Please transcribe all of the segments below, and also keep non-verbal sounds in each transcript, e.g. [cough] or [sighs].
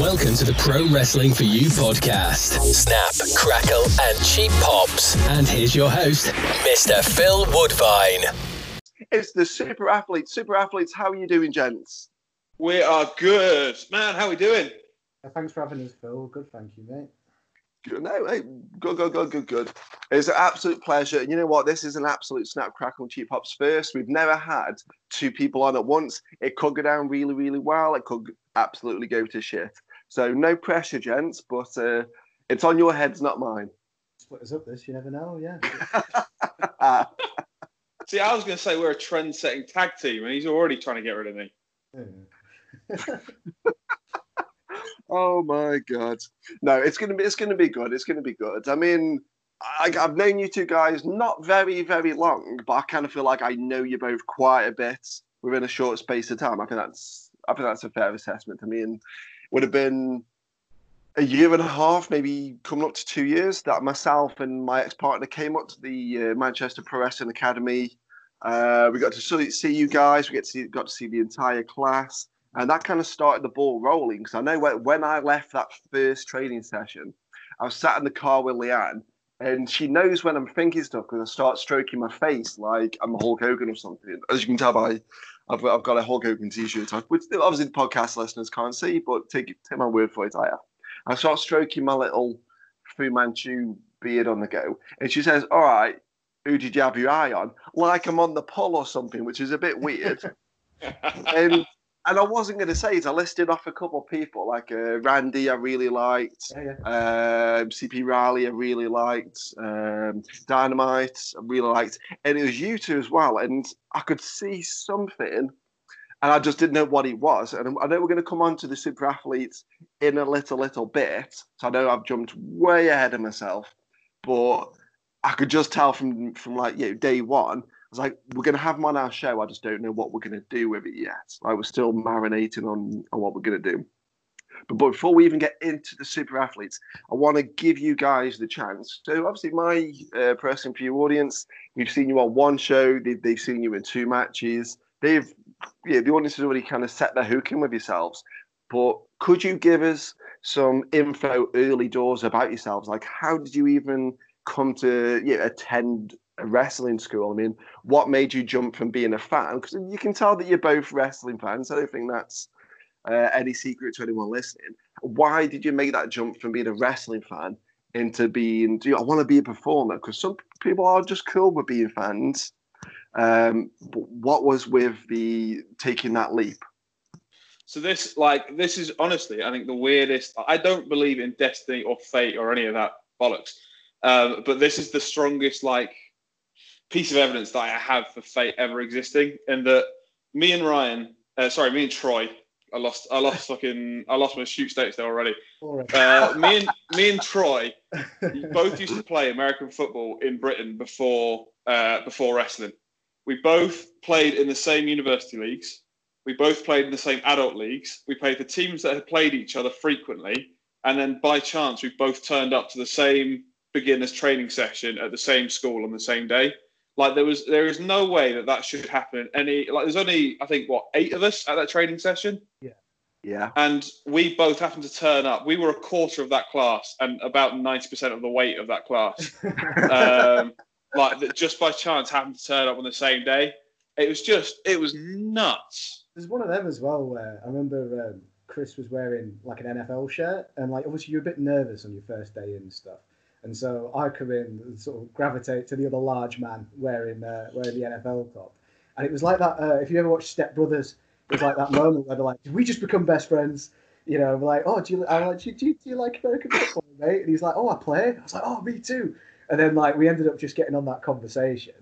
Welcome to the Pro Wrestling for You podcast. Snap, crackle, and cheap pops. And here's your host, Mr. Phil Woodvine. It's the super athletes. Super athletes, how are you doing, gents? We are good. Man, how are we doing? Thanks for having us, Phil. Good, thank you, mate. Good, no, hey, good, good, good, good, good. It's an absolute pleasure. And you know what? This is an absolute snap, crackle, and cheap pops first. We've never had two people on at once. It could go down really, really well. It could absolutely go to shit. So no pressure, gents, but uh, it's on your heads, not mine. Split us up this, you never know, yeah. [laughs] See, I was going to say we're a trend-setting tag team, and he's already trying to get rid of me. [laughs] oh my god! No, it's gonna be it's gonna be good. It's gonna be good. I mean, I, I've known you two guys not very very long, but I kind of feel like I know you both quite a bit within a short space of time. I think that's I think that's a fair assessment to me, and would have been a year and a half, maybe coming up to two years, that myself and my ex partner came up to the uh, Manchester Pro Wrestling Academy. Uh, we got to see you guys. We get to see, got to see the entire class, and that kind of started the ball rolling. Because I know when, I left that first training session, I was sat in the car with Leanne, and she knows when I'm thinking stuff because I start stroking my face like I'm Hulk Hogan or something. As you can tell by I've, I've got a Hulk Hogan t-shirt on, which obviously the podcast listeners can't see, but take take my word for it, I have. I start stroking my little Fu Manchu beard on the go, and she says, "All right, who did you have your eye on?" Like I'm on the pull or something, which is a bit weird. [laughs] and and I wasn't going to say it. I listed off a couple of people, like uh, Randy, I really liked. Yeah, yeah. Um, CP Riley, I really liked. Um, Dynamite, I really liked. And it was you two as well. And I could see something, and I just didn't know what it was. And I know we're going to come on to the super athletes in a little, little bit. So I know I've jumped way ahead of myself, but I could just tell from from like you know, day one was like, we're going to have them on our show. I just don't know what we're going to do with it yet. Like, we're still marinating on, on what we're going to do. But, but before we even get into the super athletes, I want to give you guys the chance. So, obviously, my uh, person for your audience, we've seen you on one show, they, they've seen you in two matches. They've, yeah, the audience has already kind of set their hook in with yourselves. But could you give us some info early doors about yourselves? Like, how did you even come to yeah, attend wrestling school. I mean, what made you jump from being a fan? Because you can tell that you're both wrestling fans. I don't think that's uh, any secret to anyone listening. Why did you make that jump from being a wrestling fan into being? Do you, I want to be a performer? Because some people are just cool with being fans. Um, what was with the taking that leap? So this, like, this is honestly, I think the weirdest. I don't believe in destiny or fate or any of that bollocks. Um, but this is the strongest, like, piece of evidence that I have for fate ever existing, and that me and Ryan, uh, sorry, me and Troy, I lost, I lost [laughs] fucking, I lost my shoot status there already. Uh, me and me and Troy [laughs] both used to play American football in Britain before uh, before wrestling. We both played in the same university leagues. We both played in the same adult leagues. We played for teams that had played each other frequently, and then by chance we both turned up to the same beginners training session at the same school on the same day. Like there was, there is no way that that should happen. Any like, there's only I think what eight of us at that training session. Yeah. Yeah. And we both happened to turn up. We were a quarter of that class and about ninety percent of the weight of that class. [laughs] um, like that, just by chance happened to turn up on the same day. It was just, it was nuts. There's one of them as well where I remember um, Chris was wearing like an NFL shirt, and like obviously you're a bit nervous on your first day and stuff. And so I come in and sort of gravitate to the other large man wearing uh, wearing the NFL top. And it was like that. Uh, if you ever watched Step Brothers, it was like that moment where they're like, "Did we just become best friends?" You know, we're like, "Oh, do you?" I'm like, do do do you like American football, mate?" And he's like, "Oh, I play." I was like, "Oh, me too." And then like we ended up just getting on that conversation,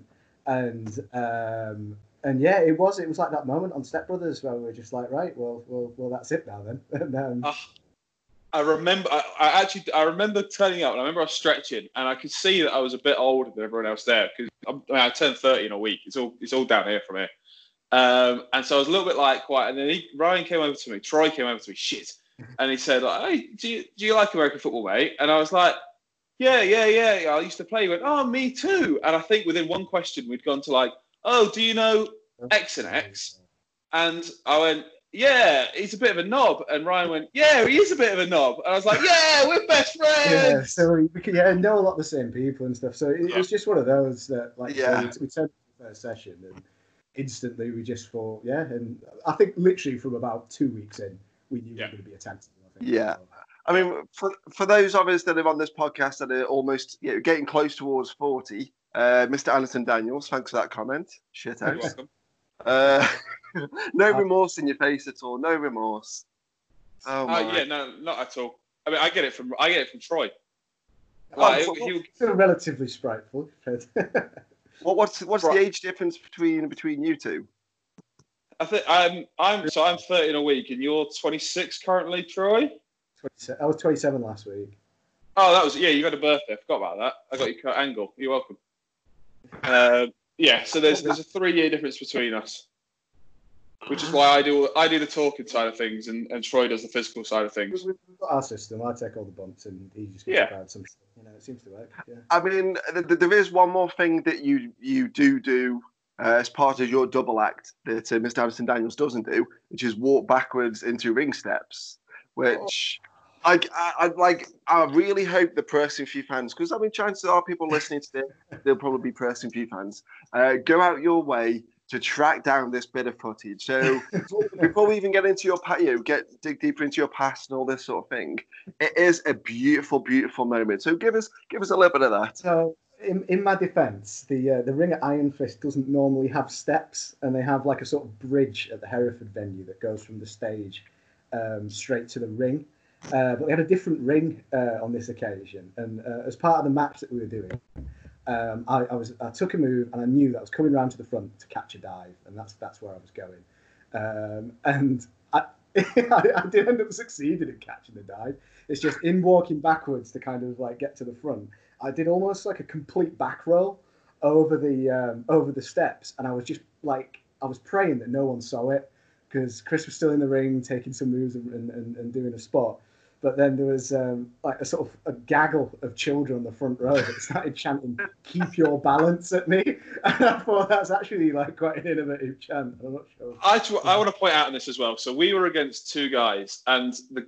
and um, and yeah, it was it was like that moment on Step Brothers where we were just like, right, well, well, well, that's it now then. [laughs] and, um, Oh, I remember, I, I actually, I remember turning up and I remember I was stretching and I could see that I was a bit older than everyone else there because I, mean, I turned 30 in a week. It's all, it's all down here from here. Um, and so I was a little bit like quiet. And then he, Ryan came over to me, Troy came over to me, shit. [laughs] And he said, like, hey, do you, do you like American football, mate? And I was like, yeah, yeah, yeah, yeah. I used to play. He went, oh, me too. And I think within one question, we'd gone to like, oh, do you know X and X? And I went, yeah, he's a bit of a knob. And Ryan went, yeah, he is a bit of a knob. And I was like, yeah, we're best [laughs] friends. Yeah, so we, we can, yeah, know a lot of the same people and stuff. So it, Yeah. it's just one of those that, like, Yeah. so we, we turned to the first session and instantly we just thought, yeah. And I think literally from about two weeks in, we knew we Yeah. were going to be a tag team. I think. Yeah. I mean, for for those of us that are on this podcast that are almost you know, getting close towards forty, uh, Mr. Anderson Daniels, thanks for that comment. Shit You're out. Welcome. Uh, [laughs] no remorse in your face at all. No remorse. Oh Uh, yeah, no, not at all. I mean, I get it from I get it from Troy. Oh, Like, so he- Still relatively spriteful. but- [laughs] What, what's what's Right. the age difference between between you two? I think I'm I'm so I'm 30 in a week, and you're 26 currently, Troy. 27 I was 27 last week. Oh, that was yeah. You had a birthday. I forgot about that. I got your angle. You're welcome. Uh, yeah. So there's there's a three year difference between us, which is why I do I do the talking side of things, and, and Troy does the physical side of things. We've got our system. I take all the bumps and he just gets Yeah. about some. You know, it seems to work. Yeah. I mean, th- th- there is one more thing that you you do do uh, as part of your double act that uh, Mr. Anderson Daniels doesn't do, which is walk backwards into ring steps, which. I, I, I like. I really hope the Pressing Few fans, because I mean, chances are people listening to this, they'll probably be Pressing Few fans. Uh, go out your way to track down this bit of footage. So before [laughs] we even get into your pa- you get dig deeper into your past and all this sort of thing, it is a beautiful, beautiful moment. So give us give us a little bit of that. So, in, in my defence, the uh, the ring at Iron Fist doesn't normally have steps, and they have like a sort of bridge at the Hereford venue that goes from the stage um, straight to the ring. Uh, but they had a different ring uh, on this occasion, and uh, as part of the match that we were doing, um, I, I was I took a move and I knew that I was coming round to the front to catch a dive, and that's that's where I was going. Um, and I, [laughs] I, I did end up succeeding in catching the dive. It's just in walking backwards to kind of like get to the front. I did almost like a complete back roll over the um, over the steps, and I was just like I was praying that no one saw it because Chris was still in the ring taking some moves and, and, and doing a spot. But then there was um, like a sort of a gaggle of children on the front row that started chanting "Keep your balance" at me, [laughs] and I thought that's actually like quite an innovative chant. I'm not sure. I want to point out on this as well. So we were against two guys, and the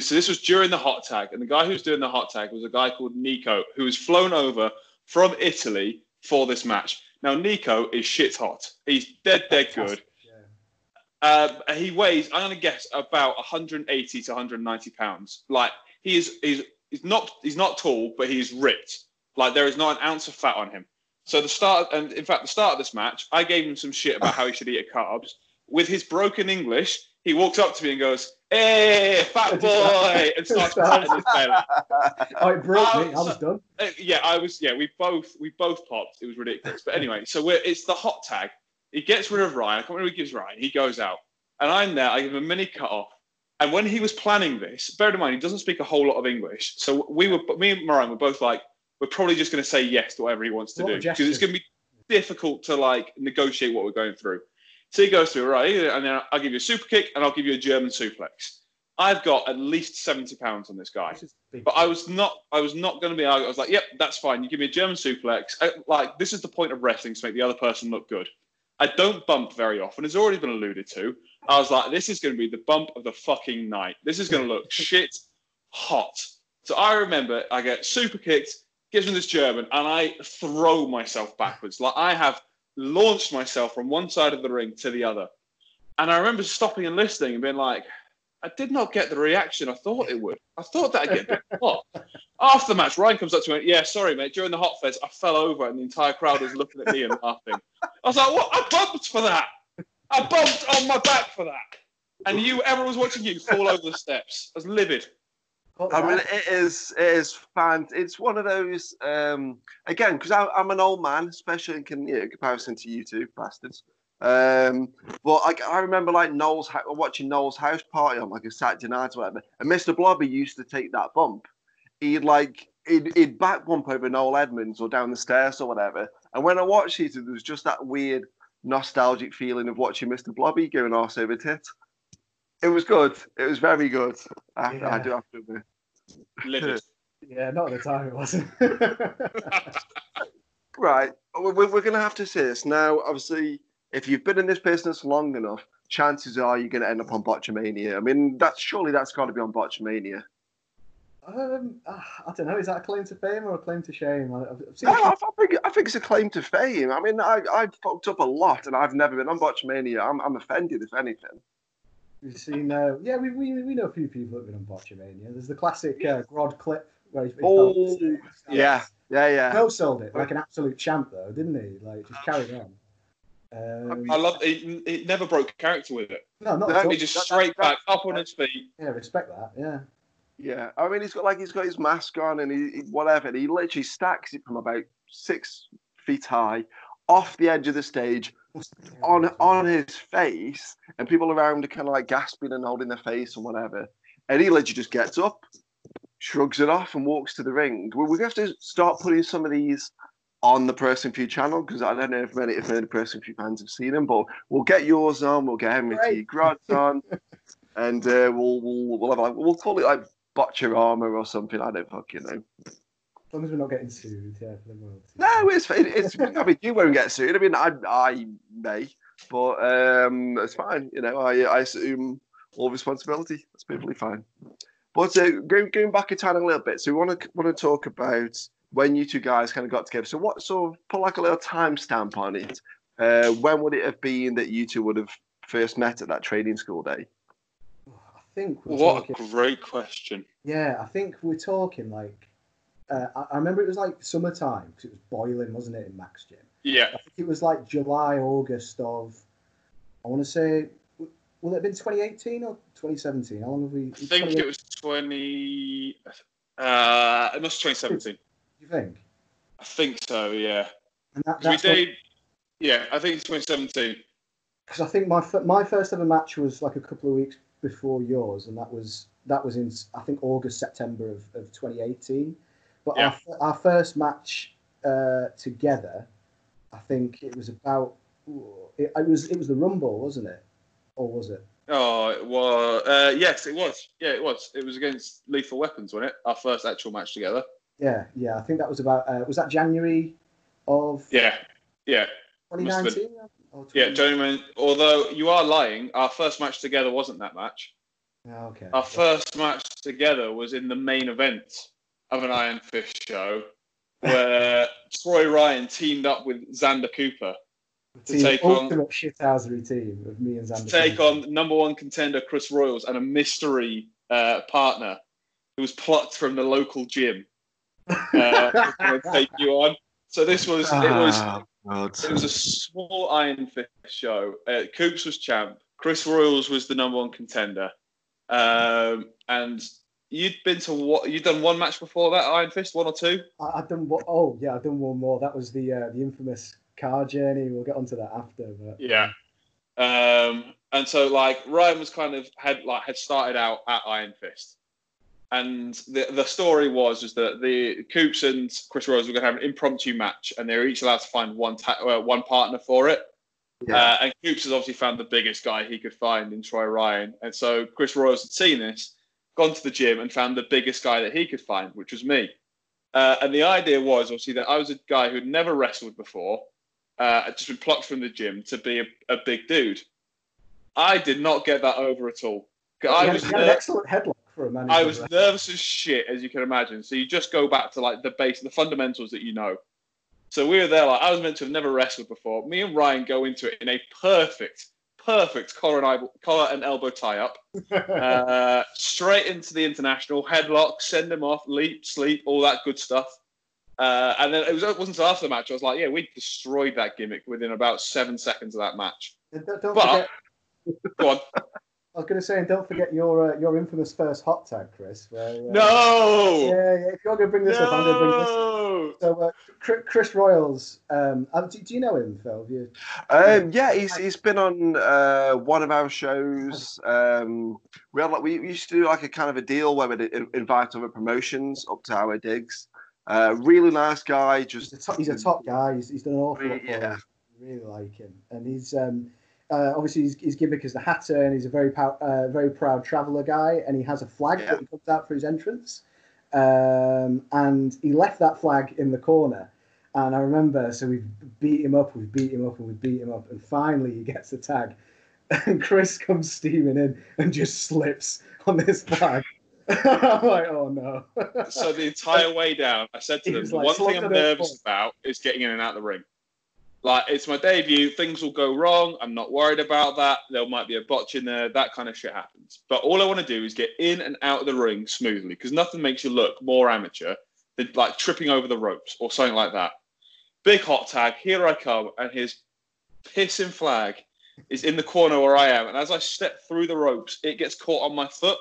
so this was during the hot tag, and the guy who was doing the hot tag was a guy called Nico, who was flown over from Italy for this match. Now Nico is shit hot. He's dead, dead good. Uh, he weighs, I'm gonna guess, about 180 to 190 pounds. Like he is, he's he's not he's not tall, but he's ripped. Like there is not an ounce of fat on him. So the start, and in fact, the start of this match, I gave him some shit about how he should eat carbs. With his broken English, he walks up to me and goes, "Hey, fat boy," [laughs] and starts patting his belly. [laughs] Oh, it broke me. I was done. Uh, yeah, I was. Yeah, we both we both popped. It was ridiculous. But anyway, so we're, it's the hot tag. He gets rid of Ryan. I can't remember who gives Ryan. He goes out, and I'm there. I give him a mini cut off. And when he was planning this, bear in mind he doesn't speak a whole lot of English. So we were, me and Ryan were both like, we're probably just going to say yes to whatever he wants to What do because it's going to be difficult to like negotiate what we're going through. So he goes through right, and then I'll give you a super kick and I'll give you a German suplex. I've got at least seventy pounds on this guy. This. But I was not. I was not going to be. I was like, "Yep, that's fine. You give me a German suplex. I, like this is the point of wrestling to make the other person look good. I don't bump very often. It's already been alluded to. I was like, this is going to be the bump of the fucking night. This is going to look [laughs] shit hot. So I remember I get super kicked, gives me this German, and I throw myself backwards. Like I have launched myself from one side of the ring to the other. And I remember stopping and listening and being like, I did not get the reaction I thought it would. I thought that I'd get hot. After the match, Ryan comes up to me and Yeah, sorry, mate. During the hot fest, I fell over and the entire crowd was looking at me and laughing. I was like, What? I bumped for that. I bumped on my back for that. And you, everyone was watching you fall over the steps. I was livid. I mean, it is it is fan. It's one of those um, again because I'm an old man, especially in comparison to you two bastards. Um, but I, I remember like Noel's watching Noel's house party on like a Saturday night or whatever, and Mr. Blobby used to take that bump. He'd like he'd, he'd back bump over Noel Edmonds or down the stairs or whatever. And when I watched it, there was just that weird nostalgic feeling of watching Mr. Blobby going arse over tit. It was good. It was very good. I, I Yeah. do have to admit. Livid. [laughs] Yeah, not at the time it wasn't. [laughs] Right. We're, we're going to have to see this now. Obviously, if you've been in this business long enough, chances are you're going to end up on Botchamania. I mean, that's surely that's got to be on Botchamania. Um, ah, I don't know. Is that a claim to fame or a claim to shame? I- I've seen No, I, think I think it's a claim to fame. I mean, I I've fucked up a lot, and I've never been on Botchamania. I'm I'm offended if anything. We've seen, uh, yeah, we, we, we know a few people that have been on Botchamania. There's the classic uh, Grod clip where he, he Oh, Yeah, yeah, yeah. No sold it like an absolute champ though, didn't he? Like just carried on. Um, I love it. It never broke character with it. no, not No, at all. He just that- straight that- back, up on his feet. Yeah, respect that. Yeah. Yeah, I mean, he's got like he's got his mask on and he, he whatever. And he literally stacks it from about six feet high, off the edge of the stage, on on his face, and people around are kind of like gasping and holding their face and whatever. And he literally just gets up, shrugs it off, and walks to the ring. We, we have to start putting some of these on the Person Feud channel because I don't know if many if many Person Feud fans have seen them, but we'll get yours on. We'll get Henry T. Great. [laughs] On, and uh, we'll we'll we'll have like we'll call it like Botcher Armor or something. I don't fucking know. As long as we're not getting sued, yeah, for the royalties. No, it's it, it's. I mean, you won't get sued. I mean, I I may, but um, it's fine. You know, I I assume all responsibility. That's perfectly fine. But uh, going going back in time a little bit, so we want to want to talk about when you two guys kind of got together. So what sort of put like a little timestamp on it? Uh, when would it have been that you two would have first met at that training school day? I think What talking, a great question. yeah, I think we're talking like uh, I, I remember it was like summertime because it was boiling, wasn't it, in Max Gym? Yeah, I think it was like July, August of I want to say will it have been 2018 or 2017? How long have we? I think it was 20. Uh, it must be 2017. You think? I think so, yeah. And that, we that's what- did. Yeah, I think it's 2017. because I think my my first ever match was like a couple of weeks before yours, and that was that was in I think August September of, of 2018. But Yeah. our, our first match uh, together, I think it was about it, it was it was the Rumble, wasn't it? Or was it? Oh, it was. Uh, yes, it was. Yeah, it was. It was against Lethal Weapons, wasn't it? Our first actual match together. Yeah, yeah. I think that was about uh, was that January of Yeah, yeah, 2019? Or yeah. 20 Gentlemen, although you are lying, our first match together wasn't that match. Oh, okay. Our first match together was in the main event of an Iron Fist show, where [laughs] Troy Ryan teamed up with Xander Cooper to Team- take on shithousery team of me and to Xander. take Cooper. on number one contender Chris Royals and a mystery uh, partner who was plucked from the local gym. Uh, gonna [laughs] take you on. So this was it was Ah, God. it was a small Iron Fist show. Uh, Coops was champ. Chris Royals was the number one contender. Um, and you'd been to what? You'd done one match before that Iron Fist, one or two. I, I've done what? Oh, yeah, I've done one more. That was the uh, the infamous car journey. We'll get onto that after. But Yeah. Um, and so like Ryan was kind of had like had started out at Iron Fist, and the the story was is that the Coops and Chris Rose were going to have an impromptu match, and they were each allowed to find one ta- uh, one partner for it. Yeah. Uh, and Coops has obviously found the biggest guy he could find in Troy Ryan, and so Chris Royals had seen this, gone to the gym, and found the biggest guy that he could find, which was me. Uh, and the idea was obviously that I was a guy who'd never wrestled before, uh, had just been plucked from the gym to be a, a big dude. I did not get that over at all. I had- was he had an excellent headlock for a man. I was nervous as shit, as you can imagine. So you just go back to like the base, the fundamentals that you know. So we were there. Like I was meant to have never wrestled before. Me and Ryan go into it in a perfect, perfect collar and, elbow, collar and elbow tie up. [laughs] uh, straight into the international headlock, send him off, leap, sleep, all that good stuff. Uh, and then it, was, it wasn't until after the match I was like, yeah, we destroyed that gimmick within about seven seconds of that match. Don't, don't But forget, go on. I was going to say, and don't forget your uh, your infamous first hot tag, Chris. Where, uh, No, Yeah, yeah. If you're going to bring this up, I'm going to bring this. up. no. So, uh, Chris Royals. Um, uh, do, do you know him, Phil? Have you, Um, yeah, he's he's been on uh, one of our shows. Um, we had like we used to do like a kind of a deal where we'd invite other promotions up to our digs. Uh, really nice guy. he's Just a top, he's a top guy. He's, he's done an awful lot Yeah. Really like him, and he's um, uh, obviously his, his gimmick is the Hatter, and he's a very pow- uh, very proud traveller guy, and he has a flag Yeah. that he comes out for his entrance. Um, and he left that flag in the corner. And I remember, so we beat him up, we beat him up, and we beat him up, and finally he gets the tag. and Chris comes steaming in and just slips on this flag. [laughs] I'm like, oh no. so the entire [laughs] way down, I said to He them, the like, one thing I'm nervous about is getting in and out of the ring. Like it's my debut, things will go wrong. I'm not worried about that. There might be a botch in there. That kind of shit happens. But all I want to do is get in and out of the ring smoothly because nothing makes you look more amateur than like tripping over the ropes or something like that. Big hot tag. Here I come, and his pissing flag is in the corner where I am. And as I step through the ropes, it gets caught on my foot.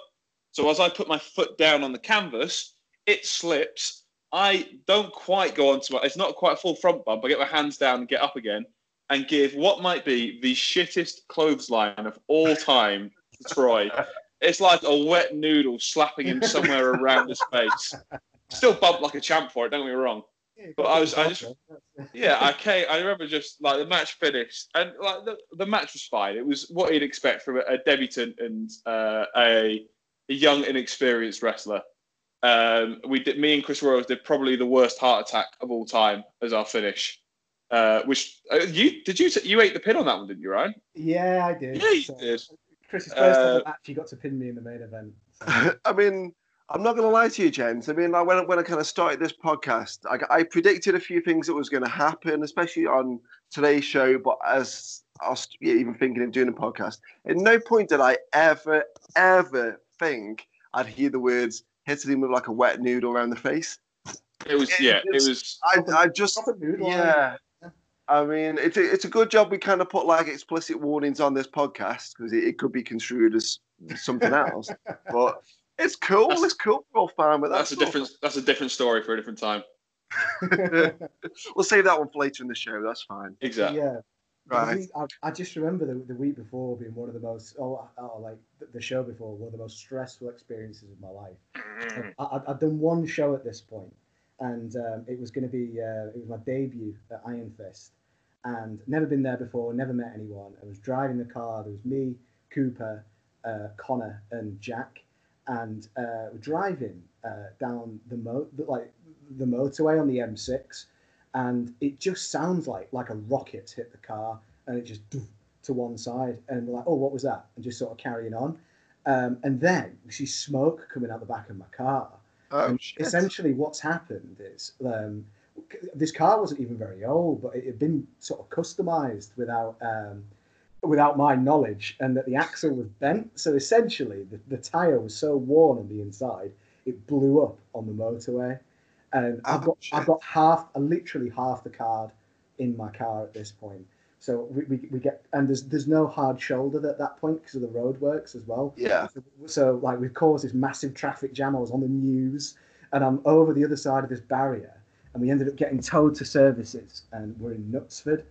So as I put my foot down on the canvas, it slips. I don't quite go onto my. It's not quite a full front bump. I get my hands down and get up again, and give what might be the shittest clothesline of all time to Troy. It's like a wet noodle slapping him somewhere around his face. Still bumped like a champ for it. Don't get me wrong. But I was- I just- [laughs] Yeah, I came, I remember just like the match finished, and like the, the match was fine. It was what you'd expect from a, a debutant and uh, a, a young, inexperienced wrestler. Um, we did, me and Chris Royals did probably the worst Hart Attack of all time as our finish. Uh, which uh, you did you you ate the pin on that one, didn't you, Ryan? Yeah, I did. Yeah, you So, did. Chris's first Uh, ever match, he got to pin me in the main event. So. [laughs] I mean, I'm not going to lie to you, gents. I mean, like when, when I kind of started this podcast, I, I predicted a few things that was going to happen, especially on today's show. But as I was yeah, even thinking of doing a podcast, at no point did I ever, ever think I'd hear the words hitting him with like a wet noodle around the face. It was yeah, it was I, I just, Proper noodle, yeah. I mean, it's a, it's a good job we kind of put like explicit warnings on this podcast because it, it could be construed as something else. [laughs] but it's cool. That's- it's cool. We're all fine with that. that's a different that's a different story for a different time. [laughs] we'll save that one for later in the show. That's fine. Exactly. Yeah. Right. week- I, I just remember the, the week before being one of the most, oh, oh like the, the show before, one of the most stressful experiences of my life. Mm. I, I'd- I'd done one show at this point, and um, it was going to be uh, it was my debut at Iron Fist, and never been there before, never met anyone. I was driving the car. There was me, Cooper, uh, Connor, and Jack, and uh, we're driving uh, down the mo like the motorway on the M6, and it just sounds like like a rocket hit the car, and it just doof to one side, and we're like, oh, what was that? And just sort of carrying on. Um, and then we see smoke coming out the back of my car. Oh, essentially, what's happened is um, this car wasn't even very old, but it had been sort of customized without um, without my knowledge, and that the axle was bent. So essentially, the, the tire was so worn on the inside, it blew up on the motorway. And I've Oh, got shit. I've got half, literally half the card in my car at this point. So we, we, we get and there's there's no hard shoulder at that point because of the roadworks as well. Yeah. So, so like we've caused this massive traffic jam. I was on the news, and I'm over the other side of this barrier, and we ended up getting towed to services, and we're in Knutsford.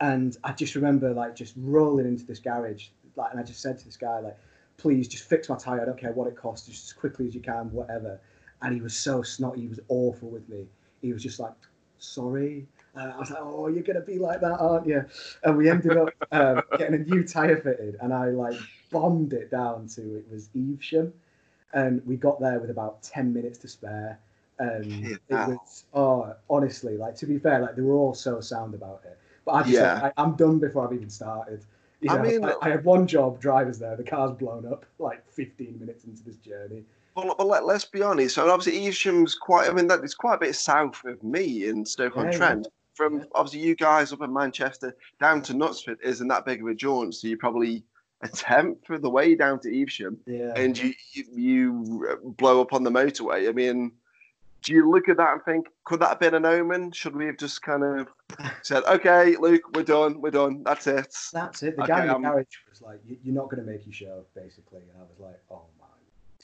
And I just remember like just rolling into this garage, like, and I just said to this guy like, "Please just fix my tire. I don't care what it costs, just as quickly as you can, whatever." And he was so snotty. He was awful with me. He was just like, "Sorry." Uh, I was like, "Oh, you're gonna be like that, aren't you?" And we ended up um, getting a new tire fitted, and I like bombed it down to it was Evesham, and we got there with about ten minutes to spare. And Yeah. it was oh, honestly, like to be fair, like they were all so sound about it. But I just Yeah. like, I, I'm done before I've even started. You I know, mean- I, I had one job, drivers there. The car's blown up like 15 minutes into this journey. Well, but let, let's be honest. So obviously, Evesham's quite. I mean, that it's quite a bit south of me in Stoke on Yeah, Trent. From obviously you guys up in Manchester down to Knutsford isn't that big of a jaunt. So you probably a tenth of the way down to Evesham, Yeah. and you, you you blow up on the motorway. I mean, do you look at that and think, could that have been an omen? Should we have just kind of [laughs] said, okay, Luke, we're done, we're done, that's it. That's it. The Okay, guy in the um, garage was like, "You- "You're not going to make your show," basically, and I was like, "Oh man,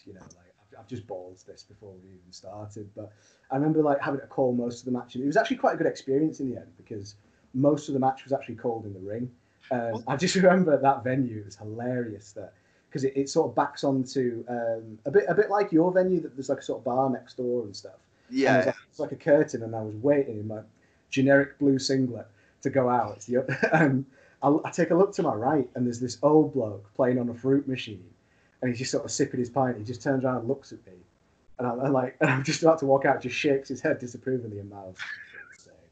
you know, like I've, just balls this before we even started." But I remember like having to call most of the match, and it was actually quite a good experience in the end because most of the match was actually called in the ring. Um, I just [laughs] remember that venue it was hilarious that because it, it sort of backs onto um, a bit a bit like your venue that there's like a sort of bar next door and stuff. And Yeah, like, it's like a curtain, and I was waiting in my generic blue singlet to go out. The, [laughs] and I, I take a look to my right, and there's this old bloke playing on a fruit machine, and he's just sort of sipping his pint. He just turns around and looks at me, and I'm, I'm like, [laughs] and I'm just about to walk out, just shakes his head disapprovingly and mouths.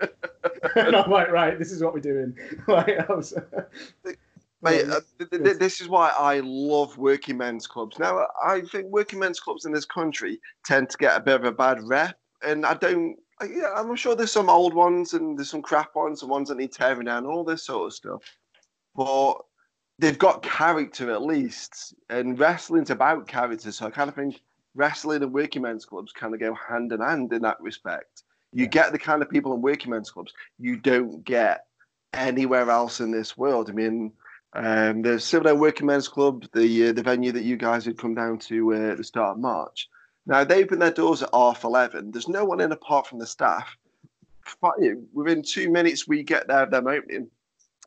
[laughs] and I'm like, right, this is what we're doing. [laughs] like, was, Mate, uh, th- th- this is why I love working men's clubs. Now, I think working men's clubs in this country tend to get a bit of a bad rep, and I don't. I- Yeah, I'm sure there's some old ones and there's some crap ones and ones that need tearing down, all this sort of stuff. But they've got character at least, and wrestling's about character. So I kind of think wrestling and working men's clubs kind of go hand in hand in that respect. You Yeah. get the kind of people in working men's clubs you don't get anywhere else in this world. I mean, um, the Silverdale Working Men's Club, the uh, the venue that you guys had come down to uh, at the start of March. Now they open their doors at half eleven. There's no one in apart from the staff. But, Within two minutes, we get there. Them opening.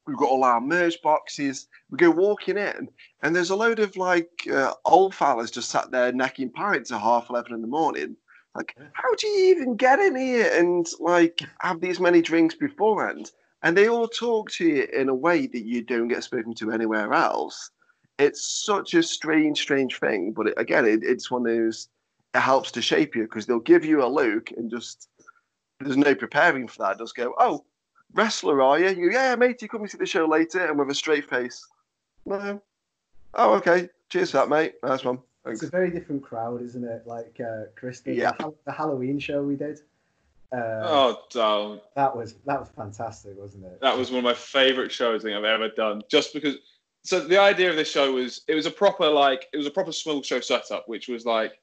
We've got all our merch boxes. We go walking in, and there's a load of like uh, old fellas just sat there necking pints at half eleven in the morning. Like, how do you even get in here and like have these many drinks beforehand? and they all talk to you in a way that you don't get spoken to anywhere else. It's such a strange, strange thing, but it, again, it, it's one of those. It helps to shape you because they'll give you a look and just there's no preparing for that. Just go, oh, wrestler, are you? you yeah, mate, you coming to the show later? And with a straight face, no. Oh, okay. Cheers for that, mate. Nice one. Thanks. It's a very different crowd, isn't it? Like uh, Chris, the, Yeah. the, the Halloween show we did. Uh, Oh, don't. That was that was fantastic, wasn't it? That was one of my favourite shows I think I've ever done. Just because. So the idea of this show was it was a proper like it was a proper small show setup, which was like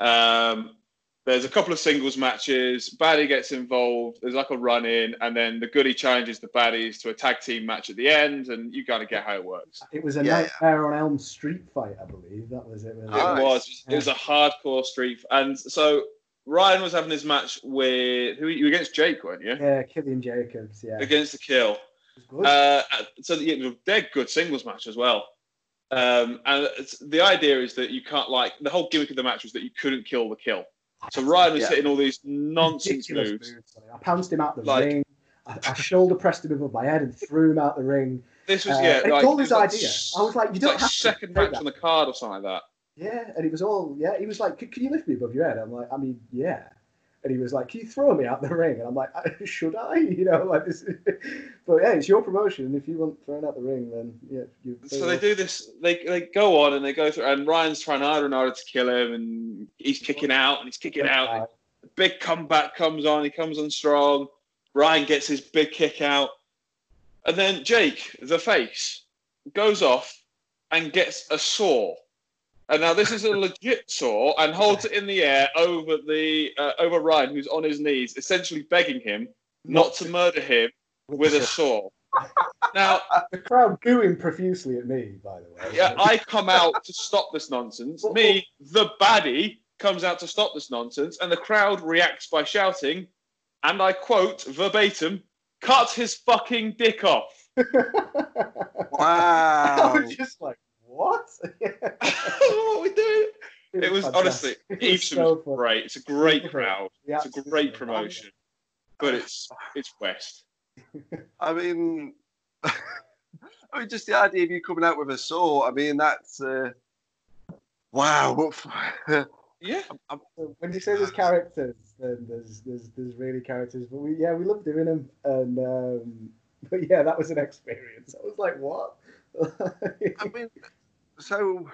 um, there's a couple of singles matches. Baddie gets involved. There's like a run in, and then the goodie challenges the baddies to a tag team match at the end, and you kind of get how it works. It was a Yeah. Nightmare on Elm Street fight, I believe. That was it. wasn't It Nice. was. It was a hardcore street, and so Ryan was having his match with who you against Jake, weren't you? Yeah, Killian Jacobs. Yeah, Against the Kill. was good. Uh, so yeah, they're good singles match as well. Um, and the idea is that you can't like the whole gimmick of the match was that you couldn't kill the kill. So Ryan was Yeah. hitting all these nonsense moves. moves. I pounced him out the Like- ring. I, I shoulder pressed him above my head and threw him out the ring. This was Uh, yeah, like, all it his like idea. I was like, you don't like have second match on the card or something like that. Yeah, and he was all yeah. He was like, "Can can you lift me above your head?" I'm like, "I mean, yeah." And he was like, "Can you throw me out the ring?" And I'm like, [laughs] "Should I?" [laughs] You know, like this. [laughs] but yeah, it's your promotion. And if you want thrown out the ring, then yeah, you. So they do this. They they go on and they go through, and Ryan's trying harder and harder to kill him, and he's kicking out and he's kicking out. big comeback comes on. He comes on strong. Ryan gets his big kick out. And then Jake, the face, goes off and gets a saw. And now this is a legit saw and holds it in the air over the uh, over Ryan, who's on his knees, essentially begging him not to murder him with a [laughs] saw. Now, The crowd booing profusely at me, by the way. yeah, I come out to stop this nonsense. Me, the baddie, comes out to stop this nonsense, and the crowd reacts by shouting, and I quote verbatim, "Cut his fucking dick off." [laughs] wow! I Wow. was just like, what? [laughs] what are we doing? It was honestly, fantastic. It Evesham so was great. It's a great crowd. We It's a great promotion, but it's it's West. I mean, [laughs] I mean, just the idea of you coming out with a saw. I mean, that's uh, wow. [laughs] Yeah, So when you say there's characters, then there's there's there's really characters. But we yeah we love doing them, and um, but yeah that was an experience. I was like, what? I mean, so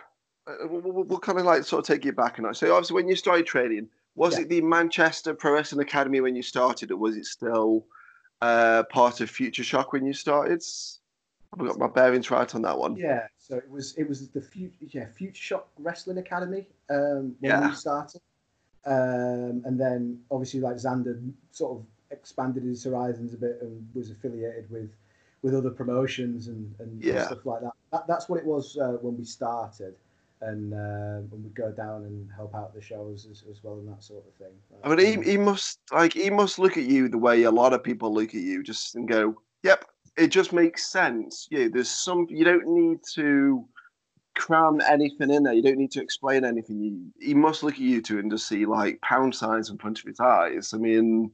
uh, we'll, kind of like sort of take you back and I So obviously, when you started training, was Yeah. it the Manchester Pro Wrestling Academy when you started, or was it still uh, part of Future Shock when you started? I've got my bearings right on that one. yeah, so it was it was the future yeah Future Shock Wrestling Academy um, when Yeah. we started, um, and then obviously like Xander sort of expanded his horizons a bit and was affiliated with with other promotions and, and, Yeah. stuff like that. that. That's what it was uh, when we started. And um, and we'd go down and help out the shows as, as well and that sort of thing. I mean, he, he must like he must look at you the way a lot of people look at you, just and go, "Yep, it just makes sense." Yeah, there's some you don't need to cram anything in there. You don't need to explain anything. You, he must look at you two and just see like pound signs in front of his eyes. I mean,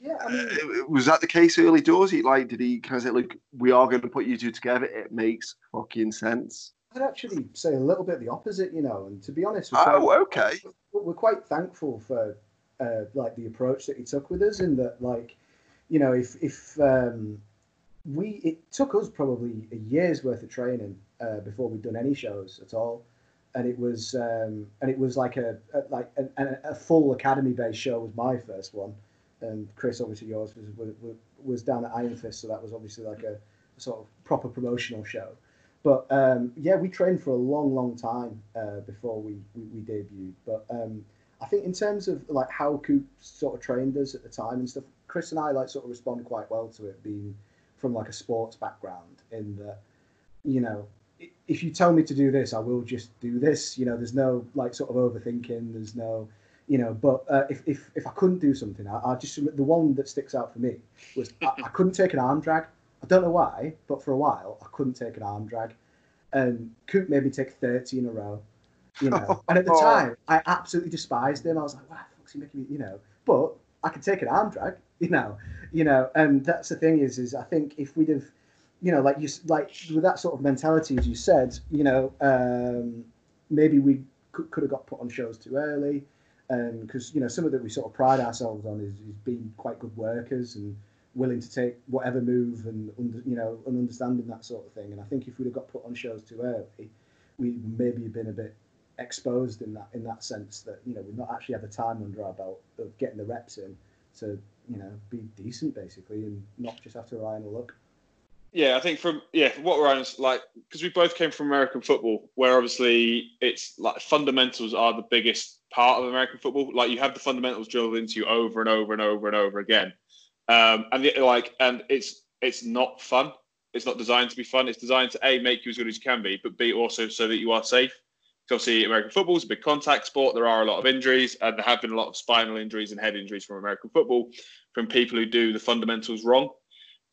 Yeah, I mean, uh, was that the case early doors? He like, did he kind of say, "Look, we are going to put you two together. It makes fucking sense." I'd actually say a little bit the opposite, you know. And to be honest, we're quite, Oh, okay. we're quite thankful for uh, like the approach that he took with us, in that like, you know, if if um, we it took us probably a year's worth of training uh, before we'd done any shows at all, and it was um, and it was like a, a like a, a full academy based show was my first one, and Chris obviously yours was was, was down at Iron Fist, so that was obviously like a, sort of proper promotional show. But um, yeah, we trained for a long, long time uh, before we, we, we debuted. But um, I think in terms of like how Coop sort of trained us at the time and stuff, Chris and I like sort of respond quite well to it being from like a sports background in that, you know, if you tell me to do this, I will just do this. You know, there's no like sort of overthinking. There's no, you know. But uh, if, if if I couldn't do something, I, I just the one that sticks out for me was I, I, couldn't take an arm drag. I don't know why, but for a while I couldn't take an arm drag, and Coop made me take thirty in a row. You know, [laughs] and at the time I absolutely despised him. I was like, "Wow, fuck's he making me?" You know, but I could take an arm drag. [laughs] You know, you know, and that's the thing is, is I think if we'd have, you know, like you like with that sort of mentality, as you said, you know, um, maybe we could, could have got put on shows too early, Um, because you know some of that we sort of pride ourselves on is, is being quite good workers and willing to take whatever move and under, you know and understanding that sort of thing. And I think if we'd have got put on shows too early, we maybe have been a bit exposed in that in that sense that you know we've not actually had the time under our belt of getting the reps in to you know be decent basically and not just have to rely on a look. Yeah, I think from yeah, what is like because we both came from American football, where obviously it's like fundamentals are the biggest part of American football. Like you have the fundamentals drilled into you over and over and over and over again, um, and the, like and it's it's not fun. It's not designed to be fun. It's designed to a make you as good as you can be, but b also so that you are safe. Because obviously American football is a big contact sport. There are a lot of injuries, and there have been a lot of spinal injuries and head injuries from American football from people who do the fundamentals wrong.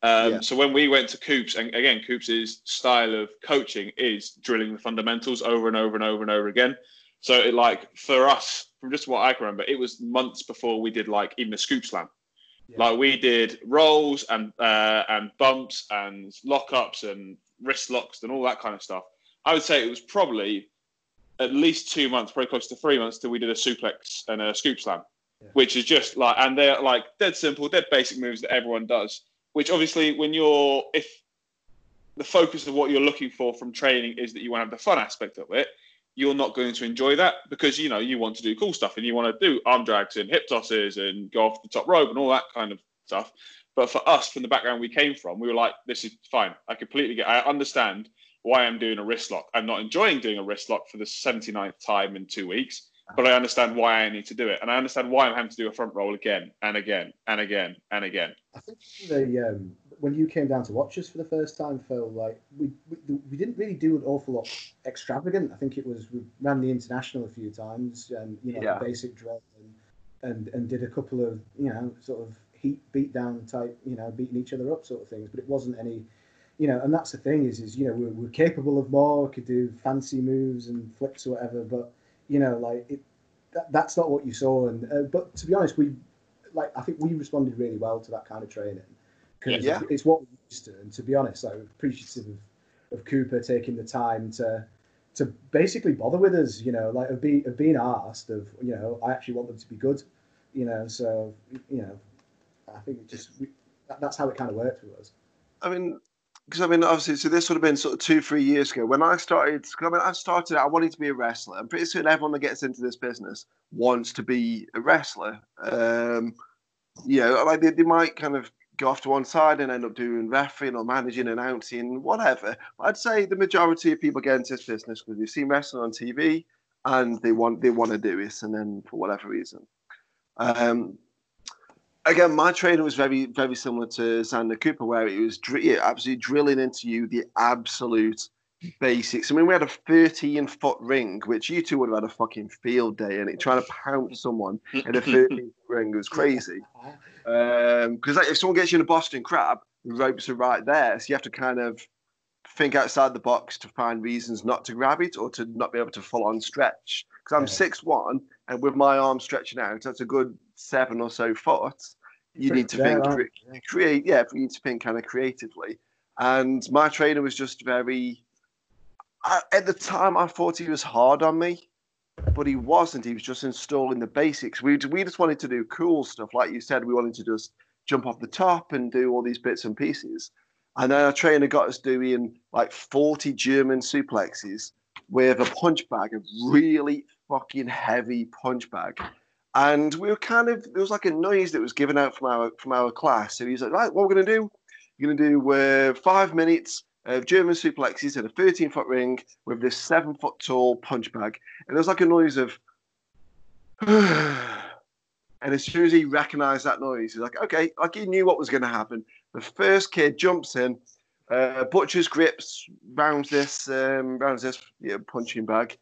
Um, yeah. So when we went to Coops, and again, Coops' style of coaching is drilling the fundamentals over and over and over and over again. So it like for us, from just what I can remember, it was months before we did like even a scoop slam. Yeah. Like we did rolls and uh, and bumps and lockups and wrist locks and all that kind of stuff. I would say it was probably at least two months, probably close to three months, till we did a suplex and a scoop slam yeah. which is just like, and they're like dead simple, dead basic moves that everyone does. Which obviously, when you're, if the focus of what you're looking for from training is that you want to have the fun aspect of it, you're not going to enjoy that because you know you want to do cool stuff and you want to do arm drags and hip tosses and go off the top rope and all that kind of stuff. But for us, from the background we came from, we were like, this is fine. I completely get. I understand why I'm doing a wrist lock. I'm not enjoying doing a wrist lock for the 79th time in two weeks but I understand why I need to do it, and I understand why I'm having to do a front roll again and again and again and again. I think the um, when you came down to watch us for the first time, Phil, like we, we, we didn't really do an awful lot extravagant. I think it was we ran the international a few times, and you know yeah. basic drill, and, and and did a couple of you know sort of heat beat down type, you know, beating each other up sort of things. But it wasn't any you know, and that's the thing is, is you know, we're, we're capable of more. We could do fancy moves and flips or whatever, but you know, like it, that, that's not what you saw. And uh, but to be honest, we like I think we responded really well to that kind of training because yeah. it's what we used to. And to be honest, I'm appreciative of, of Cooper taking the time to to basically bother with us. You know, like of, be, of being asked of you know I actually want them to be good. You know, so you know, I think it just we, that, that's how it kind of worked with us. I mean, because I mean, obviously, so this would have been sort of two, three years ago when I started. I mean, I started. I wanted to be a wrestler, and pretty soon everyone that gets into this business wants to be a wrestler. Um, you know, like they, they might kind of go off to one side and end up doing refereeing or managing, announcing, whatever. But I'd say the majority of people get into this business because they've seen wrestling on TV and they want they want to do this, and then for whatever reason. Um, again, my training was very, very similar to Xander Cooper, where it was dr- absolutely drilling into you the absolute basics. I mean, we had a 13 foot ring, which you two would have had a fucking field day in it, trying to pound someone in a 13 [laughs] ring. Was crazy. Because um, like, if someone gets you in a Boston crab, the ropes are right there. So you have to kind of think outside the box to find reasons not to grab it or to not be able to full on stretch. Because I'm six yeah. one, and with my arm stretching out, that's a good seven or so foot you need to think cre- create yeah you need to think kind of creatively and my trainer was just very I, at the time i thought he was hard on me but he wasn't he was just installing the basics we, we just wanted to do cool stuff like you said we wanted to just jump off the top and do all these bits and pieces And then our trainer got us doing like 40 German suplexes with a punch bag, a really fucking heavy punch bag. And we were kind of there was like a noise that was given out from our from our class. So he's like, right, what we're gonna do? You're gonna do uh, five minutes of German suplexes in a 13 foot ring with this seven foot tall punch bag. And there was like a noise of [sighs] and as soon as he recognized that noise, he's like, okay, like he knew what was gonna happen. The first kid jumps in, uh, Butcher's grips rounds this um, rounds this yeah, punching bag.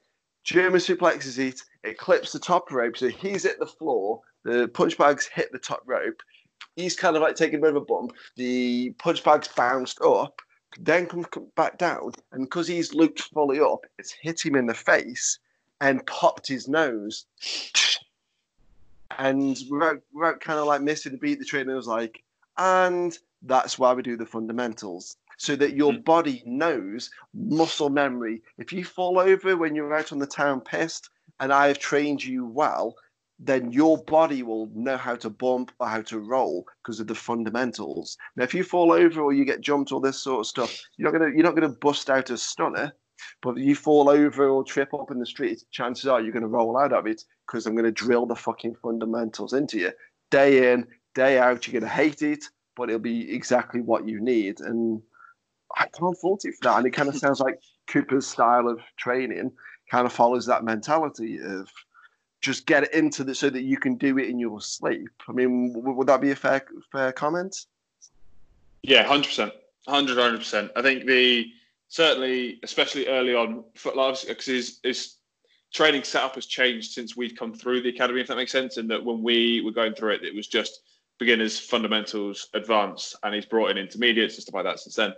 German suplexes it. It clips the top rope, so he's at the floor. The punch bags hit the top rope. He's kind of like taking a bit of a bump. The punch bags bounced up, then comes back down, and because he's looped fully up, it's hit him in the face and popped his nose. And without, without kind of like missing the beat, the trainer was like, and that's why we do the fundamentals so that your Mm. body knows muscle memory. If you fall over when you're out on the town pissed and I have trained you well, then your body will know how to bump or how to roll because of the fundamentals. Now, if you fall over or you get jumped or this sort of stuff, you're not gonna you're not gonna bust out a stunner. But if you fall over or trip up in the street, chances are you're gonna roll out of it because I'm gonna drill the fucking fundamentals into you. Day in, day out, you're gonna hate it, but it'll be exactly what you need. And I can't fault it for that. And it kind of sounds like Cooper's style of training kind of follows that mentality of just get it into the so that you can do it in your sleep. I mean, w- would that be a fair fair comment? Yeah, hundred percent, hundred, percent. I think the certainly, especially early on, because his, his training setup has changed since we'd come through the academy. If that makes sense, and that when we were going through it, it was just beginners, fundamentals, advanced, and he's brought in intermediates and stuff like that since then.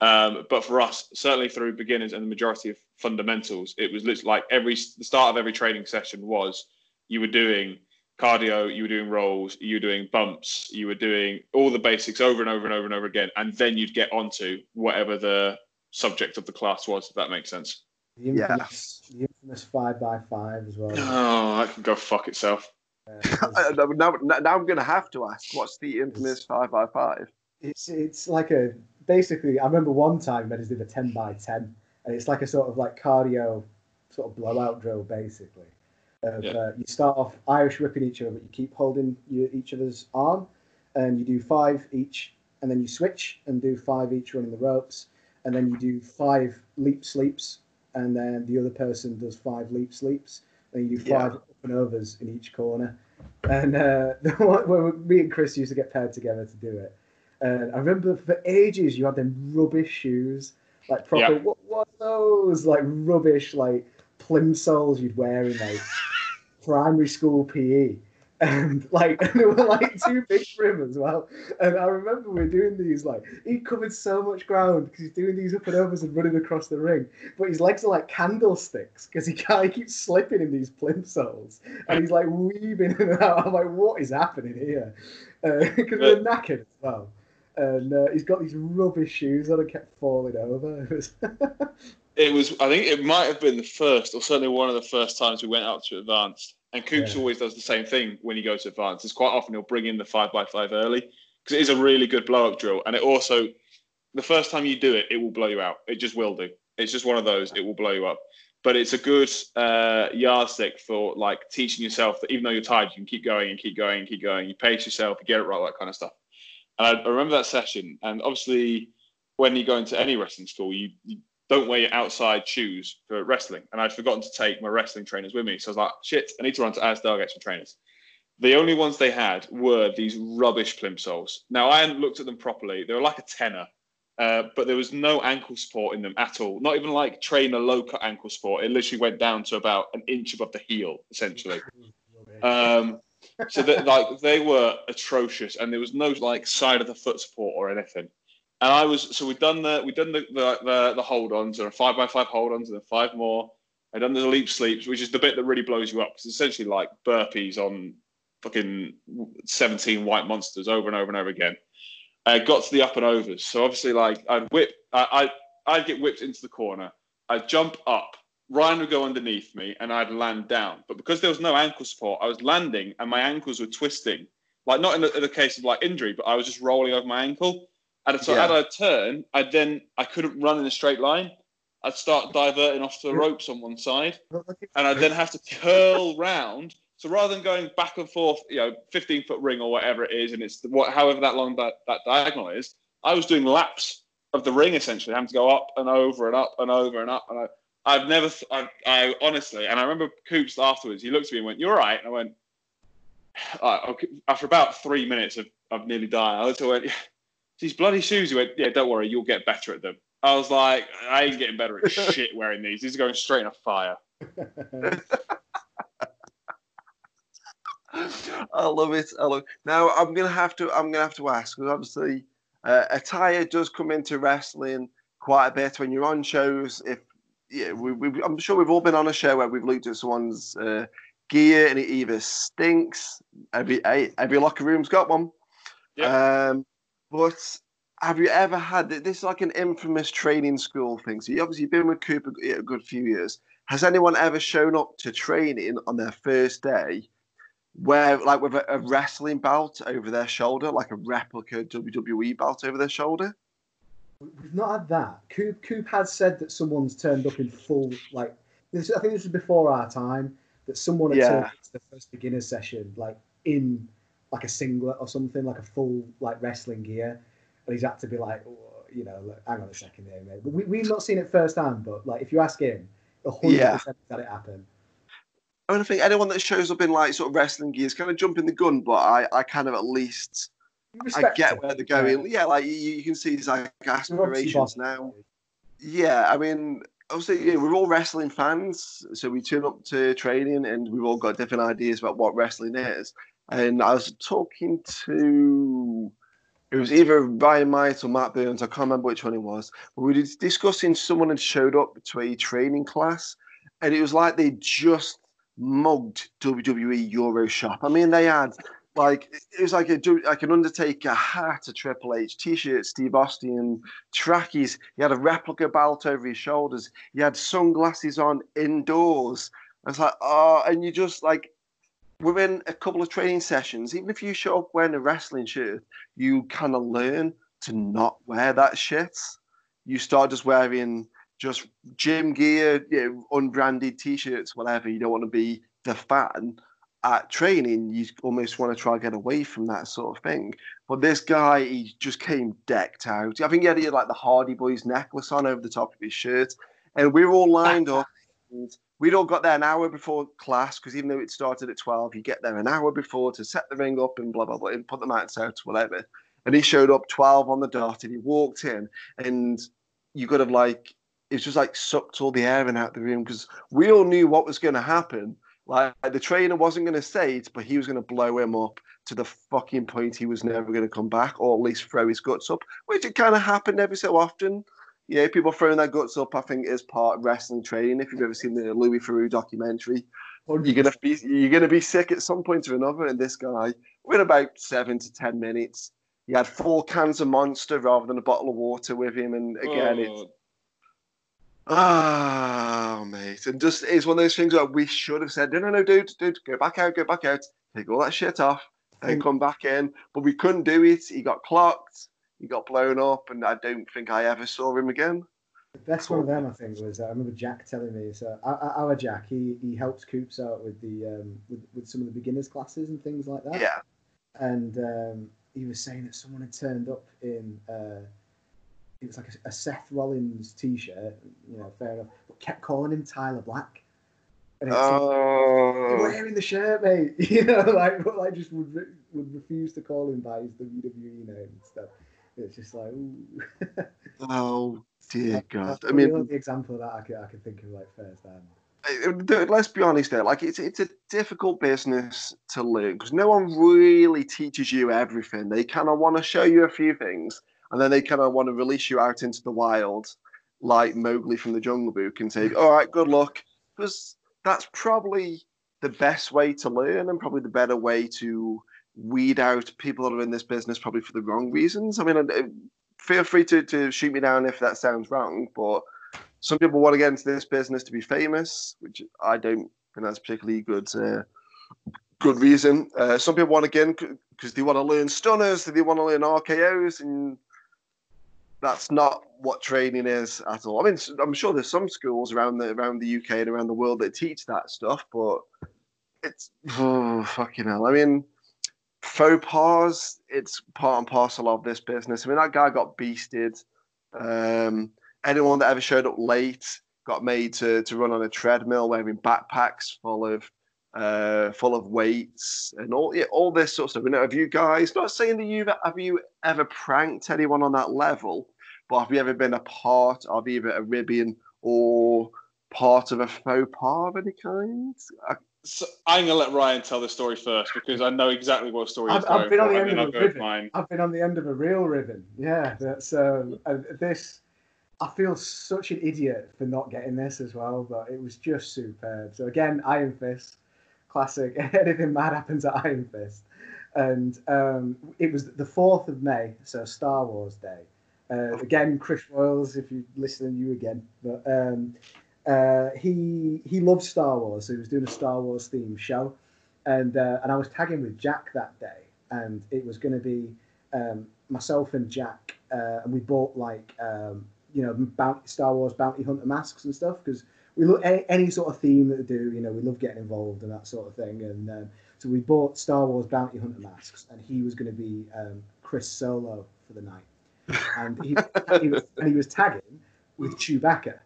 Um, but for us, certainly through beginners and the majority of fundamentals, it was literally like every the start of every training session was you were doing cardio, you were doing rolls, you were doing bumps, you were doing all the basics over and over and over and over again, and then you'd get onto whatever the subject of the class was. If that makes sense. The Yeah. infamous, the infamous five by five as well. Oh, that can go fuck itself. [laughs] Uh, now, now, now I'm going to have to ask, what's the infamous five by five? it's it's like a basically. I remember one time Meadows did a ten by ten, and it's like a sort of like cardio sort of blowout drill basically. Of, Yeah. uh, you start off Irish whipping each other, but you keep holding your, each other's arm, and you do five each, and then you switch and do five each running the ropes, and then you do five leap sleeps, and then the other person does five leap sleeps, and you do Yeah. five up and overs in each corner. And uh, [laughs] the one where me and Chris used to get paired together to do it. And I remember for ages you had them rubbish shoes, like proper. What what those like rubbish like plimsolls you'd wear in like [laughs] primary school PE, and like [laughs] and they were like too big for him as well. And I remember we were doing these like he covered so much ground because he's doing these up and overs and running across the ring, but his legs are like candlesticks because he can't he keeps slipping in these plimsolls and he's like weaving in and out. I'm like, what is happening here? Uh, because we're knackered as well. And uh, he's got these rubbish shoes that have kept falling over. [laughs] It was It was. I think it might have been the first, or certainly one of the first times we went out to advanced. And Coops Yeah. always does the same thing when he goes to advanced. It's quite often he'll bring in the five by five early because it is a really good blow up drill. And it also, the first time you do it, it will blow you out. It just will do. It's just one of those. It will blow you up. But it's a good uh, yardstick for like teaching yourself that even though you're tired, you can keep going and keep going and keep going. You pace yourself, you get it right, that kind of stuff. And I, I remember that session. And obviously, when you go into any wrestling school, you, you don't wear your outside shoes for wrestling. And I'd forgotten to take my wrestling trainers with me. So I was like, shit, I need to run to Asdale get some trainers. The only ones they had were these rubbish plimsolls. Now, I hadn't looked at them properly. They were like a tenner, uh, but there was no ankle support in them at all. Not even like trainer low cut ankle support. It literally went down to about an inch above the heel, essentially. [laughs] Um, so that like they were atrocious, and there was no like side of the foot support or anything. And I was so we'd done the we'd done the the, the, the hold ons or five by five hold ons and then five more. I'd done the leap sleeps, which is the bit that really blows you up. It's essentially like burpees on fucking seventeen white monsters over and over and over again. I got to the up and overs, so obviously like I'd whip, I I I'd get whipped into the corner. I'd jump up. Ryan would go underneath me and I'd land down. But because there was no ankle support, I was landing and my ankles were twisting. Like not in the, in the case of like injury, but I was just rolling over my ankle. And so Yeah. as I turn, I then I couldn't run in a straight line. I'd start diverting off to the ropes on one side, and I'd then have to curl round. So rather than going back and forth, you know, 15 foot ring or whatever it is, and it's what however that long that, that diagonal is, I was doing laps of the ring essentially, having to go up and over and up and over and up. And I, I've never, th- I, I honestly, and I remember Coops afterwards, he looked at me and went, "You're right. and I went. Okay. After about three minutes of, of nearly dying, I looked at went, these bloody shoes. He went, yeah, don't worry, you'll get better at them. I was like, I ain't getting better at [laughs] shit wearing these. These are going straight in a fire. [laughs] I love it. I love. Now I'm gonna have to. I'm gonna have to ask because obviously uh, attire does come into wrestling quite a bit when you're on shows. If yeah, we, we, I'm sure we've all been on a show where we've looked at someone's uh, gear and it either stinks. Every every locker room's got one. Um, but have you ever had this? Is like an infamous training school thing. So you obviously you've been with Cooper a good few years. Has anyone ever shown up to training on their first day? where like with a, a wrestling belt over their shoulder, like a replica WWE belt over their shoulder. We've not had that. Coop Coop has said that someone's turned up in full like this. I think this was before our time that someone had Yeah. turned up to the first beginner session like in like a singlet or something, like a full like wrestling gear, and he's had to be like, oh, you know, look, hang on a second here, mate. But we, we've not seen it firsthand. But like, if you ask him, a hundred Yeah. that it happened. I mean, I think anyone that shows up in like sort of wrestling gear is kind of jumping the gun, but I, I kind of at least I get where they're going. Yeah, like you, you can see his like aspirations now. Yeah, I mean, obviously, yeah, we're all wrestling fans, so we turn up to training and we've all got different ideas about what wrestling is. And I was talking to, it was either Ryan Might or Matt Burns, I can't remember which one it was, but we were discussing someone had showed up to a training class, and it was like they just mugged WWE Euro Shop. I mean, they had like it was like a like an Undertaker hat, a Triple H T-shirt, Steve Austin trackies. He had a replica belt over his shoulders. He had sunglasses on indoors. I was like, oh, and you just like within a couple of training sessions, even if you show up wearing a wrestling shirt, you kind of learn to not wear that shit. You start just wearing just gym gear, you know, unbranded t-shirts, whatever. You don't want to be the fan at training. You almost want to try and get away from that sort of thing. But this guy, he just came decked out. I think he had, he had like the Hardy Boys necklace on over the top of his shirt, and we were all lined up. And we'd all got there an hour before class because even though it started at twelve, you get there an hour before to set the ring up and blah blah blah, and put the mats out, whatever. And he showed up twelve on the dot, and he walked in, and you could have like it was just like sucked all the air in out the room because we all knew what was going to happen. Like the trainer wasn't going to say it, but he was going to blow him up to the fucking point he was never going to come back, or at least throw his guts up, which it kind of happened every so often. Yeah, people throwing their guts up, I think, is part of wrestling training. If you've ever seen the Louis Theroux documentary, you're gonna be you're gonna be sick at some point or another. And this guy, within about seven to ten minutes, he had four cans of Monster rather than a bottle of water with him. And again, it's oh, Oh, mate. And just it's one of those things where we should have said, no, no, no, dude, dude, go back out, go back out, take all that shit off, and Mm. come back in. But we couldn't do it. He got clocked, he got blown up, and I don't think I ever saw him again. The best one of them, I think, was uh, I remember Jack telling me. So our, our Jack, he he helps Coops out with the um, with, with some of the beginners classes and things like that. Yeah. And um, he was saying that someone had turned up in uh, it was like a, a Seth Rollins T-shirt, you know, fair enough, but kept calling him Tyler Black. And it's like, Oh, wearing the shirt, mate. [laughs] You know, like, but, like just would re- would refuse to call him by his WWE name and stuff. It's just like, ooh. [laughs] oh dear God. I mean, the example of that I could, I could think of like first hand. uh, let's be honest there. Like, it's it's a difficult business to learn because no one really teaches you everything. They kind of want to show you a few things, and then they kind of want to release you out into the wild, like Mowgli from the Jungle Book, and say, "All right, good luck." Because that's probably the best way to learn, and probably the better way to weed out people that are in this business, probably for the wrong reasons. I mean, uh, feel free to to shoot me down if that sounds wrong, but some people want to get into this business to be famous, which I don't think that's particularly good. Uh, good reason. Uh, some people want to because they want to learn stunners, they want to learn RKO's, and that's not what training is at all. I mean, I'm sure there's some schools around the around the UK and around the world that teach that stuff, but it's oh, fucking hell. I mean, faux pas. It's part and parcel of this business. I mean, that guy got beasted. Um, anyone that ever showed up late got made to, to run on a treadmill wearing backpacks full of uh, full of weights and all yeah, all this sort of stuff. You know, have you guys not saying that you've have you ever pranked anyone on that level, but have you ever been a part of either a ribbing or part of a faux pas of any kind? I, so I'm gonna let Ryan tell the story first because I know exactly what story I've, he's I've going been on the end of I'll a go with ribbon. mine. I've been on the end of a real ribbon. Yeah, that's um, uh, this. I feel such an idiot for not getting this as well, but it was just superb. So again, Iron Fist, classic. [laughs] Anything mad happens at Iron Fist, and um, it was the fourth of May, so Star Wars Day. Uh, again, Chris Royals, if you listen, you again, but um, uh, he he loves Star Wars, so he was doing a Star Wars themed show, and uh, and I was tagging with Jack that day, and it was going to be um, myself and Jack, uh, and we bought like um, you know bounty, Star Wars bounty hunter masks and stuff because we look any, any sort of theme that we do, you know, we love getting involved and that sort of thing, and um, so we bought Star Wars bounty hunter masks, and he was going to be um, Chris Solo for the night, and he, he was, and he was tagging with Chewbacca.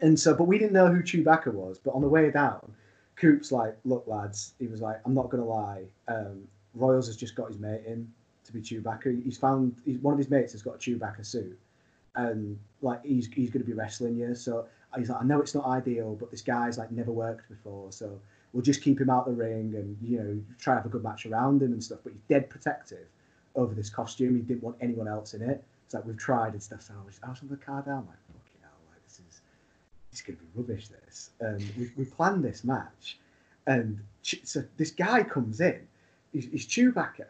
And so, but we didn't know who Chewbacca was. But on the way down, Coop's like, "Look, lads," he was like, "I'm not gonna lie. Um, Royals has just got his mate in to be Chewbacca. He's found he's, one of his mates has got a Chewbacca suit, and like he's he's gonna be wrestling you. So he's like, I know it's not ideal, but this guy's like never worked before, so we'll just keep him out the ring and you know try to have a good match around him and stuff. But he's dead protective over this costume. He didn't want anyone else in it. It's like we've tried and stuff. So I was, I was on the car down like, fucking hell, like this is it's to be rubbish. This, and we, we planned this match, and so this guy comes in, he's, he's Chewbacca,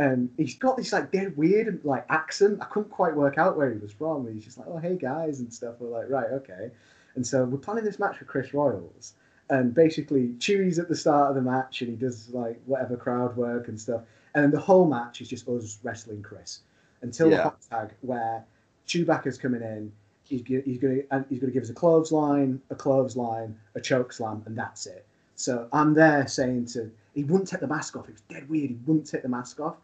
and he's got this like dead weird like accent. I couldn't quite work out where he was from. He's just like, oh hey guys and stuff. We're like, right, okay. And so we're planning this match with Chris Royals, and basically Chewie's at the start of the match, and he does like whatever crowd work and stuff, and then the whole match is just us wrestling Chris until the Yeah. hot tag where Chewbacca's coming in. He's, he's going to he's going to give us a clothesline, a clothesline, a choke slam, and that's it. So I'm there saying to he wouldn't take the mask off. It was dead weird. He wouldn't take the mask off,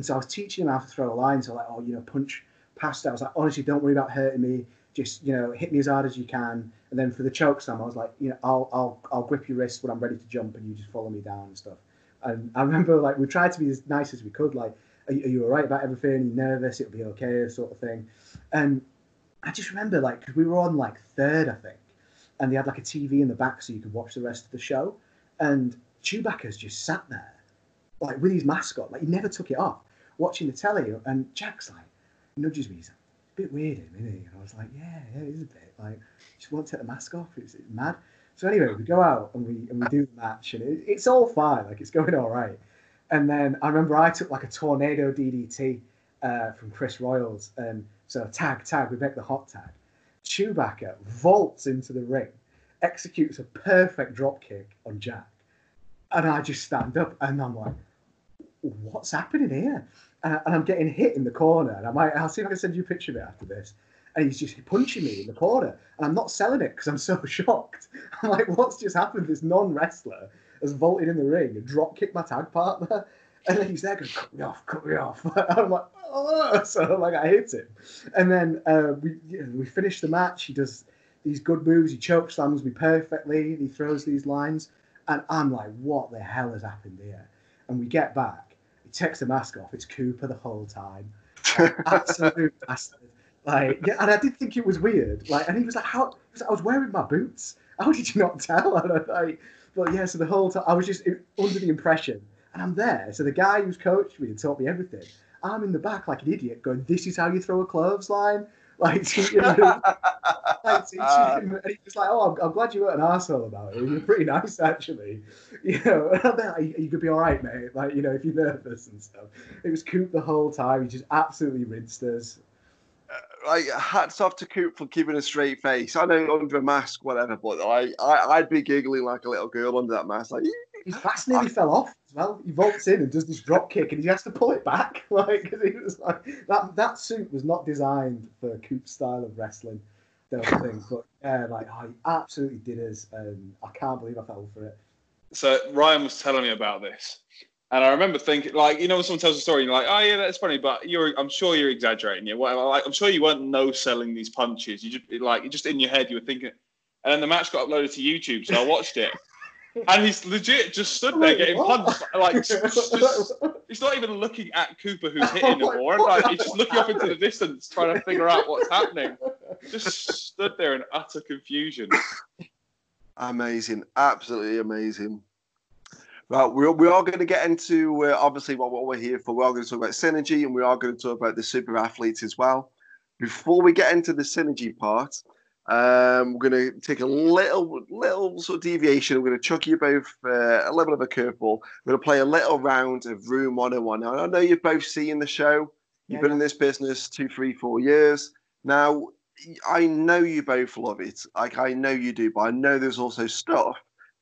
and so I was teaching him how to throw a line. So like, oh, you know, punch past. I was like, honestly, don't worry about hurting me. Just you know, hit me as hard as you can. And then for the choke slam, I was like, you know, I'll I'll I'll grip your wrist when I'm ready to jump, and you just follow me down and stuff. And I remember like we tried to be as nice as we could. Like, are you, are you all right about everything? Are you nervous? It'll be okay, sort of thing. And I just remember like 'cause we were on like third, I think, and they had like a TV in the back so you could watch the rest of the show. And Chewbacca's just sat there, like with his mask on, like he never took it off, watching the telly. And Jack's like nudges me. He's like, "It's a bit weird, isn't he?" And I was like, "Yeah, yeah, it is a bit. Like, just won't take the mask off. It's, it's mad." So anyway, we go out and we and we do the match, and it, it's all fine. Like it's going [laughs] all right. And then I remember I took like a tornado DDT uh, from Chris Royals, and so tag tag we make the hot tag. Chewbacca vaults into the ring, executes a perfect drop kick on Jack, and I just stand up and I'm like, "What's happening here?" And, I, and I'm getting hit in the corner, and I might I'll see if I can send you a picture of it after this. And he's just punching me in the corner, and I'm not selling it because I'm so [laughs] shocked. I'm like, "What's just happened?" This non wrestler has vaulted in the ring and drop kicked my tag partner. And then he's there going, cut me off, cut me off. [laughs] And I'm like, oh, [laughs] so like I hit him. And then uh, we you know, we finish the match. He does these good moves. He choke slams me perfectly. He throws these lines, and I'm like, what the hell has happened here? And we get back. He takes the mask off. It's Cooper the whole time. [laughs] Absolute bastard. Like, yeah, and I did think it was weird. Like, and he was like, "How?" was like, I was wearing my boots. How did you not tell? [laughs] And I, like, but yeah, so the whole time I was just under the impression, and I'm there. So the guy who's coached me and taught me everything, I'm in the back like an idiot, going, "This is how you throw a clothesline." Like, teaching [laughs] him, like teaching him, and he was like, "Oh, I'm, I'm glad you weren't an asshole about it. You're pretty nice, actually." [laughs] You know, and I'm like, you could be all right, mate. Like, you know, if you're nervous and stuff. It was Coop the whole time. He just absolutely rinsed us. Uh, like hats off to Coop for keeping a straight face. I know under a mask, whatever, but I, I I'd be giggling like a little girl under that mask, like his mask nearly [laughs] fell off as well. He vaults in and does this drop kick, and he has to pull it back. [laughs] Like, cause he was like that. That suit was not designed for Coop's style of wrestling. Don't think, but yeah, like oh, absolutely did us, and I can't believe I fell for it. So Ryan was telling me about this, and I remember thinking, like, you know, when someone tells a story, you're like, oh yeah, that's funny, but you're, I'm sure you're exaggerating. Yeah, whatever. Like, I'm sure you weren't no selling these punches. You just like, just in your head, you were thinking. And then the match got uploaded to YouTube, so I watched it. And he's legit just stood there getting punched. Like, just, just, [laughs] he's not even looking at Cooper who's hitting anymore. Like, he's just looking up into the distance, trying to figure out what's happening. Just stood there in utter confusion. Amazing, absolutely amazing. Right, we're, we are going to get into uh, obviously what, what we're here for. We are going to talk about synergy and we are going to talk about the super athletes as well. Before we get into the synergy part, um, we're going to take a little, little sort of deviation. We're going to chuck you both uh, a little bit of a curveball. We're going to play a little round of Room 101. Now, I know you've both seen the show. You've yeah, been yeah. in this business two, three, four years. Now, I know you both love it. Like, I know you do, but I know there's also stuff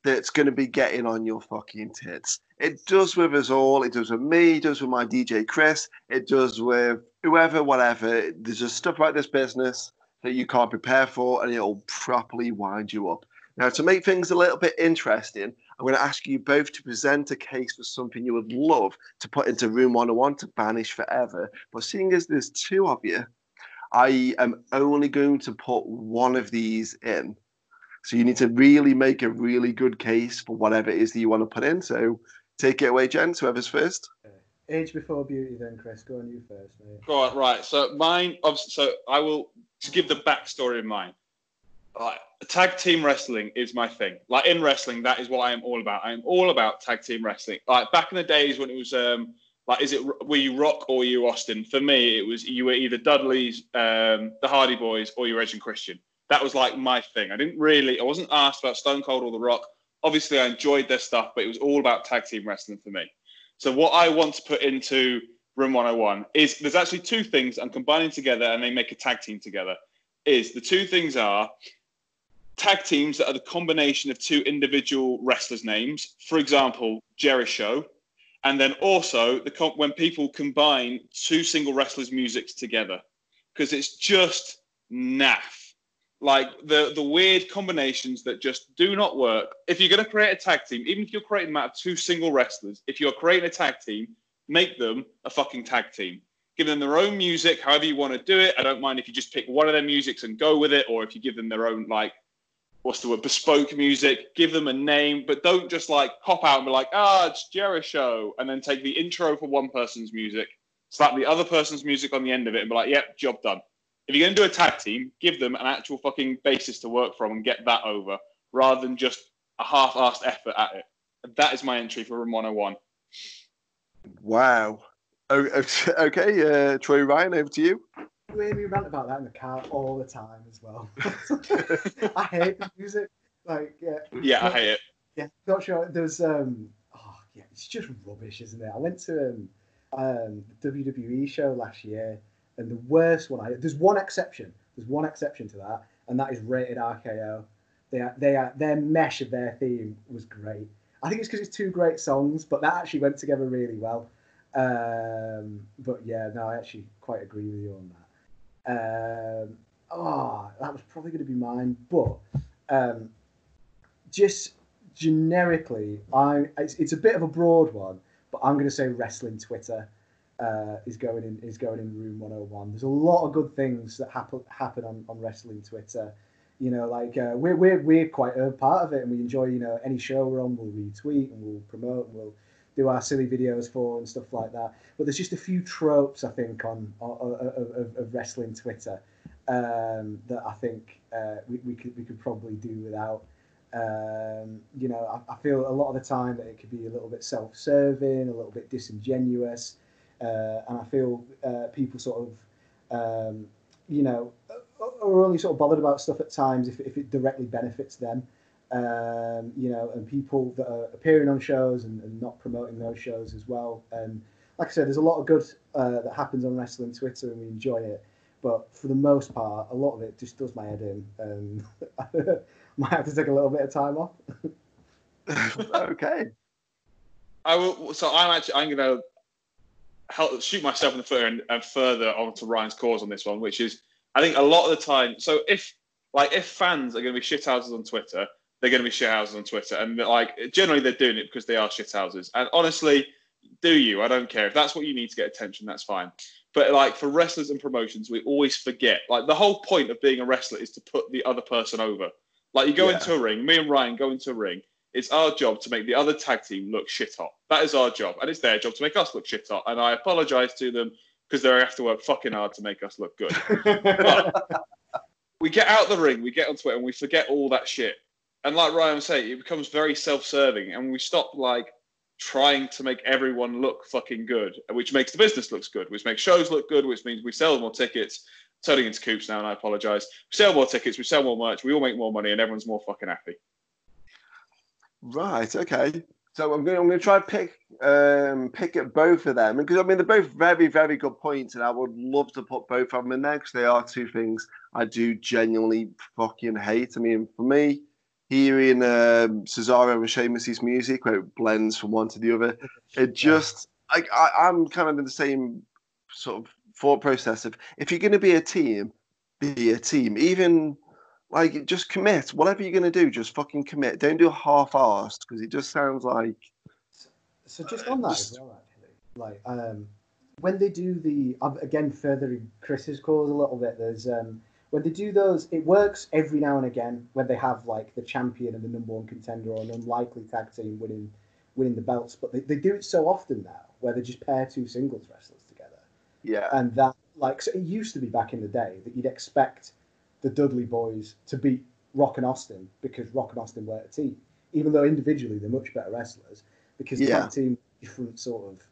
that's going to be getting on your fucking tits. It does with us all. It does with me. It does with my DJ Chris. It does with whoever, whatever. There's just stuff about this business that you can't prepare for, and it'll properly wind you up. Now, to make things a little bit interesting, I'm going to ask you both to present a case for something you would love to put into Room 101 to banish forever. But seeing as there's two of you, I am only going to put one of these in. So you need to really make a really good case for whatever it is that you want to put in. So take it away, gents, whoever's first. Uh, Age before beauty, then Chris. Go on you first, mate. Go on, right. So mine, so I will to give the backstory of mine. Like tag team wrestling is my thing. Like in wrestling, that is what I am all about. I am all about tag team wrestling. Like back in the days when it was um like is it were you Rock or you Austin? For me, it was you were either Dudley's, um, the Hardy Boys, or you Edge and Christian that was like my thing. I didn't really, I wasn't asked about Stone Cold or The Rock. Obviously, I enjoyed their stuff, but it was all about tag team wrestling for me. So what I want to put into Room 101 is there's actually two things I'm combining together, and they make a tag team together. Is the two things are tag teams that are the combination of two individual wrestlers' names. For example, Jeri-Show, and then also the when people combine two single wrestlers' musics together, because it's just naff like the the weird combinations that just do not work. If you're going to create a tag team, even if you're creating out of two single wrestlers, if you're creating a tag team, make them a fucking tag team. Give them their own music, however you want to do it. I don't mind if you just pick one of their musics and go with it, or if you give them their own like what's the word bespoke music. Give them a name, but don't just like cop out and be like, ah, it's Jeri-Show, and then take the intro for one person's music, slap the other person's music on the end of it, and be like, yep, job done if you're going to do a tag team, give them an actual fucking basis to work from and get that over rather than just a half-assed effort at it. And that is my entry for Room 101. Wow. [laughs] Okay, uh, Troy Ryan, over to you. You hear me rant about that in the car all the time as well. [laughs] I hate the music. Like, yeah. Yeah, I hate it. Yeah, not sure. There's, um, oh, yeah, it's just rubbish, isn't it? I went to um, um, the WWE show last year and the worst one, I, there's one exception. There's one exception to that, and that is Rated RKO. They are, they are, their mesh of their theme was great. I think it's because it's two great songs, but that actually went together really well. Um, but yeah, no, I actually quite agree with you on that. Um, oh, that was probably going to be mine, but um, just generically, I it's, it's a bit of a broad one, but I'm going to say wrestling Twitter uh, is going in is going in room 101. There's a lot of good things that happen happen on, on wrestling Twitter. You know, like uh, we're, we're we're quite a part of it, and we enjoy. You know, any show we're on, we'll retweet and we'll promote and we'll do our silly videos for and stuff like that. But there's just a few tropes I think on, of, of, wrestling Twitter um, that I think uh, we, we could we could probably do without. Um, you know, I, I, feel a lot of the time that it could be a little bit self-serving, a little bit disingenuous. Uh, and I feel uh, people sort of, um, you know, are only sort of bothered about stuff at times if, if it directly benefits them. Um, you know, and people that are appearing on shows and, and, not promoting those shows as well. And like I said, there's a lot of good uh, that happens on wrestling Twitter, and we enjoy it. But for the most part, a lot of it just does my head in, and I [laughs] might have to take a little bit of time off. [laughs] [laughs] okay. I will. So I'm actually I'm going to help shoot myself in the foot and, and further onto Ryan's cause on this one, which is I think a lot of the time. So if like if fans are going to be shithouses on Twitter, they're going to be shithouses on Twitter, and like generally they're doing it because they are shithouses. And honestly, do you? I don't care if that's what you need to get attention. That's fine. But like for wrestlers and promotions, we always forget. Like the whole point of being a wrestler is to put the other person over. Like you go Yeah. into a ring, me and Ryan go into a ring. It's our job to make the other tag team look shit hot. That is our job, and it's their job to make us look shit hot. And I apologise to them because they have to work fucking hard to make us look good. But [laughs] we get out the ring, we get on Twitter, and we forget all that shit. And like Ryan was saying, it becomes very self-serving, and we stop like trying to make everyone look fucking good, which makes the business looks good, which makes shows look good, which means we sell more tickets. Turning into coops now, and I apologise. We sell more tickets, we sell more merch, we all make more money, and everyone's more fucking happy. Right. Okay. So I'm going. I'm going to try and pick um, pick at both of them because I mean they're both very very good points, and I would love to put both of them in there because they are two things I do genuinely fucking hate. I mean, for me, hearing um, Cesaro and Sheamus's music where it blends from one to the other, it just like I, I'm kind of in the same sort of thought process of if you're going to be a team, be a team. Even like, just commit. Whatever you're gonna do, just fucking commit. Don't do a half-assed because it just sounds like So just on that Just- as well, actually, like um, when they do the uh, again furthering Chris's cause a little bit. There's um, when they do those, it works every now and again when they have like the champion and the number one contender or an unlikely tag team winning winning the belts. But they, they do it so often now where they just pair two singles wrestlers together, yeah, and that like so it used to be back in the day that you'd expect the Dudley boys to beat Rock and Austin because Rock and Austin were a team, even though individually they're much better wrestlers. Because Yeah. tag team different sort of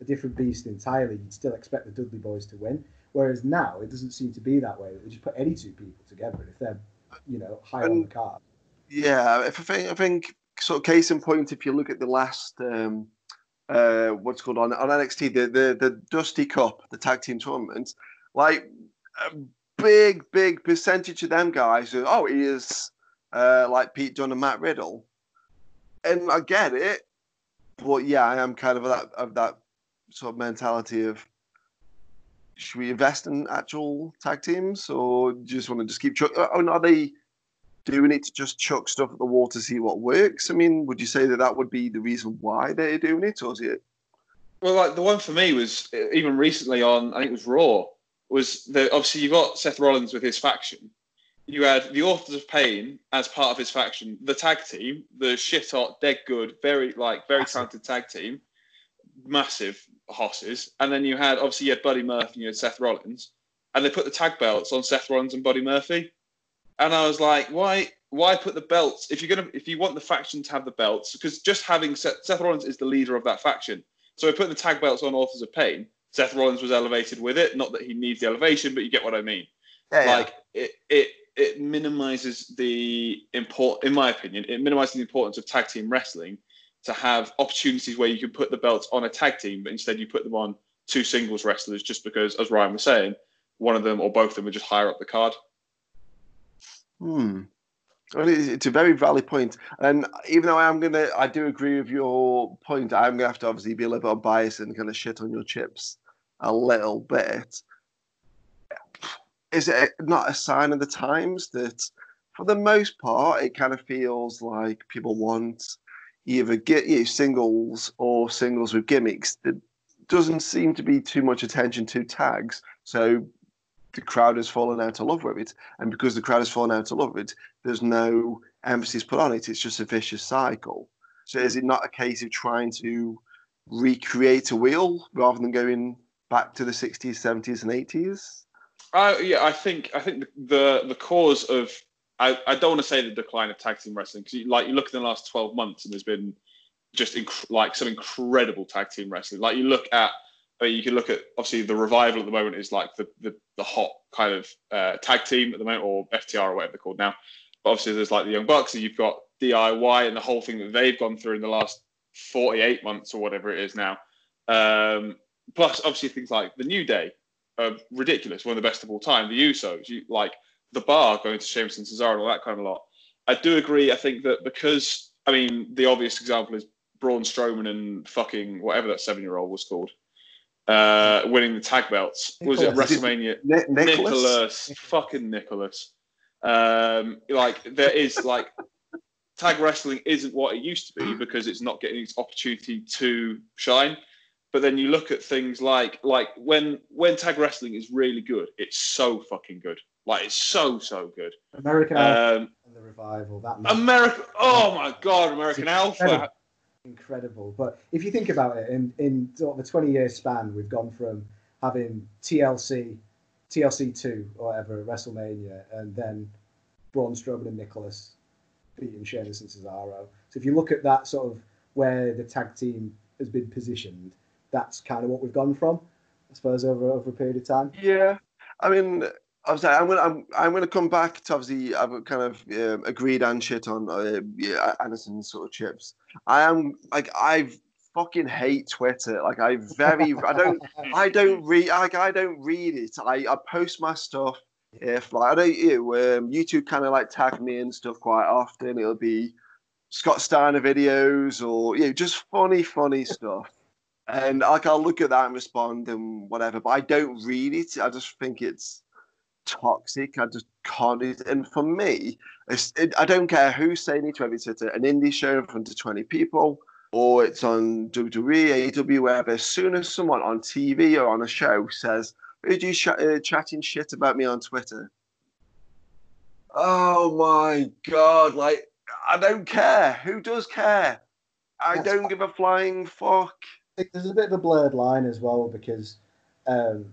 a different beast entirely. You'd still expect the Dudley boys to win. Whereas now it doesn't seem to be that way. They just put any two people together, and if they're you know high on the And- card, yeah. If I think, I think sort of case in point, if you look at the last um, uh, what's called on on NXT, the the the Dusty Cup, the tag team tournament, like a big big percentage of them guys are oh he is uh, like Pete Dunne and Matt Riddle, and I get it, but yeah, I am kind of that of that sort of mentality of should we invest in actual tag teams or just want to just keep chuck? Oh, and are they doing it to just chuck stuff at the wall to see what works? I mean, would you say that that would be the reason why they're doing it, or is it? Well, like the one for me was uh, even recently on, I think it was Raw, was that obviously you got Seth Rollins with his faction. You had the Authors of Pain as part of his faction, the tag team, the shit hot, dead good, very like very talented tag team, massive hosses, and then you had obviously you had Buddy Murphy and you had Seth Rollins, and they put the tag belts on Seth Rollins and Buddy Murphy, and I was like, why? Why put the belts if you're gonna if you want the faction to have the belts because just having Seth, Seth Rollins is the leader of that faction, so we put the tag belts on Authors of Pain. Seth Rollins was elevated with it. Not that he needs the elevation, but you get what I mean. Like it, it, it minimizes the import. In my opinion, it minimizes the importance of tag team wrestling to have opportunities where you can put the belts on a tag team, but instead you put them on two singles wrestlers, just because, as Ryan was saying, one of them or both of them are just higher up the card. Hmm. Well, it's it's a very valid point, and even though I am gonna, I do agree with your point. I'm gonna have to obviously be a little bit biased and kind of shit on your chips a little bit. Is it not a sign of the times that, for the most part, it kind of feels like people want either get you singles or singles with gimmicks? There doesn't seem to be too much attention to tags, so the crowd has fallen out of love with it, and because the crowd has fallen out of love with it, there's no emphasis put on it. It's just a vicious cycle. So is it not a case of trying to recreate a wheel rather than going back to the 60s, 70s, and 80s? I yeah, I think I think the the, cause of I, I don't want to say the decline of tag team wrestling because like you look at the last twelve months and there's been just inc- like some incredible tag team wrestling. Like you look at mean, you can look at obviously the revival at the moment is like the the, the hot kind of uh, tag team at the moment or FTR or whatever they're called now. But obviously there's like the Young Bucks and you've got DIY and the whole thing that they've gone through in the last 48 months or whatever it is now. Um, plus obviously things like the New Day are ridiculous, one of the best of all time. The Usos, you like the bar going to Sheamus and Cesaro and all that kind of lot. I do agree. I think that because I mean the obvious example is Braun Strowman and fucking whatever that seven year old was called, uh, winning the tag belts. Was it Nicholas. WrestleMania? Ni- Nicholas. Nicholas, fucking Nicholas. Um, like there is like tag wrestling isn't what it used to be because it's not getting its opportunity to shine. But then you look at things like like when when tag wrestling is really good, it's so fucking good. Like it's so so good. American Alpha Um, and the revival. That match. America, oh my god, American Alpha. incredible. incredible. But if you think about it, in in sort of a twenty year span, we've gone from having TLC, TLC two or whatever, at WrestleMania, and then Braun Strowman and Nicholas beating Sheamus and Cesaro. So if you look at that sort of where the tag team has been positioned, that's kind of what we've gone from, I suppose, over over a period of time. Yeah, I mean, obviously, I'm gonna I'm, I'm gonna come back to obviously I've kind of um, agreed and shit on uh, yeah, Anderson's sort of chips. I am like I fucking hate Twitter. Like I very I don't [laughs] I don't read like I don't read it. I, I post my stuff if like I don't you know, um, YouTube kind of like tag me and stuff quite often. It'll be Scott Steiner videos or you know just funny funny stuff. And like I'll look at that and respond and whatever, but I don't read it. I just think it's toxic. I just can't. do it. And for me, it, I don't care who's saying it, whether it's at an indie show in front of 20 people or it's on WWE, AEW, wherever. As soon as someone on TV or on a show says, "Who'd you sh- uh, chatting shit about me on Twitter?" Oh my god! Like I don't care. Who does care? I don't give a flying fuck. There's a bit of a blurred line as well because, um,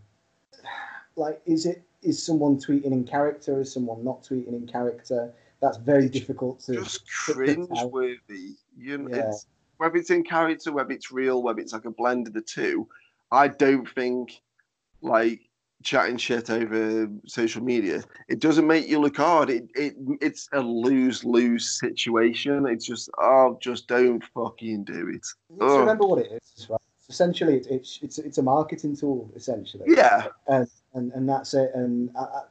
like, is it is someone tweeting in character? Is someone not tweeting in character? That's very It's difficult to. just cringe worthy. You know, Yeah. it's whether it's in character, whether it's real, whether it's like a blend of the two. I don't think like chatting shit over social media. It doesn't make you look hard. It it it's a lose lose situation. It's just oh, just don't fucking do it. You need to Ugh. remember what it is. Right? Essentially, it's it's it's, a marketing tool. Essentially, Yeah, and and, and that's it. And I, I-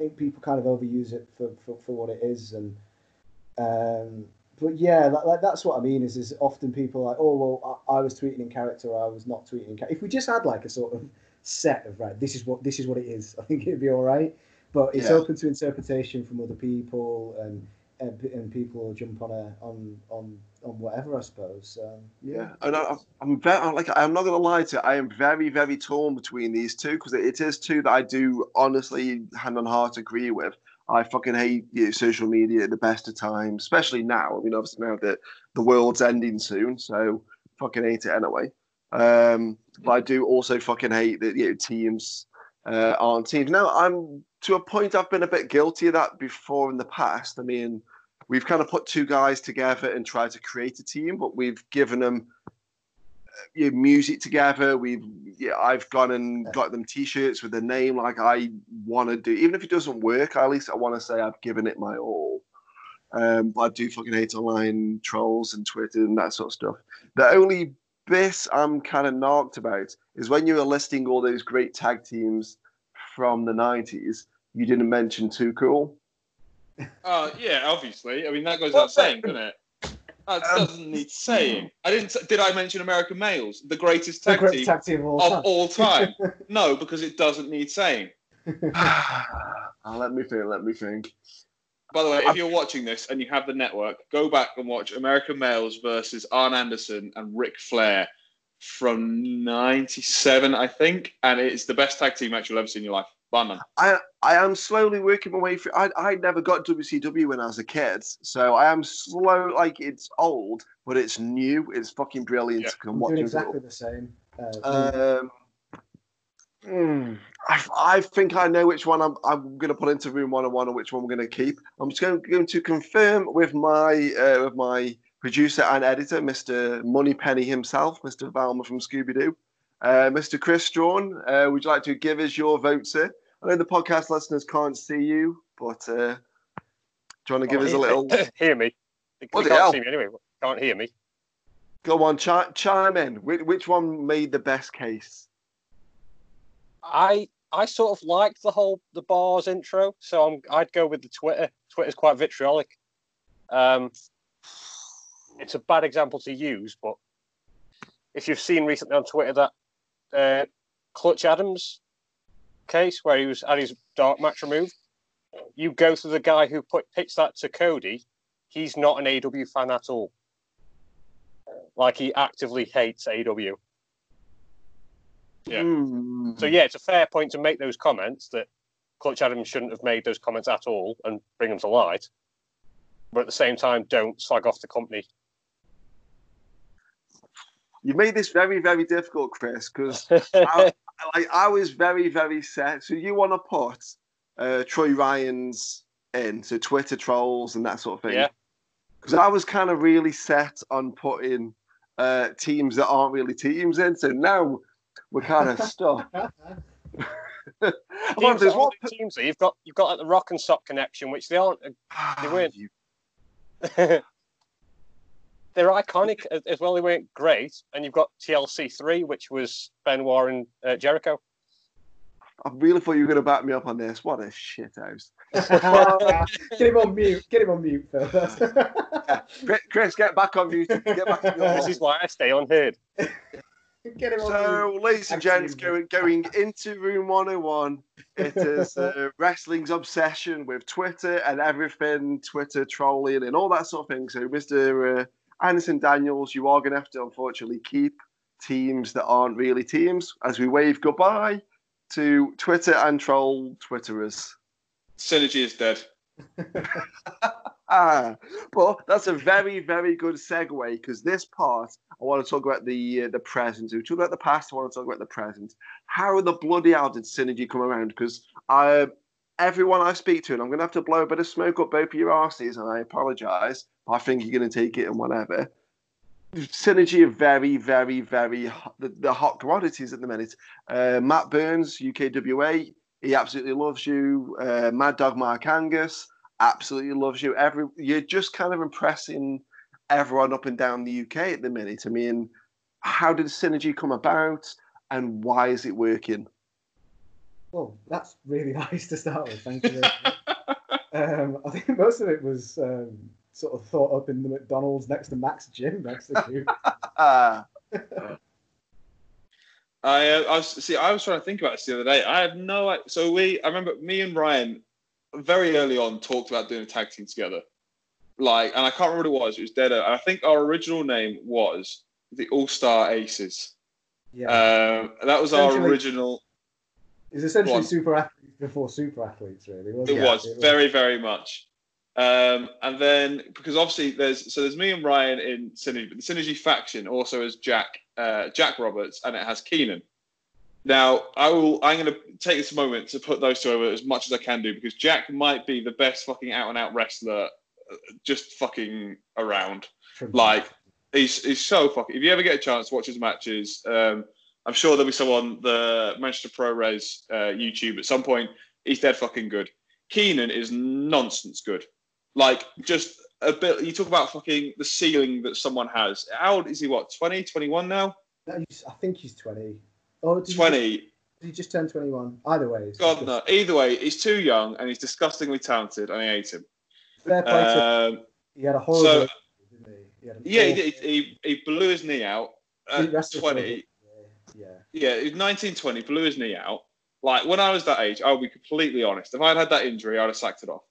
think people kind of overuse it for, for, for what it is. And um, but yeah, like, like that's what I mean. Is is often people are like, oh well, I, I was tweeting in character, I was not tweeting in character. If we just had like a sort of set of right, this is what this is what it is. [laughs] I think it'd be all right. But it's Yeah. open to interpretation from other people, and and, and people will jump on a on on on whatever I suppose. Um, yeah. And I, I'm very I'm like I'm not gonna lie to you. I am very very torn between these two because it is two that I do honestly hand on heart agree with. I fucking hate you know, social media at the best of times, especially now. I mean, obviously now that the world's ending soon, so fucking hate it anyway. Um, but I do also fucking hate that you know teams uh, aren't teams. Now I'm to a point I've been a bit guilty of that before in the past. I mean, we've kind of put two guys together and tried to create a team, but we've given them uh, you know, music together. We've yeah, I've gone and got them T-shirts with the name like I want to do. Even if it doesn't work, at least I want to say I've given it my all. Um, but I do fucking hate online trolls and Twitter and that sort of stuff. The only bit I'm kind of knocked about is when you were listing all those great tag teams from the 90s, you didn't mention Too Cool. Oh yeah, obviously. I mean that goes Well, without saying, doesn't it? That Um, doesn't need saying. I didn't. Did I mention American Males, the greatest the tag team tag team of all of time. all [laughs] time? no, because it doesn't need saying. [sighs] Ah, let me think, let me think. By the way, if you're watching this and you have the network, go back and watch American Males versus Arn Anderson and Ric Flair from '97, I think, and it's the best tag team match you'll ever see in your life. Bar none. I I am slowly working my way through. I I never got WCW when I was a kid, so I am slow. Like it's old, but it's new. It's fucking brilliant Yeah. to come I'm watch doing exactly the same. Uh, Um, hmm, I, I think I know which one I'm, I'm going to put into room 101 and which one we're going to keep. I'm just going, going to confirm with my uh, with my producer and editor, Mr. Moneypenny himself, Mr. Velma from Scooby Doo. Uh, Mr. Chris Strawn, uh, would you like to give us your vote, sir? I know the podcast listeners can't see you, but uh, do you want to give us a little? [laughs] hear me. They, What they the can't hell? see me anyway. Can't hear me. Go on, chi- chime in. Which, which one made the best case? I I sort of liked the whole the bars intro, so I'm I'd go with the Twitter. Twitter's quite vitriolic. Um, it's a bad example to use, but if you've seen recently on Twitter that uh, Clutch Adams case where he was had his dark match removed, you go to the guy who put pitched that to Cody. He's not an AEW fan at all. Like he actively hates AEW. Yeah. Hmm. So yeah, it's a fair point to make those comments that Clutch Adams shouldn't have made those comments at all and bring them to light. But at the same time, don't slag off the company. You made this very, very difficult, Chris, because [laughs] I, like, I was very, very set. So you want to put uh, Troy Ryan's in, so Twitter trolls and that sort of thing. Yeah. Because I was kind of really set on putting uh, teams that aren't really teams in. So now we're kind of [laughs] stuck. I wonder if teams, there's one. aren't teams that you've got you've got like the Rock and Sock connection, which they aren't. They weren't. You- [laughs] They're iconic as, as well. They weren't great, and you've got TLC three, which was Benoit and uh, Jericho. I really thought you were going to back me up on this. What a shit house. [laughs] get him on mute. Get him on mute first. Chris, Chris, get back on mute. Get back on This is why I stay unheard. Get him So, mute. ladies and gents, going, going into room 101, it is uh, [laughs] wrestling's obsession with Twitter and everything, Twitter trolling and all that sort of thing. So, Mr. Uh, Anderson Daniels, you are going to have to unfortunately keep teams that aren't really teams as we wave goodbye to Twitter and troll Twitterers. Synergy is dead. [laughs] [laughs] Ah, but that's a very, very good segue because this part I want to talk about the uh, the present. We talk about the past. I want to talk about the present. How the bloody hell did synergy come around? Because I, everyone I speak to, and I'm going to have to blow a bit of smoke up both of your arses, and I apologise. I think you're going to take it and whatever. Synergy are very, very, very hot, the, the hot commodities at the minute. Uh, Matt Burns, UKWA, he absolutely loves you. Uh, Mad Dog Mark Angus absolutely loves you. Every you're just kind of impressing everyone up and down the UK at the minute. I mean, how did synergy come about, and why is it working? Well, that's really [laughs] nice to start with. Thank you. um, I think most of it was um, sort of thought up in the McDonald's next to Max Gym next to you. Ah, [laughs] I, uh, I was see. I was trying to think about this the other day. I had no. i- So we, I remember me and Ryan, very early on, talked about doing a tag team together. Like, and I can't remember what it was. It was Dead. And I think our original name was the All Star Aces. Yeah, Um, that was our original. it's essentially go on. super athletes before super athletes, really. Wasn't It it, was very, very much. Um, and then because obviously there's so there's me and Ryan in Synergy, but the Synergy faction also has Jack uh, Jack Roberts and it has Keenan. Now I will I'm going to take this moment to put those two over as much as I can do because Jack might be the best fucking out and out wrestler, uh, just fucking around. Like, He's he's so fucking. If you ever get a chance to watch his matches, um, I'm sure there'll be someone on the Manchester Pro Res uh, YouTube at some point. He's dead fucking good. Keenan is nonsense good. Like just a bit. You talk about fucking the ceiling that someone has. How old is he? What 20, 21 now? I think he's 20. Did he just- 20. Did he just turn 21? Either way. God no. Either way, he's too young and he's disgustingly talented, and I hate him. Fair play to Um, He had a horrible. so- he? Yeah, he, did. he he blew his knee out at wrestled for a 20. bit. Yeah. Yeah, he was 19, 20, blew his knee out. Like when I was that age, I'll be completely honest. If I had had that injury, I'd have sacked it off.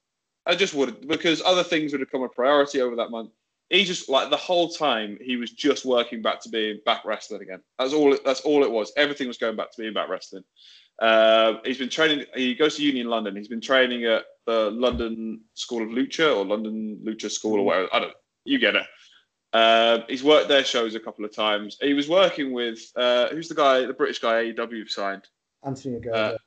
I just wouldn't because other things would have come a priority over that month. He just like the whole time he was just working back to being back wrestling again. That's all. It, that's all it was. Everything was going back to being back wrestling. Um, he's been training. He goes to uni in London. He's been training at the London School of Lucha or London Lucha School or whatever. I don't. You get it. Um, he's worked their shows a couple of times. He was working with uh, who's the guy, the British guy AEW signed. Anthony Ogogo.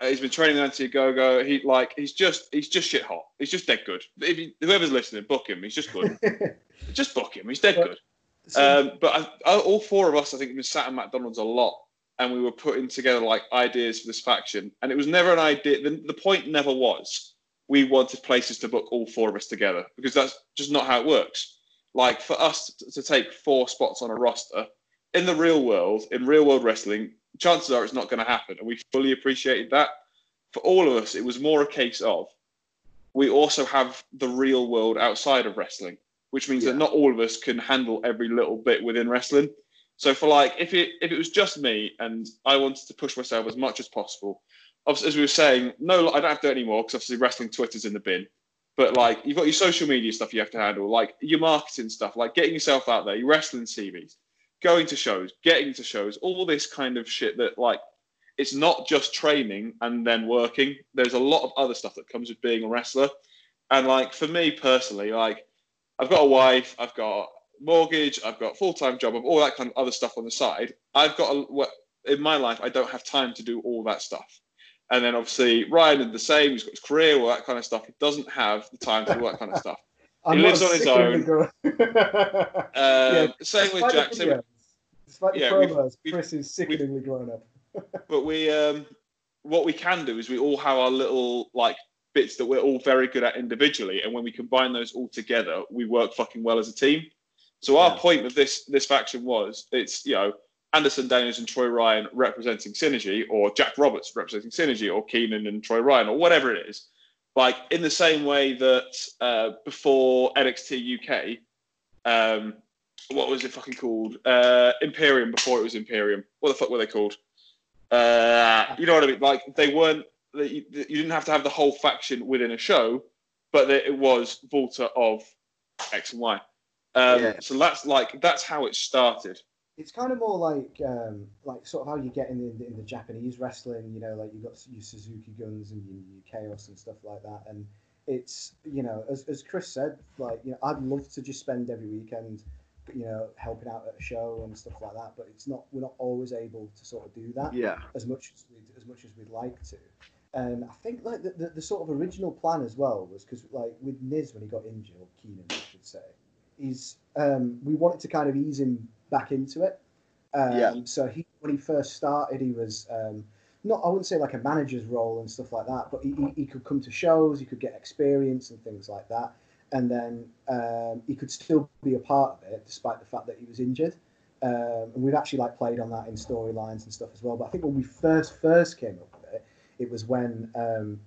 Uh, He's been training Anthony Ogogo. He like he's just he's just shit hot. He's just dead good. If you, whoever's listening, book him. He's just good. [laughs] just book him. He's dead But- good. So- Um, but I, I, all four of us, I think, have been sat at McDonald's a lot, and we were putting together like ideas for this faction. And it was never an idea. The, the point never was we wanted places to book all four of us together because that's just not how it works. Like for us to, to take four spots on a roster in the real world, in real world wrestling, chances are it's not going to happen, and we fully appreciated that. For all of us, it was more a case of we also have the real world outside of wrestling which means Yeah. that not all of us can handle every little bit within wrestling. So for like, if it if it was just me and I wanted to push myself as much as possible, obviously, as we were saying, no, I don't have to do it anymore because obviously wrestling Twitter's in the bin. But like, you've got your social media stuff you have to handle, like your marketing stuff, like getting yourself out there, your wrestling CVs, going to shows, getting to shows, all this kind of shit that like it's not just training and then working. There's a lot of other stuff that comes with being a wrestler. And like for me personally, like I've got a wife, I've got mortgage, I've got full time job, I've all that kind of other stuff on the side. I've got a, what in my life I don't have time to do all that stuff. And then obviously Ryan did the same. He's got his career, all that kind of stuff. He doesn't have the time to do that kind of stuff. [laughs] He lives on his own. [laughs] Um, Yeah, same with Jack. Same with, videos, Despite the Yeah, we've- promos, we've- Chris is sickeningly grown up. [laughs] but we um, what we can do is we all have our little like bits that we're all very good at individually, and when we combine those all together, we work fucking well as a team. So our Yeah. point with this this faction was it's you know Anderson Daniels and Troy Ryan representing Synergy, or Jack Roberts representing Synergy, or Keenan and Troy Ryan, or whatever it is. Like in the same way that uh, before NXT UK, um, what was it fucking called? Uh, Imperium before it was Imperium. What the fuck were they called? Uh, you know what I mean? Like they weren't. They, you you didn't have to have the whole faction within a show, but that it was Volta of X and Y. Um, Yeah. So that's like that's how it started. It's kind of more like um, like sort of how you get in the, in the Japanese wrestling. You know, like you've got your Suzuki guns and your, your chaos and stuff like that. And it's you know, as, as Chris said, like you know, I'd love to just spend every weekend, you know, helping out at a show and stuff like that. But it's not we're not always able to sort of do that Yeah. as much as we'd, as much as we'd like to. And I think like the, the, the sort of original plan as well was because like with Niz when he got injured, or Keenan I should say, is um, we wanted to kind of ease him back into it. Um, Yeah. So he when he first started, he was um, not I wouldn't say like a manager's role and stuff like that, but he, he, he could come to shows, he could get experience and things like that, and then um, he could still be a part of it despite the fact that he was injured. Um, and we've actually like played on that in storylines and stuff as well. But I think when we first first came up with it, it was when um,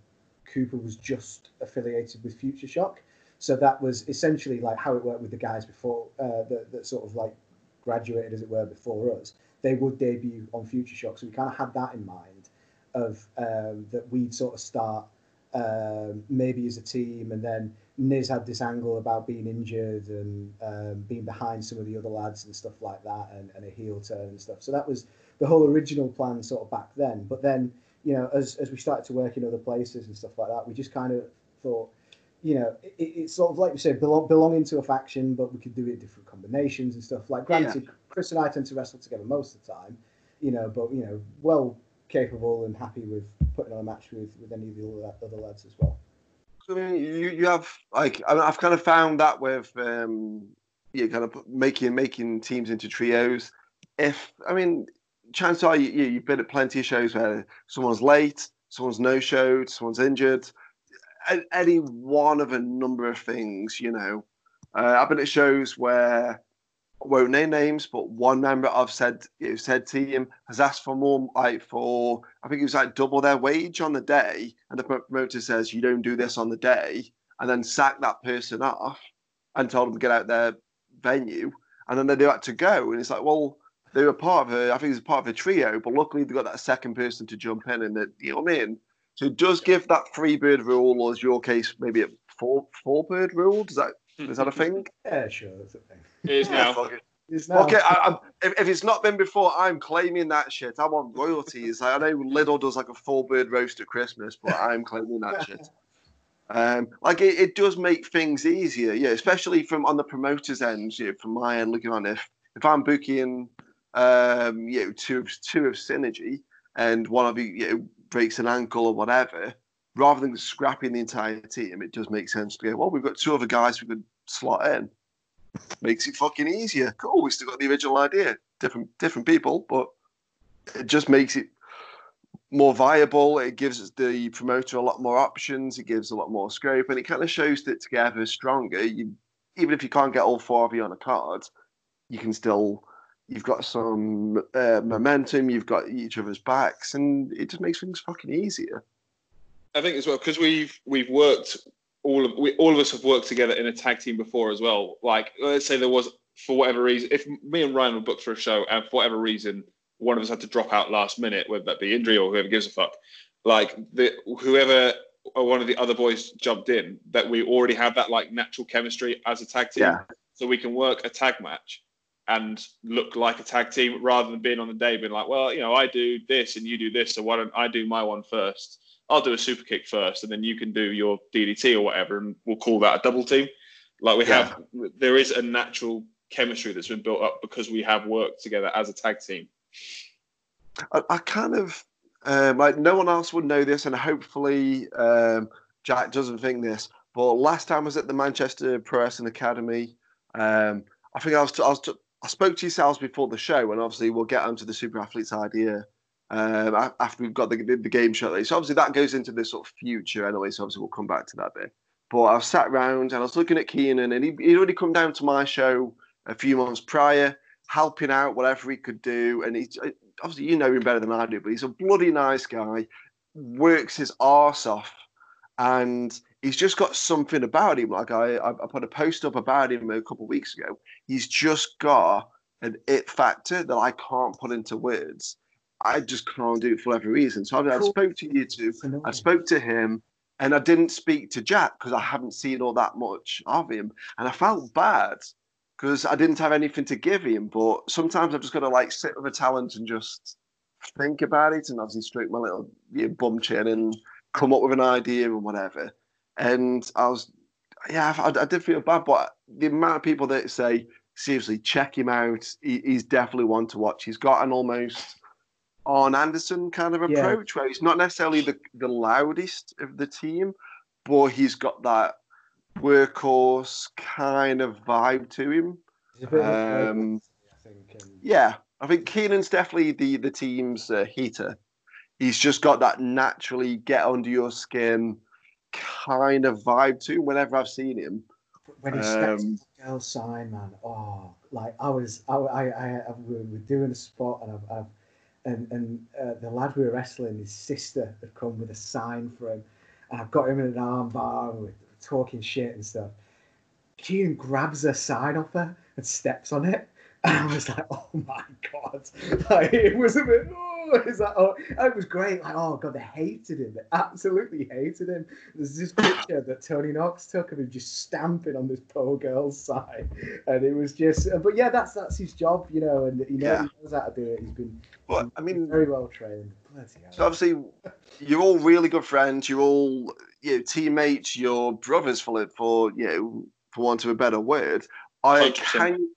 Cooper was just affiliated with Future Shock. So that was essentially like how it worked with the guys before uh, that, that sort of like graduated, as it were, before us. They would debut on Future Shock, so we kind of had that in mind of um, that we'd sort of start um, maybe as a team, and then Niz had this angle about being injured and um, being behind some of the other lads and stuff like that, and, and a heel turn and stuff. So that was the whole original plan sort of back then. But then, you know, as, as we started to work in other places and stuff like that, we just kind of thought, you know, it, it's sort of like we said, belong, belonging to a faction, but we could do it in different combinations and stuff. Like, granted, Chris and I tend to wrestle together most of the time, you know, but, you know, well capable and happy with putting on a match with, with any of the other, other lads as well. I mean, you you have like I I've kind of found that with um, you kind of making making teams into trios. If I mean, chances are you, you you've been at plenty of shows where someone's late, someone's no showed, someone's injured. Any one of a number of things, you know. Uh, I've been at shows where won't name names, but one member of said know, said team has asked for more, like for I think it was like double their wage on the day, and the promoter says you don't do this on the day, and then sack that person off and told them to get out their venue, and then they had to go, and it's like, well, they were part of a, I think it was part of a trio, but luckily they got that second person to jump in, and that you know what I mean. So it does give that three bird rule, or as your case, maybe a four four bird rule. Does that is that a thing? Yeah, sure, that's a thing. It is now. Fuck it. It's now- Okay, I, I'm, if, if it's not been before, I'm claiming that shit. I want royalties. I know Lidl does like a full bird roast at Christmas, but I'm claiming that shit. [laughs] Um, like it, it does make things easier, yeah, especially from on the promoters' end. You know, from my end, looking on if if I'm booking, um, you know, two of two of synergy, and one of you, you know, breaks an ankle or whatever, rather than scrapping the entire team, it does make sense to go. Well, we've got two other guys we could slot in makes it fucking easier. Cool, we still got the original idea. Different different people, but it just makes it more viable. It gives the promoter a lot more options. It gives a lot more scope, and it kind of shows that together is stronger. You, even if you can't get all four of you on a card, you can still. You've got some uh, momentum. You've got each other's backs, and it just makes things fucking easier. I think as well because we've we've worked all of we all of us have worked together in a tag team before as well. Like let's say there was for whatever reason, if me and Ryan were booked for a show and for whatever reason one of us had to drop out last minute, whether that be injury or whoever gives a fuck, like the whoever or one of the other boys jumped in, that we already have that like natural chemistry as a tag team, Yeah. so we can work a tag match and look like a tag team rather than being on the day being like, well, you know, I do this and you do this, so why don't I do my one first? I'll do a super kick first, and then you can do your DDT or whatever, and we'll call that a double team. Like we Yeah. have, there is a natural chemistry that's been built up because we have worked together as a tag team. I, I kind of um, like no one else would know this, and hopefully um, Jack doesn't think this. But last time I was at the Manchester Pro Wrestling Academy, um, I think I was, I was I spoke to yourselves before the show, and obviously we'll get onto the super athletes idea um, after we've got the, the, game shortly. So obviously that goes into the sort of future anyway. So obviously we'll come back to that bit. But I was sat round and I was looking at Keenan, and he, he'd already come down to my show a few months prior, helping out whatever he could do. And he obviously you know him better than I do, but he's a bloody nice guy, works his arse off, and he's just got something about him. Like I I put a post up about him a couple of weeks ago. He's just got an it factor that I can't put into words. I just can't do it for every reason. So I, I spoke to you two. I spoke to him and I didn't speak to Jack because I haven't seen all that much of him. And I felt bad because I didn't have anything to give him. But sometimes I've just got to like sit with a talent and just think about it and obviously stroke my little you know, bum chin and come up with an idea and whatever. And I was, yeah, I, I did feel bad. But the amount of people that say, seriously, check him out, he, he's definitely one to watch. He's got an almost on Anderson kind of Yeah. approach where he's not necessarily the, the loudest of the team, but he's got that workhorse kind of vibe to him. He's a bit of a Um, I think. Yeah, I think Keenan's definitely the the team's uh, heater. He's just got that naturally get under your skin kind of vibe to him whenever I've seen him. when he steps Um, girl sign, man, oh, like I was, I, I, I, I we were doing a spot, and I've, I've and and uh, the lad we were wrestling, his sister had come with a sign for him, and I've got him in an arm bar, and we're talking shit and stuff. Keenan grabs a sign off her and steps on it, [laughs] and I was like, oh my god, [laughs] like it was a bit. Oh, [laughs] it's like, oh, it was great. Like, oh god, they hated him. They absolutely hated him. There's this picture that Tony Knox took of him just stamping on this poor girl's side, and it was just. Uh, but yeah, that's that's his job, you know, and he knows, Yeah. he knows how to do it. He's been, But I he's mean, very well trained. Bloody hell. so obviously, you're all really good friends. You're all you know teammates. You're brothers for for you know for want of a better word. I 100%. can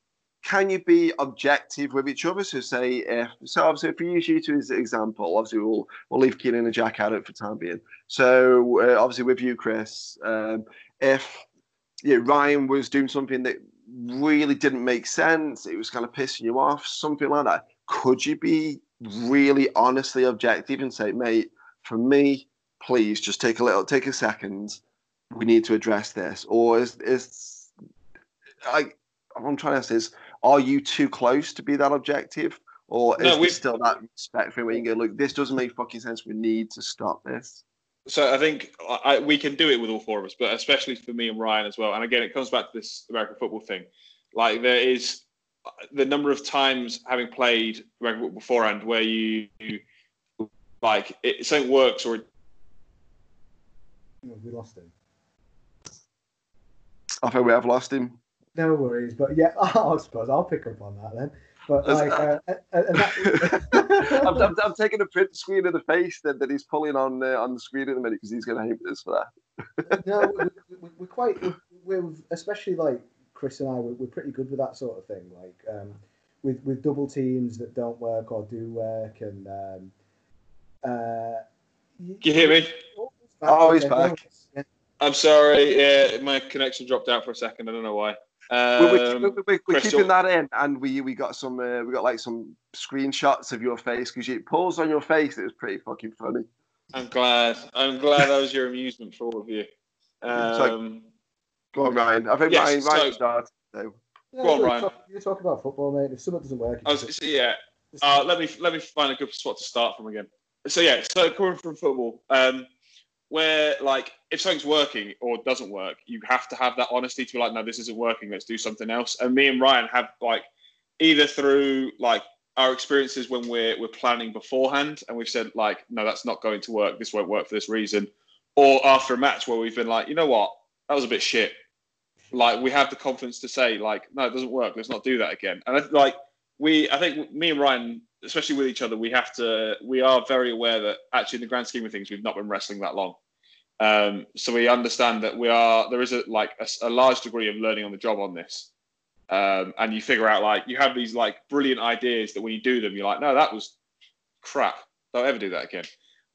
can you be objective with each other? So say if so obviously if we use you two as an example, obviously we'll we'll leave Keenan and Jack out of it for time being. So uh, obviously with you, Chris, um, if yeah, Ryan was doing something that really didn't make sense, it was kind of pissing you off, something like that. Could you be really honestly objective and say, mate, for me, please just take a little, take a second. We need to address this, or is is I? I'm trying to say is, are you too close to be that objective, or No, is we- there still that respect for it where you go, look, this doesn't make fucking sense. We need to stop this. So I think I, I- we can do it with all four of us, but especially for me and Ryan as well. And again, it comes back to this American football thing. Like there is the number of times having played American football beforehand where you, you like it, something works or it We lost him. I think we have lost him. No worries, but yeah, [laughs] I suppose I'll pick up on that then. But like, uh, and that, [laughs] I'm, I'm, [laughs] I'm taking a print screen of the face that, that he's pulling on uh, on the screen in a minute because he's going to hate us for that. no, we, we, we're quite, we're, we're especially like Chris and I, we're, we're pretty good with that sort of thing. Like um, with with double teams that don't work or do work, and um, uh, Can you hear me? Oh, he's Yeah, back. I'm sorry, yeah, my connection dropped out for a second. I don't know why. We're, we're, Um, we're, we're, we're keeping that in, and we we got some uh, we got like some screenshots of your face because you pulls on your face. It was pretty fucking funny. I'm glad. I'm glad that was your amusement for all of you. Um, Go on, Ryan. I think Yes, Ryan, so- started. So. Yeah, Go on, you Ryan. Talk, you talk about football, mate. If something doesn't work, I was, just- so yeah. Uh, let me let me find a good spot to start from again. So yeah, so coming from football, um, where like if something's working or doesn't work, you have to have that honesty to be like, no, this isn't working. Let's do something else. And me and Ryan have like either through like our experiences when we're we're planning beforehand and we've said like, no, that's not going to work. This won't work for this reason. Or after a match where we've been like, you know what, that was a bit shit. Like we have the confidence to say like, no, it doesn't work. Let's not do that again. And I, like we, I think me and Ryan especially with each other, we have to. We are very aware that actually, in the grand scheme of things, we've not been wrestling that long. Um, so we understand that we are. There is a like a, a large degree of learning on the job on this, um, and you figure out like you have these like brilliant ideas that when you do them, you're like, no, that was crap. Don't ever do that again.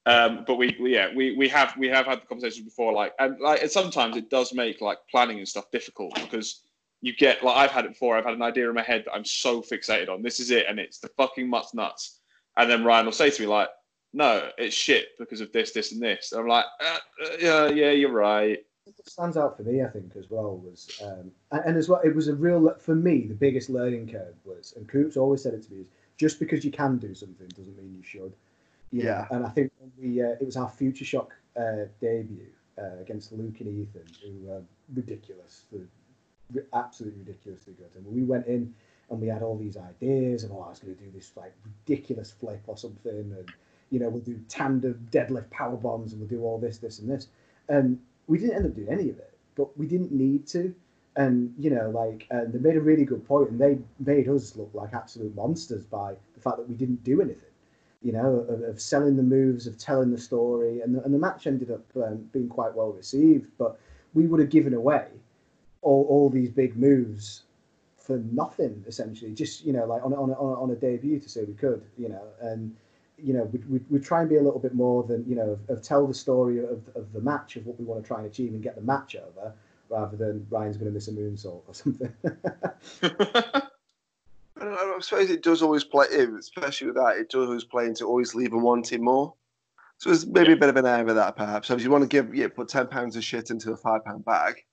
Um, but we, we, yeah, we, we have we have had the conversations before, like and like and sometimes it does make like planning and stuff difficult because you get like I've had it before. I've had an idea in my head that I'm so fixated on. This is it, and it's the fucking mutts nuts. And then Ryan will say to me like, "No, it's shit because of this, this, and this." And I'm like, uh, uh, "Yeah, yeah, you're right." What stands out for me, I think, as well was, um, and, and as well, it was a real for me. The biggest learning curve was, and Coops always said it to me: is just because you can do something doesn't mean you should. You Yeah. Know? And I think we, uh, it was our Future Shock uh, debut uh, against Luke and Ethan, who were ridiculous, the ri- absolutely ridiculously good. And we went in and we had all these ideas and oh, I was going to do this like ridiculous flip or something, and you know, we'll do tandem deadlift power bombs, and we'll do all this, this, and this. And we didn't end up doing any of it, but we didn't need to. And you know, like, and they made a really good point, and they made us look like absolute monsters by the fact that we didn't do anything. You know, of, of selling the moves, of telling the story, and the, and the match ended up um, being quite well received. But we would have given away all, all these big moves for nothing essentially just you know like on, a- on, on, on a debut to say we could you know and you know we we we try and be a little bit more than you know of, of tell the story of, of the match of what we want to try and achieve and get the match over rather than Ryan's going to miss a moonsault or something [laughs] I, don't know, I suppose it does always play, eh, especially with that, it does always play into always leaving wanting more. So there's maybe a bit of an air of that, perhaps. So if you want to give, yeah, put ten pounds of shit into a five pound bag,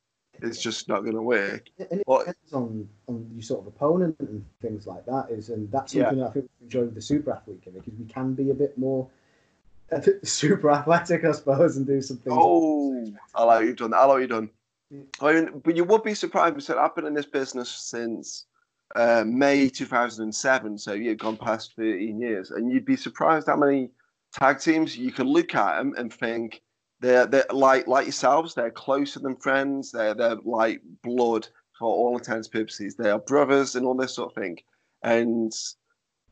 it's just not going to work. and it Well- depends on on your sort of opponent and things like that is and that's Yeah. something that I think we enjoy with the super athlete gimmick because we can be a bit more [laughs] super athletic I suppose and do some things Oh, I like you've done. I like you've done. I mean, but you would be surprised. because I've been in this business since uh, May 2007, so you've gone past 13 years, and you'd be surprised how many tag teams you can look at them and think they're they're like like yourselves. They're closer than friends. They're they're like blood for all intents and purposes. They are brothers and all this sort of thing. And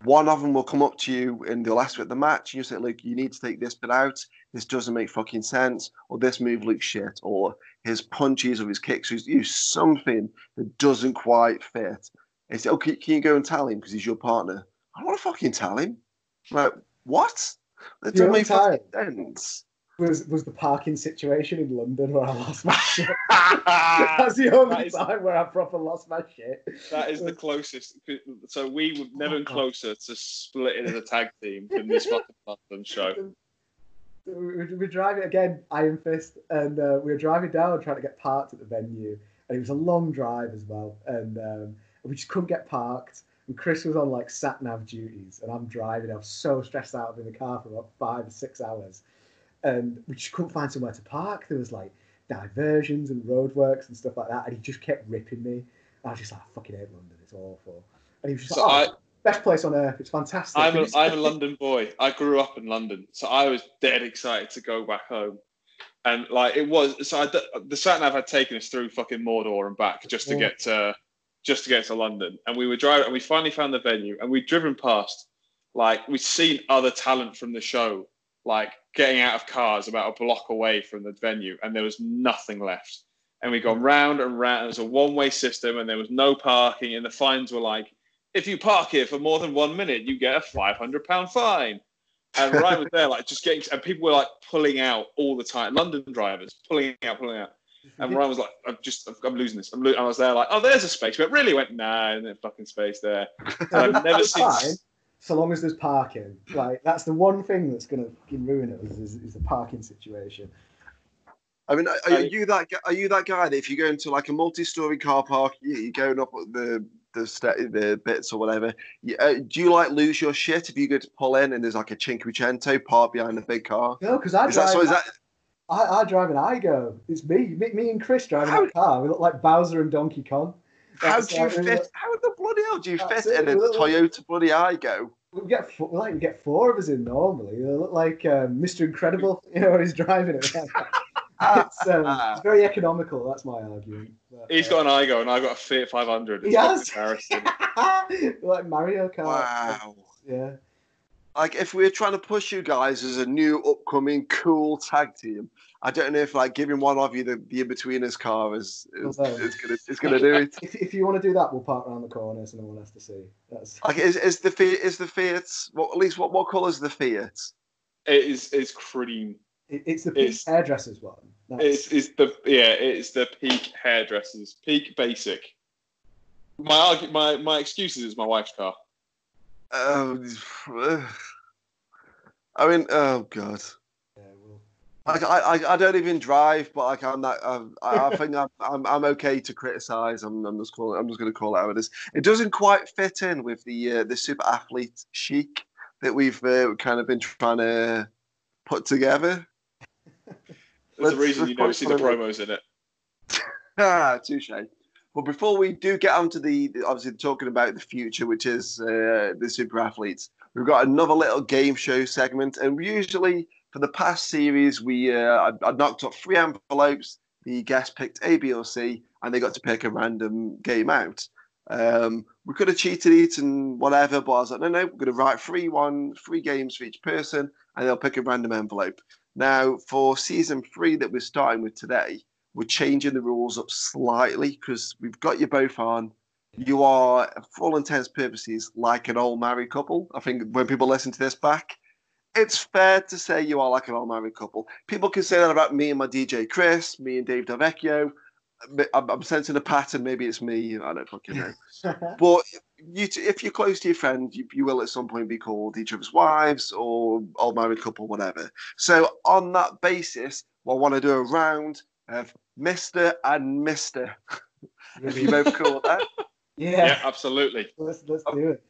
one of them will come up to you and they'll ask you at the match, and you say, "Look, you need to take this bit out. This doesn't make fucking sense, or this move looks shit, or his punches or his kicks, or use something that doesn't quite fit." And say, oh, "Okay, can you go and tell him because he's your partner?" I don't want to fucking tell him. I'm like, what? That The doesn't make fucking sense. Was was the parking situation in London where I lost my [laughs] shit. [laughs] That's the only That is- time where I proper lost my shit. That is the [laughs] closest. So we were never Oh, God. closer to splitting as a tag team than this fucking London show. We were, driving again, Iron Fist, and uh, we were driving down trying to get parked at the venue, and it was a long drive as well, and um, we just couldn't get parked. And Chris was on like sat nav duties, and I'm driving. I was so stressed out. In the car for about five or six hours, and we just couldn't find somewhere to park. There was like diversions and roadworks and stuff like that, and he just kept ripping me. I was just like, I fucking hate London. It's awful. And he was just So like, oh, I, oh, best place on earth. It's fantastic. I'm a, I'm a [laughs] London boy. I grew up in London, so I was dead excited to go back home. And like it was, so I, the sat nav had taken us through fucking Mordor and back just to Yeah. get to, just to get to London. And we were driving, and we finally found the venue, and we'd driven past, like we'd seen other talent from the show, like getting out of cars about a block away from the venue, and there was nothing left. And we'd gone round and round. It was a one-way system, and there was no parking. And the fines were like if you park here for more than one minute, you get a five hundred pound fine. And Ryan was there, like just getting, and people were like pulling out all the time. London drivers pulling out, pulling out. And Ryan was like, "I'm just, I'm losing this." I'm lo-. I was there, like, "Oh, there's a space," but really went, "Nah, there's no fucking space there." And I've never seen. Fine, so long as there's parking. Like that's the one thing that's going to ruin us is, is the parking situation. I mean, are, are you that? Are you that guy that if you go into like a multi-story car park, you, you're going up the the sta- the bits or whatever. You, uh, do you like lose your shit if you go to pull in and there's like a Cinquecento parked behind a big car? No, because I Is that drive. so? Is that I, I drive an Aygo. It's me, me, me and Chris driving How- that car. We look like Bowser and Donkey Kong. How do you fit? look- How the bloody hell do you That's fit in a we look like- Toyota bloody Aygo? We get four, like we get four of us in normally. They look like um, Mr. Incredible, [laughs] you know, when he's driving it. it's, um, it's very economical. That's my argument. But, He's uh, got an Aygo and I've got a Fiat 500. It's He has. comparison. [laughs] like Mario Kart. Wow. Yeah. Like if we're trying to push you guys as a new upcoming cool tag team, I don't know if like giving one of you the, the in betweeners car is is, Well, is gonna is gonna do it. If, if you want to do that, we'll park around the corner so no one has to see. That's [laughs] Like is is the Fiat is the Fiat what at least what what colour is the Fiat? It is it's cream. it, it's the peak It's- hairdressers one. That's, It's it's the yeah, it's the peak hairdressers, peak basic. My argu- my my excuse is it's my wife's car. Um, [sighs] I mean, oh god. We'll- Like I, I, I don't even drive, but like I'm that. Um, I, I think I'm, I'm, I'm okay to criticize. I'm, I'm just calling. I'm just going to call it how it is. It doesn't quite fit in with the uh, the super athlete chic that we've uh, kind of been trying to put together. [laughs] There's a reason you don't see the promos in it. Ah, [laughs] touche. But before we do get onto the the- obviously talking about the future, which is uh, the super athletes, we've got another little game show segment, and usually for the past series we uh, I, I knocked up three envelopes. The guest picked A, B, or C, and they got to pick a random game out. Um, we could have cheated it and whatever, but I was like, no, no, we're going to write three one three games for each person, and they'll pick a random envelope. Now, for season three that we're starting with today, we're changing the rules up slightly because we've got you both on. You are, for all intents purposes, like an old married couple. I think when people listen to this back, it's fair to say you are like an old married couple. People can say that about me and my DJ Chris, me and Dave Delvecchio. I'm, I'm sensing a pattern. Maybe it's me. I don't fucking know. [laughs] But you, if you're close to your friend, you, you will at some point be called each other's wives or old married couple, whatever. So on that basis, I want to do a round of Mister and Mister. [laughs] If you both cool with that, [laughs] Yeah, yeah, absolutely. let's let's do it.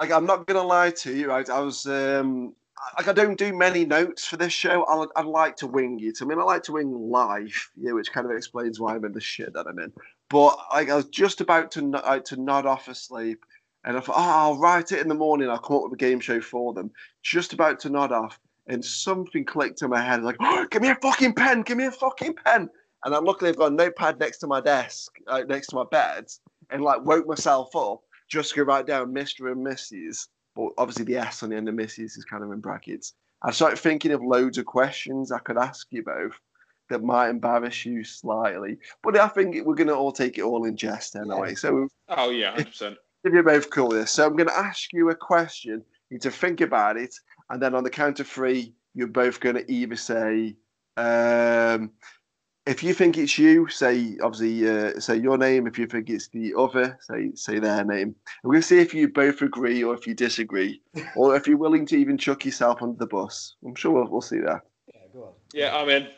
like I'm not gonna lie to you, right? I was um like I don't do many notes for this show. I I'd like to wing it. I mean, I like to wing live, yeah, which kind of explains why I'm in the shit that I'm in. But like, I was just about to no- uh, to nod off asleep, and I thought, oh, I'll write it in the morning. I'll come up with a game show for them. Just about to nod off, and something clicked in my head, like, oh, give me a fucking pen, give me a fucking pen. And I luckily I've got a notepad next to my desk, uh, next to my bed, and like woke myself up just to write down Mr. and Mrs. But obviously the S on the end of Mrs. is kind of in brackets. I started thinking of loads of questions I could ask you both that might embarrass you slightly. But I think we're going to all take it all in jest anyway. So Oh yeah, hundred percent. [laughs] if you're both cool with this. So I'm going to ask you a question. You need to think about it. And then on the count of three, you're both going to either say, um, if you think it's you, say obviously uh, say your name. If you think it's the other, say say their name. And we're going to see if you both agree or if you disagree, [laughs] or if you're willing to even chuck yourself under the bus. I'm sure we'll, we'll see that. Yeah, go on. Yeah, I'm in.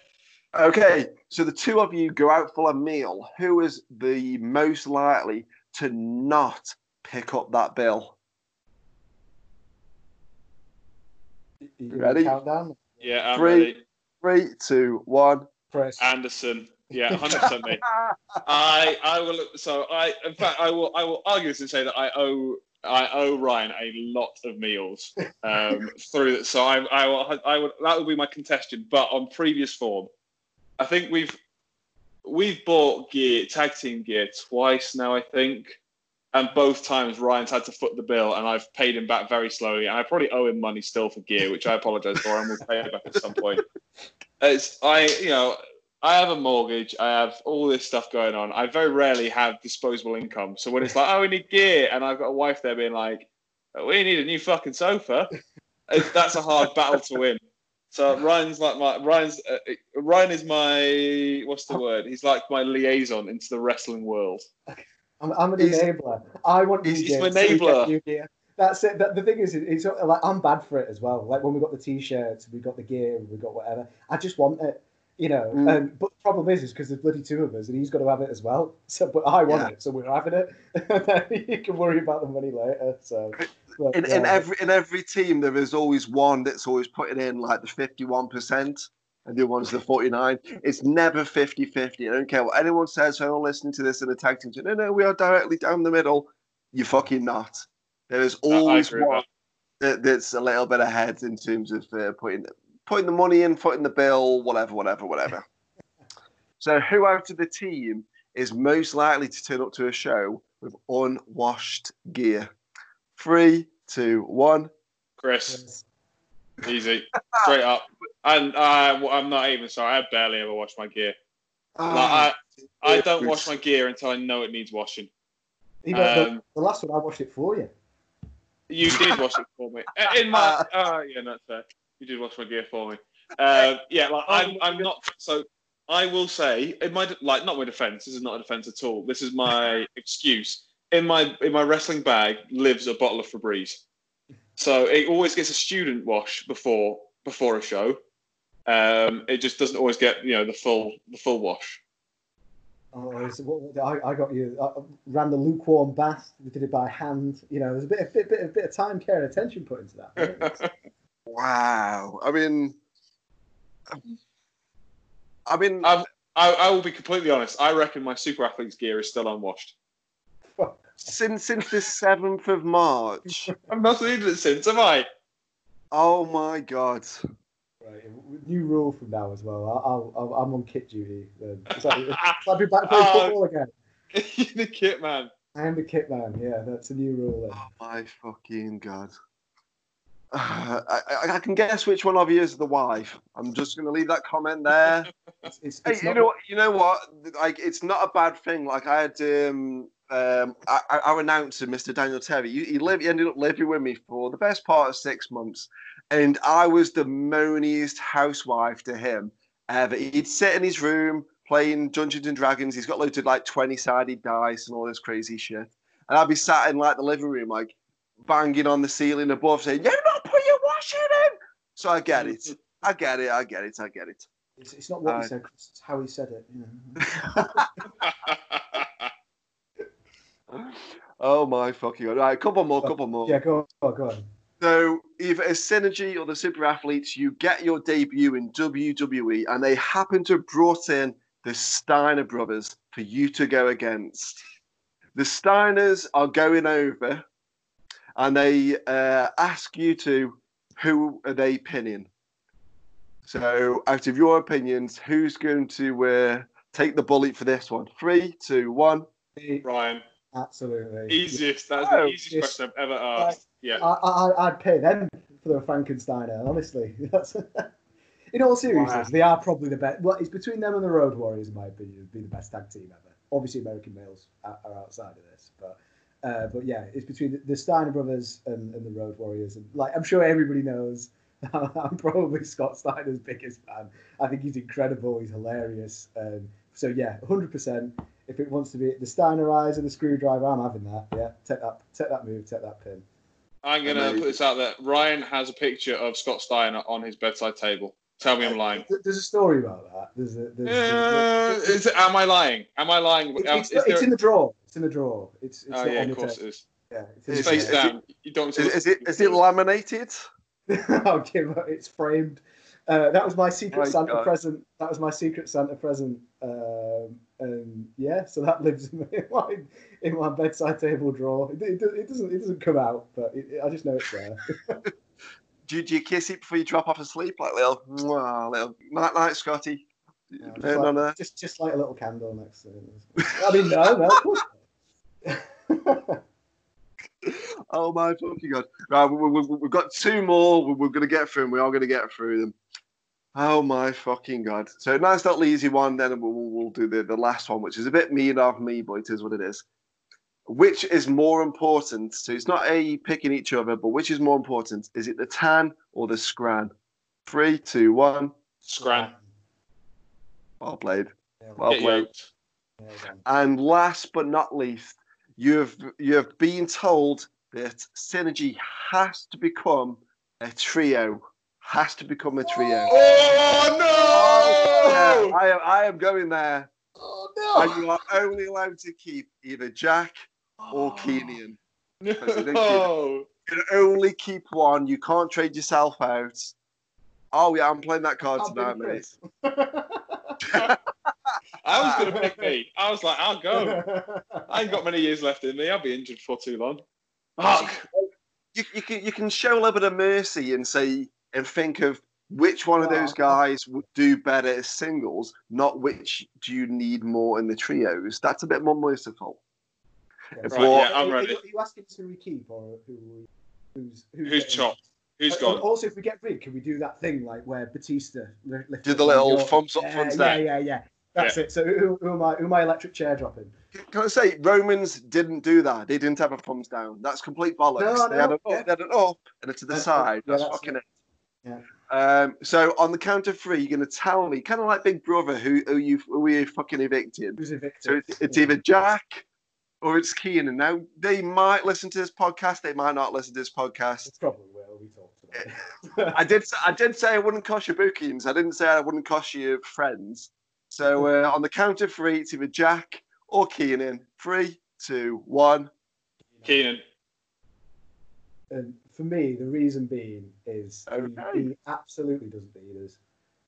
Okay, so the two of you go out for a meal. Who is the most likely to not pick up that bill? You- you Ready? Countdown. Yeah, I'm Three. ready. Three, two, one. Chris. Anderson. Yeah, [laughs] hundred percent me. I I will. So I, in fact, I will. I will argue this and say that I owe I owe Ryan a lot of meals um, [laughs] through that. So I I will I would that would be my contestant. But on previous form, I think we've we've bought gear tag team gear twice now. I think. And both times Ryan's had to foot the bill, and I've paid him back very slowly. And I probably owe him money still for gear, which I apologise for, and we'll pay it back at some point. [laughs] It's I, you know, I have a mortgage. I have all this stuff going on. I very rarely have disposable income. So when it's like, oh, we need gear, and I've got a wife there being like, "Oh, we need a new fucking sofa, that's a hard battle to win. So Ryan's like my Ryan's uh, Ryan is my what's the word? He's like my liaison into the wrestling world. I'm, I'm an He's- enabler. I want he's- new he's gear, an so we get enabler. new gear. That's it. The thing is, it's like I'm bad for it as well. Like when we got the t-shirts, we got the gear, we got whatever. I just want it, you know. Mm. And but the problem is, is because there's bloody two of us, and he's got to have it as well. So, but I want Yeah. it, so we're having it. [laughs] you can worry about the money later. So, but, In, in every in every team, there is always one that's always putting in like the fifty-one percent. and the other one's the 49. It's never 50 50. I don't care what anyone says. So, listening to this in a tag team, no, no, we are directly down the middle. You're fucking not. There is always one that, that's a little bit ahead in terms of uh, putting putting the money in, footing the bill, whatever, whatever, whatever. [laughs] so, who out of the team is most likely to turn up to a show with unwashed gear? Three, two, one. Chris, easy, [laughs] straight up. And uh, I'm not even sorry. I barely ever wash my gear. Like, I, I don't wash my gear until I know it needs washing. The, Um, the last one I washed it for you. You did wash it for me. [laughs] Uh, In my, oh yeah, that's fair. You did wash my gear for me. Uh, yeah, like I'm, I'm not. So I will say, in my like, not my defense. This is not a defense at all. This is my [laughs] excuse. In my in my wrestling bag lives a bottle of Febreze. So it always gets a student wash before before a show. Um, it just doesn't always get you know the full the full wash. Oh, it's- what- what- I, I got you. I ran the lukewarm bath. We did it by hand. You know, there's a bit, a bit, bit, a bit of time, care, and attention put into that. [laughs] Wow. I mean, I mean, Um, I, I will be completely honest. I reckon my super athlete's gear is still unwashed. [laughs] since since the seventh of March. [laughs] I've not needed it since, have I? Oh my god. Right, new rule from now as well. I'll, I'll, I'm on kit duty. Then. It's like, it's [laughs] like being back playing Oh. football again. [laughs] the kit man. I am the kit man. Yeah, that's a new rule. Then. Oh my fucking god. [sighs] I, I, I can guess which one of you is the wife. I'm just going to leave that comment there. [laughs] It's, it's, Hey, it's you not- know what? You know what? Like, it's not a bad thing. Like, I had um, um, our, our announcer, Mr. Daniel Terry. He, he lived. He ended up living with me for the best part of six months, and I was the moaniest housewife to him ever. He'd sit in his room playing Dungeons and Dragons. He's got loads of like twenty-sided dice and all this crazy shit, and I'd be sat in like the living room, like banging on the ceiling above, saying, "You're not putting your washing in." So I get it. I get it. I get it. I get it. It's, it's not what Uh, he said, Chris, it's how he said it. You know. [laughs] oh my fucking god! Right, a couple more, couple more. Yeah, go on, go on. So either as Synergy or the Super Athletes, you get your debut in WWE, and they happen to have brought in the Steiner brothers for you to go against. The Steiners are going over, and they uh, ask you to, who are they pinning? So, out of your opinions, who's going to uh, take the bullet for this one? Three, two, one. Ryan, Absolutely. easiest. That's Oh, the easiest question I've ever asked. Yeah. I, I'd pay them for the Frankensteiner, honestly. [laughs] That's, in all seriousness, Wow. they are probably the best. Well, it's between them and the Road Warriors, in my opinion, would be the best tag team ever. Obviously, American males are, are outside of this, but uh, but yeah, it's between the, the Steiner brothers and, and the Road Warriors. And like, I'm sure everybody knows, [laughs] I'm probably Scott Steiner's biggest fan. I think he's incredible. He's hilarious. Um, so yeah, 100%. If it wants to be the Steiner eyes and the screwdriver, I'm having that. Yeah, take that, take that move, take that pin. I'm going to Amazing. put this out there. Ryan has a picture of Scott Steiner on his bedside table. Tell me I'm lying. There's a story about that. There's a. There's, Uh, there's- is it, am I lying? Am I lying? it's, Um, it's, is there- it's in the drawer. It's in the drawer. It's, it's oh yeah, of course it is. Yeah, it's in the face it- down. You don't. Is, is it is it laminated? [laughs] okay, but it's framed. Uh, that was my secret My Santa God. present. That was my secret Santa present. Um, and yeah, so that [laughs] lives in my in my bedside table drawer. It, it, it doesn't it doesn't come out, but it, I just know it's there. [laughs] [laughs] Do, do you kiss it before you drop off asleep? Like little, mwah, little night night, Scotty. Yeah, just, No, like, no, no. just just like a little candle next to it. I mean, no, no. Oh my fucking god! Right, we, we, we, we've got two more. We, we're going to get through them. We are going to get through them. Oh my fucking god! So nice, not easy one. Then we'll, we'll, we'll do the, the last one, which is a bit mean of me, but it is what it is. Which is more important? So it's not a picking each other, but which is more important? Is it the tan or the scran? Three, two, one. Scran. Well played. Yeah, Well played. yoked. well done. And last but not least, you have you have been told that Synergy has to become a trio. Has to become a trio. Oh, oh Yeah, I am I am going there. Oh no. And you are only allowed to keep either Jack or Keenan. no! No! You can only keep one. You can't trade yourself out. Oh yeah, I'm playing that card I'll tonight, mate. [laughs] I was going to pick me. I was like, I'll go. I ain't got many years left in me. I'll be injured for too long. Fuck. You, you can you can show a little bit of mercy and say and think of which one of those guys would do better as singles, not which do you need more in the trios. That's a bit more merciful. If Right, what- yeah, I'm Are- are ready. you- Are you asking who we keep or who who's who's, Who's chopped? Who's gone? Also, if we get rid, can we do that thing like where Batista li- lifts the little your- thumbs up, yeah, thumbs yeah, down. Yeah, yeah, That's it. So who, who am I? Who am I? Electric chair dropping? Can I say Romans didn't do that? They didn't have a thumbs down. That's complete bollocks. No, they, had no, an yeah. they had an up and a to the Uh, side. yeah, that's, that's fucking it. It. Um, so on the count of three, you're going to tell me, kind of like Big Brother, who who you who you fucking evicted. Who's evicted? So it's, it's Yeah. either Jack or it's Keenan. Now they might listen to this podcast. They might not listen to this podcast. It probably will. We talked about it. I did. I did say I wouldn't cost you bookings. I didn't say I wouldn't cost you friends. So uh, on the count of three, it's either Jack or Keenan. Three, two, one. Keenan. And for me, the reason being is he- Okay. he, absolutely doesn't beat us.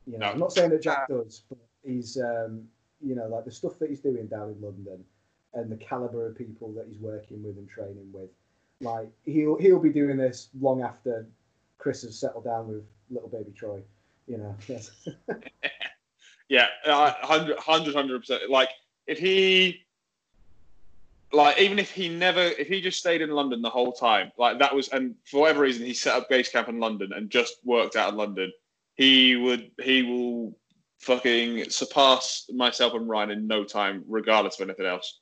You know, No. I'm not saying that Jack does, but he's, um, you know, like the stuff that he's doing down in London and the caliber of people that he's working with and training with. Like he'll he'll be doing this long after Chris has settled down with little baby Troy. You know, yes. [laughs] [laughs] Yeah, uh, 100, 100, percent. Like if he, like even if he never, if he just stayed in London the whole time, like that was, and for whatever reason he set up base camp in London and just worked out in London, he would, he will fucking surpass myself and Ryan in no time, regardless of anything else.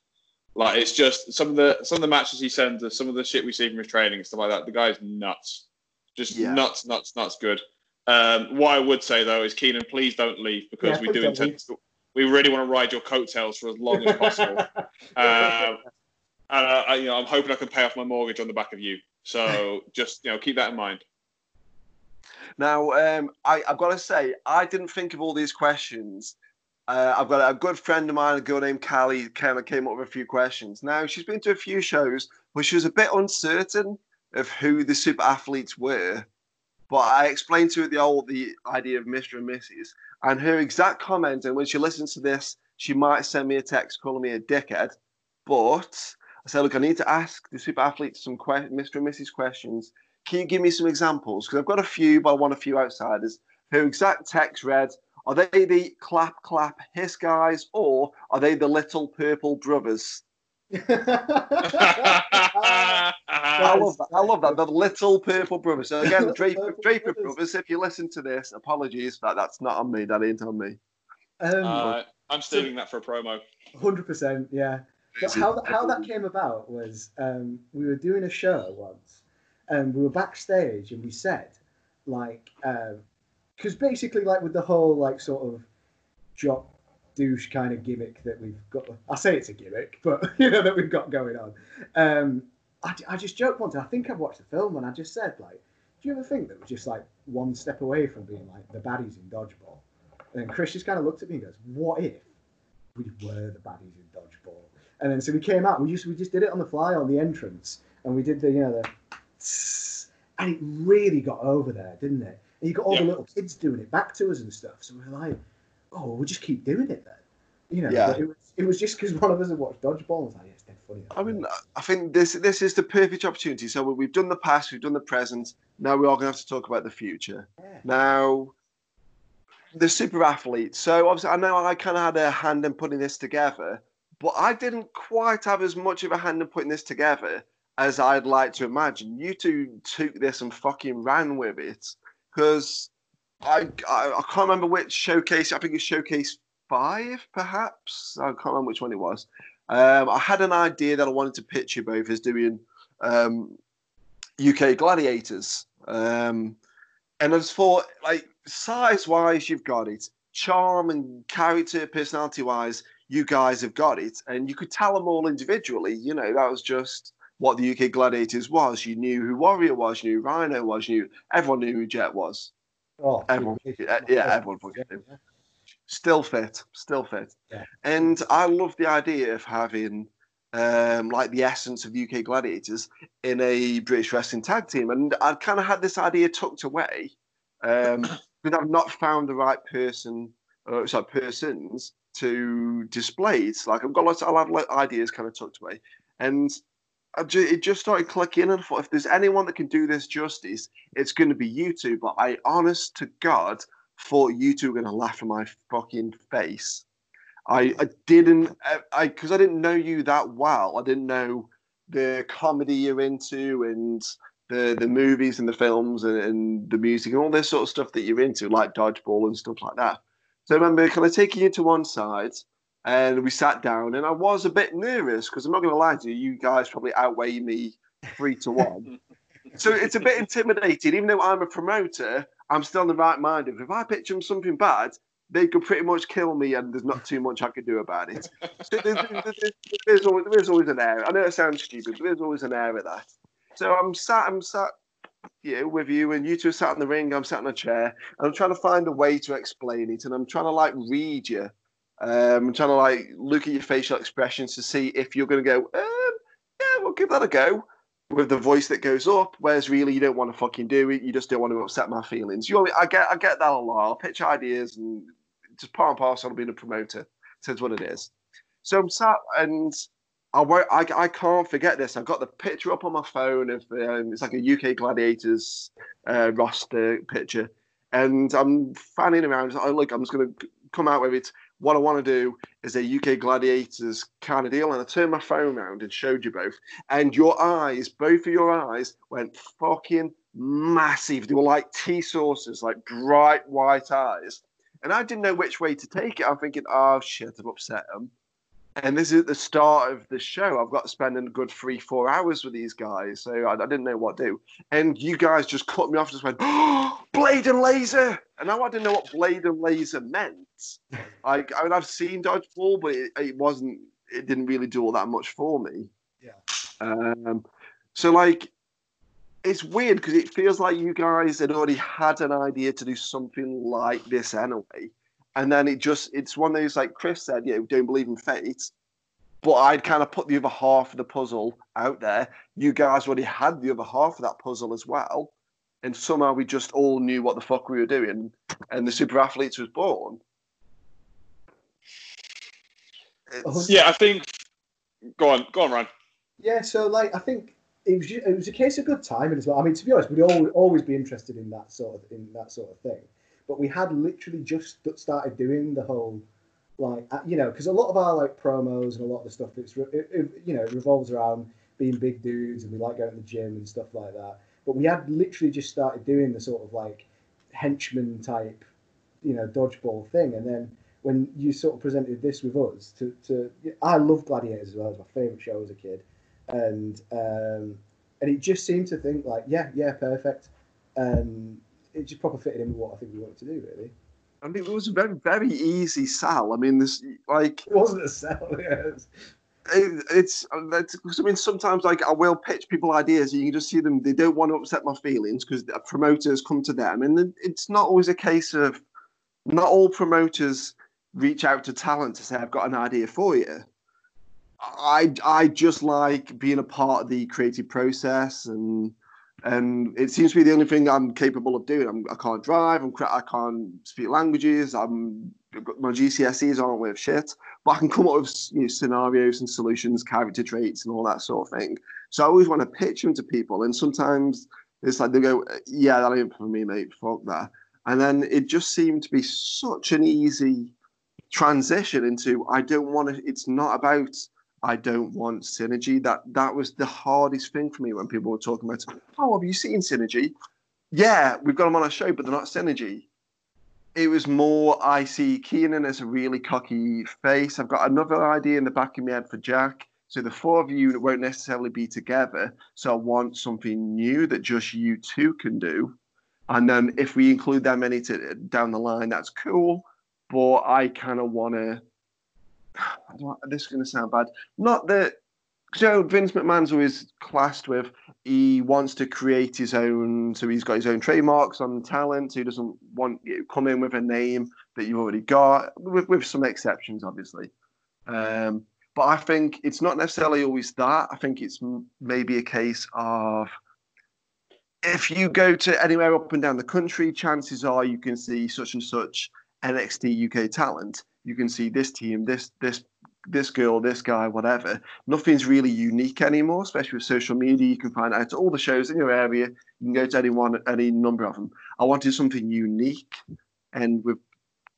Like it's just some of the some of the matches he sends us, some of the shit we see from his training and stuff like that. The guy's nuts, just Yeah. nuts, nuts, nuts. Good. Um, what I would say though is Keenan, please don't leave because Yeah, we do intend. To, we really want to ride your coattails for as long as possible. um, [laughs] and uh, I, you know, I'm hoping I can pay off my mortgage on the back of you. So [laughs] just you know, keep that in mind. Now, um, I, I've got to say, I didn't think of all these questions. Uh, I've got a good friend of mine, a girl named Callie, kind of came up with a few questions. Now, she's been to a few shows, but she was a bit uncertain of who the super athletes were. But I explained to her the old the idea of Mr. and Mrs. And her exact comment, and when she listens to this, she might send me a text calling me a dickhead. But I said, look, I need to ask the super athletes some que- Mr. and Mrs. questions. Can you give me some examples? Because I've got a few, but I want a few outsiders. Her exact text read, are they the clap, clap, hiss guys, or are they the little purple brothers? I love that. I love that. The little purple brothers. So again, Little [laughs] Draper, Draper Brothers. brothers, if you listen to this, apologies, that that's not on me. That ain't on me. um, Uh, I'm stealing that for a promo. Hundred percent, yeah. But how that, how that came about was um, we were doing a show once, and we were backstage, and we said, like, because basically, like with the whole like sort of jock douche kind of gimmick that we've got. I say it's a gimmick, but [laughs] you know that we've got going on. Um, I, I just joked once. I think I've watched the film, and I just said, like, do you ever think that we're just like one step away from being like the baddies in dodgeball? And Chris just kind of looked at me and goes, "What if we were the baddies in dodgeball?" And then so we came out. We just we just did it on the fly on the entrance, and we did the you know the, tss, and it really got over there, didn't it? And you got all the little kids doing it back to us and stuff. So we're like, "Oh, we'll just keep doing it then." You know, Yeah. it was it was just because one of us had watched dodgeball. and was like, "Yeah, it's dead funny." I mean, I think this this is the perfect opportunity. So we've done the past, we've done the present. Now we are all going to have to talk about the future. Yeah. Now, the super athlete. So obviously, I know I kind of had a hand in putting this together, but I didn't quite have as much of a hand in putting this together as I'd like to imagine. You two took this and fucking ran with it because I, I I can't remember which showcase. I think it's showcase five, perhaps. I can't remember which one it was. Um, I had an idea that I wanted to pitch you both as doing um, UK gladiators. Um, and I just thought, like, size wise, you've got it. Charm and character, personality wise, you guys have got it. And you could tell them all individually. You know, that was just what the UK gladiators was. You knew who Warrior was, you knew Rhino was, you knew everyone knew who Jet was. Oh, Everyone, yeah, yeah, everyone knew. Yeah. Still fit, still fit. Yeah. And I love the idea of having um, like the essence of UK gladiators in a British wrestling tag team. And I kind of had this idea tucked away. Um, [coughs] because I've not found the right person, uh, sorry, persons to display it. Like I've got lots, I'll have like, ideas kind of tucked away, and I it just started clicking. And I thought, if there's anyone that can do this justice, it's going to be you two. But I, honest to God, thought you two were going to laugh in my fucking face. I, I didn't, I because I, didn't know you that well. I didn't know the comedy you're into and the the movies and the films and, and the music and all this sort of stuff that you're into, like dodgeball and stuff like that. So I remember kind of taking you to one side and we sat down and I was a bit nervous because I'm not going to lie to you, you guys probably outweigh me three to one. [laughs] so it's a bit intimidating. Even though I'm a promoter, I'm still in the right mind of if I pitch them something bad, they could pretty much kill me and there's not too much I could do about it. So there's, there's, there's, always, there's always an air. I know it sounds stupid, but there's always an air of that. So I'm sat, I'm sat know, with you, and you two are sat in the ring. I'm sat in a chair, and I'm trying to find a way to explain it, and I'm trying to like read you. Um, I'm trying to like look at your facial expressions to see if you're going to go, um, yeah, we'll give that a go with the voice that goes up. Whereas really, you don't want to fucking do it. You just don't want to upset my feelings. You, know, I get, I get that a lot. I'll pitch ideas and just part and parcel of being a promoter. Says what it is. So I'm sat and I won't, I, I can't forget this. I've got the picture up on my phone of um, it's like a UK Gladiators uh, roster picture, and I'm fanning around. I look, I'm just going to come out with it. What I want to do is a UK Gladiators kind of deal, and I turned my phone around and showed you both, and your eyes, both of your eyes, went fucking massive. They were like tea saucers, like bright white eyes, and I didn't know which way to take it. I'm thinking, oh shit, I've upset them and this is at the start of the show. I've got to spend a good three, four hours with these guys, so I, I didn't know what to do. And you guys just cut me off, just went, oh, [gasps] "Blade and laser," and now I didn't know what blade and laser meant. [laughs] Like, I mean, I've seen dodgeball, but it, it wasn't. It didn't really do all that much for me. Yeah. Um. So like, it's weird because it feels like you guys had already had an idea to do something like this anyway and then it just it's one of those like Chris said, you know, don't believe in fate. But I'd kind of put the other half of the puzzle out there. You guys already had the other half of that puzzle as well. And somehow we just all knew what the fuck we were doing. And the super athletes was born. It's... Yeah, I think go on, go on, Ryan. Yeah, so like I think it was it was a case of good timing as well. I mean, to be honest, we'd always, always be interested in that sort of in that sort of thing but we had literally just started doing the whole like uh, you know because a lot of our like promos and a lot of the stuff that's it, it, you know revolves around being big dudes and we like going to the gym and stuff like that. But we had literally just started doing the sort of like henchman type you know dodgeball thing. And then when you sort of presented this with us to, to I love Gladiators as well it's my favorite show as a kid. And um, and it just seemed to think like yeah yeah perfect. And it just proper fitted in with what I think we wanted to do, really. I mean, it was a very, very easy sell. I mean, this like it wasn't a sell. [laughs] Yes. It, it's, uh, it's I mean sometimes like I will pitch people ideas and you can just see them they don't want to upset my feelings because promoters come to them and it's not always a case of not all promoters reach out to talent to say I've got an idea for you. I I just like being a part of the creative process and and it seems to be the only thing I'm capable of doing. I'm, I can not drive. I'm, I can't speak languages. I'm my GCSEs aren't worth shit, but I can come up with you know, scenarios and solutions, character traits, and all that sort of thing. So I always want to pitch them to people, and sometimes it's like they go, "Yeah, that ain't for me, mate. Fuck that." And then it just seemed to be such an easy transition into I don't want to. It's not about I don't want synergy. That that was the hardest thing for me when people were talking about, oh, have you seen synergy? Yeah, we've got them on our show, but they're not synergy. It was more I see Keenan as a really cocky face. I've got another idea in the back of my head for Jack. So the four of you won't necessarily be together. So I want something new that just you two can do. And then if we include in it uh, down the line, that's cool. But I kind of want to [sighs] this is going to sound bad. Not that so Vince McMahon's always classed with he wants to create his own, so he's got his own trademarks on talent. So he doesn't want you to come in with a name that you've already got, with, with some exceptions, obviously. Um, but I think it's not necessarily always that. I think it's maybe a case of if you go to anywhere up and down the country, chances are you can see such and such NXT UK talent. You can see this team, this this this girl, this guy, whatever. Nothing's really unique anymore, especially with social media. You can find out all the shows in your area. You can go to any one, any number of them. I wanted something unique, and we're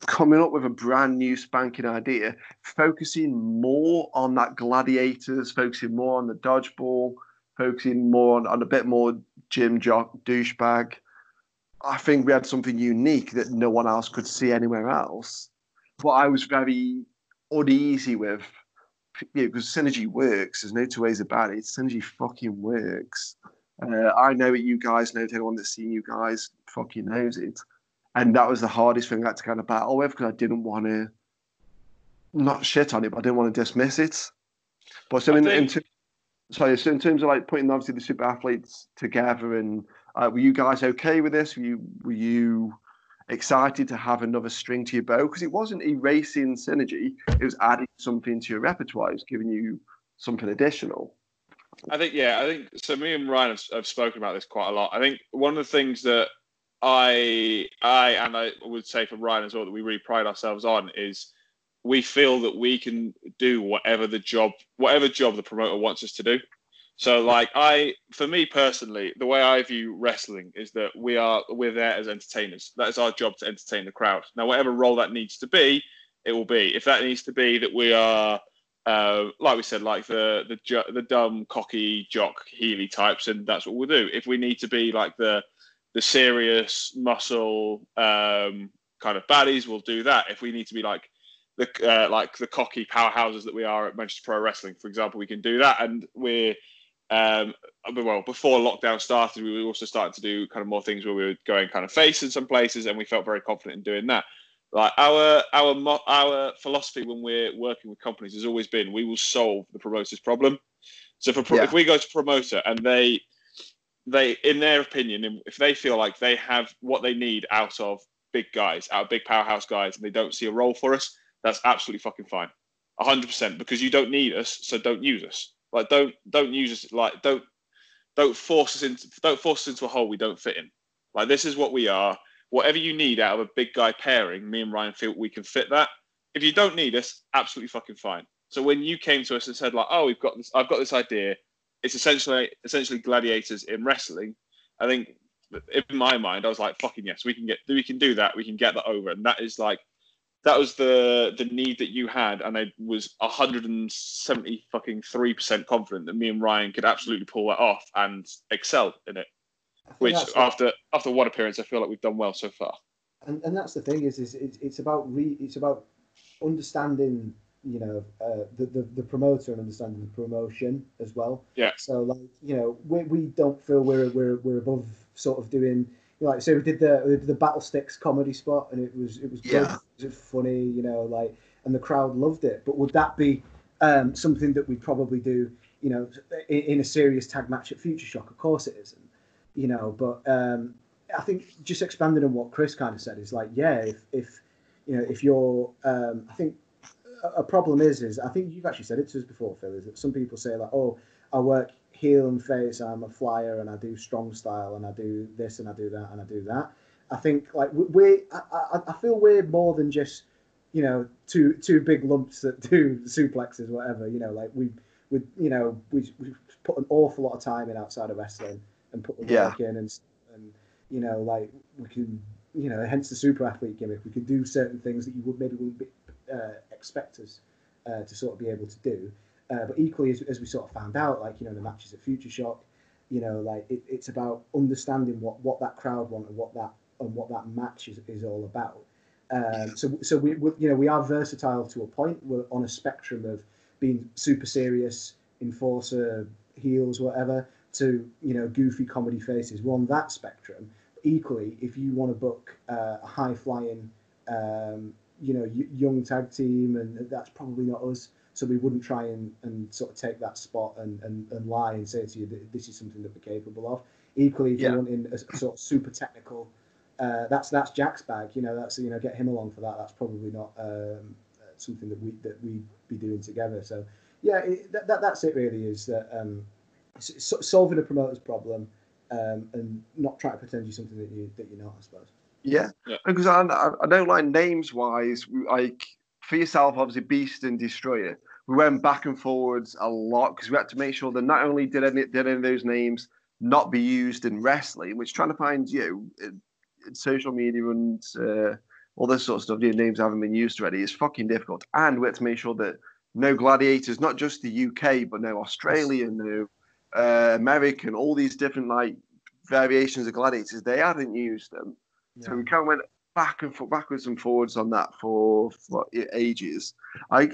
coming up with a brand new spanking idea, focusing more on that gladiators, focusing more on the dodgeball, focusing more on, on a bit more gym Jock douchebag. I think we had something unique that no one else could see anywhere else. What I was very uneasy with, yeah, because synergy works. There's no two ways about it. Synergy fucking works. Uh, I know it. You guys know it. Anyone that's seen you guys fucking knows it. And that was the hardest thing I had to kind of battle with because I didn't want to not shit on it, but I didn't want to dismiss it. But so I in, think- in sorry, so in terms of like putting obviously the super athletes together, and uh, were you guys okay with this? Were you were you excited to have another string to your bow? Because it wasn't erasing synergy; it was adding something to your repertoire. It was giving you something additional. I think yeah, I think so. Me and Ryan have, have spoken about this quite a lot. I think one of the things that I I and I would say for Ryan as well that we really pride ourselves on is we feel that we can do whatever the job whatever job the promoter wants us to do. So like I for me personally, the way I view wrestling is that we are we're there as entertainers. That is our job to entertain the crowd. Now whatever role that needs to be, it will be. If that needs to be that we are uh, like we said, like the the the dumb, cocky, jock, Healy types, and that's what we'll do. If we need to be like the the serious muscle um, kind of baddies, we'll do that. If we need to be like the uh, like the cocky powerhouses that we are at Manchester Pro Wrestling, for example, we can do that. And we're um, well before lockdown started, we were also starting to do kind of more things where we were going kind of face in some places, and we felt very confident in doing that. Like our our our philosophy when we're working with companies has always been we will solve the promoter's problem. So if, pro- Yeah. if we go to promoter and they they in their opinion if they feel like they have what they need out of big guys out of big powerhouse guys and they don't see a role for us that's absolutely fucking fine. 100% because you don't need us so don't use us like don't don't use us like don't don't force us into don't force us into a hole we don't fit in like this is what we are whatever you need out of a big guy pairing, me and Ryan feel we can fit that. If you don't need us, absolutely fucking fine. So when you came to us and said like, "Oh, we've got this. I've got this idea. It's essentially essentially gladiators in wrestling." I think in my mind, I was like, "Fucking yes, we can get we can do that. We can get that over." And that is like that was the the need that you had, and I was 170 fucking three percent confident that me and Ryan could absolutely pull that off and excel in it. Which that's what- after after one appearance, I feel like we've done well so far. and, and that's the thing is is it's, it's about re, it's about understanding you know uh, the, the the promoter and understanding the promotion as well Yeah. so like you know we, we don't feel we're we're we're above sort of doing like so we did the we did the battle sticks comedy spot and it was it was good. Yeah. it was funny you know like and the crowd loved it. But would that be um, something that we'd probably do you know in, in a serious tag match at Future Shock? Of course it isn't you know but um, I think just expanding on what Chris kind of said is like, yeah, if, if you know, if you're, um, I think a- a problem is, is I think you've actually said it to us before, Phil, is that some people say like, oh, I work heel and face, I'm a flyer, and I do strong style, and I do this, and I do that, and I do that. I think like we, we I, I, I feel we're more than just, you know, two two big lumps that [laughs] do suplexes, whatever. You know, like we, we, you know, we, we put an awful lot of time in outside of wrestling and put the Yeah. work in and and you know, like we can, you know, hence the super athlete gimmick. We can do certain things that you would maybe wouldn't be, uh, expect us uh, to sort of be able to do. Uh, but equally, as, as we sort of found out, like you know, the matches at Future Shock, you know, like it, it's about understanding what what that crowd want and what that and what that match is, is all about. Um, so so we, we you know we are versatile to a point. We're on a spectrum of being super serious, enforcer, heels, whatever, to you know goofy comedy faces. We're on that spectrum. Equally, if you want to book uh, a high flying, um, you know, young tag team, and that's probably not us. So we wouldn't try and, and sort of take that spot and, and, and lie and say to you that this is something that we're capable of. Equally, if Yeah. you're wanting a sort of super technical, uh, that's that's Jack's bag. You know, that's you know get him along for that. That's probably not um, uh, something that we that we'd be doing together. So yeah, it, that, that that's it really. Is that um, s- s- solving a promoter's problem um, and not trying to pretend you're something that you that you're not. I suppose. Yeah, Yeah. because I, I I don't like names wise. Like for yourself, obviously, Beast and Destroyer. We went back and forwards a lot because we had to make sure that not only did any did any of those names not be used in wrestling, which trying to find you in, in social media and uh, all this sort of stuff, your names haven't been used already is fucking difficult. And we had to make sure that no gladiators, not just the UK, but no Australia, no uh, American, all these different like variations of gladiators, they hadn't used them. So we kind of went back and forth, backwards and forwards on that for, for ages. I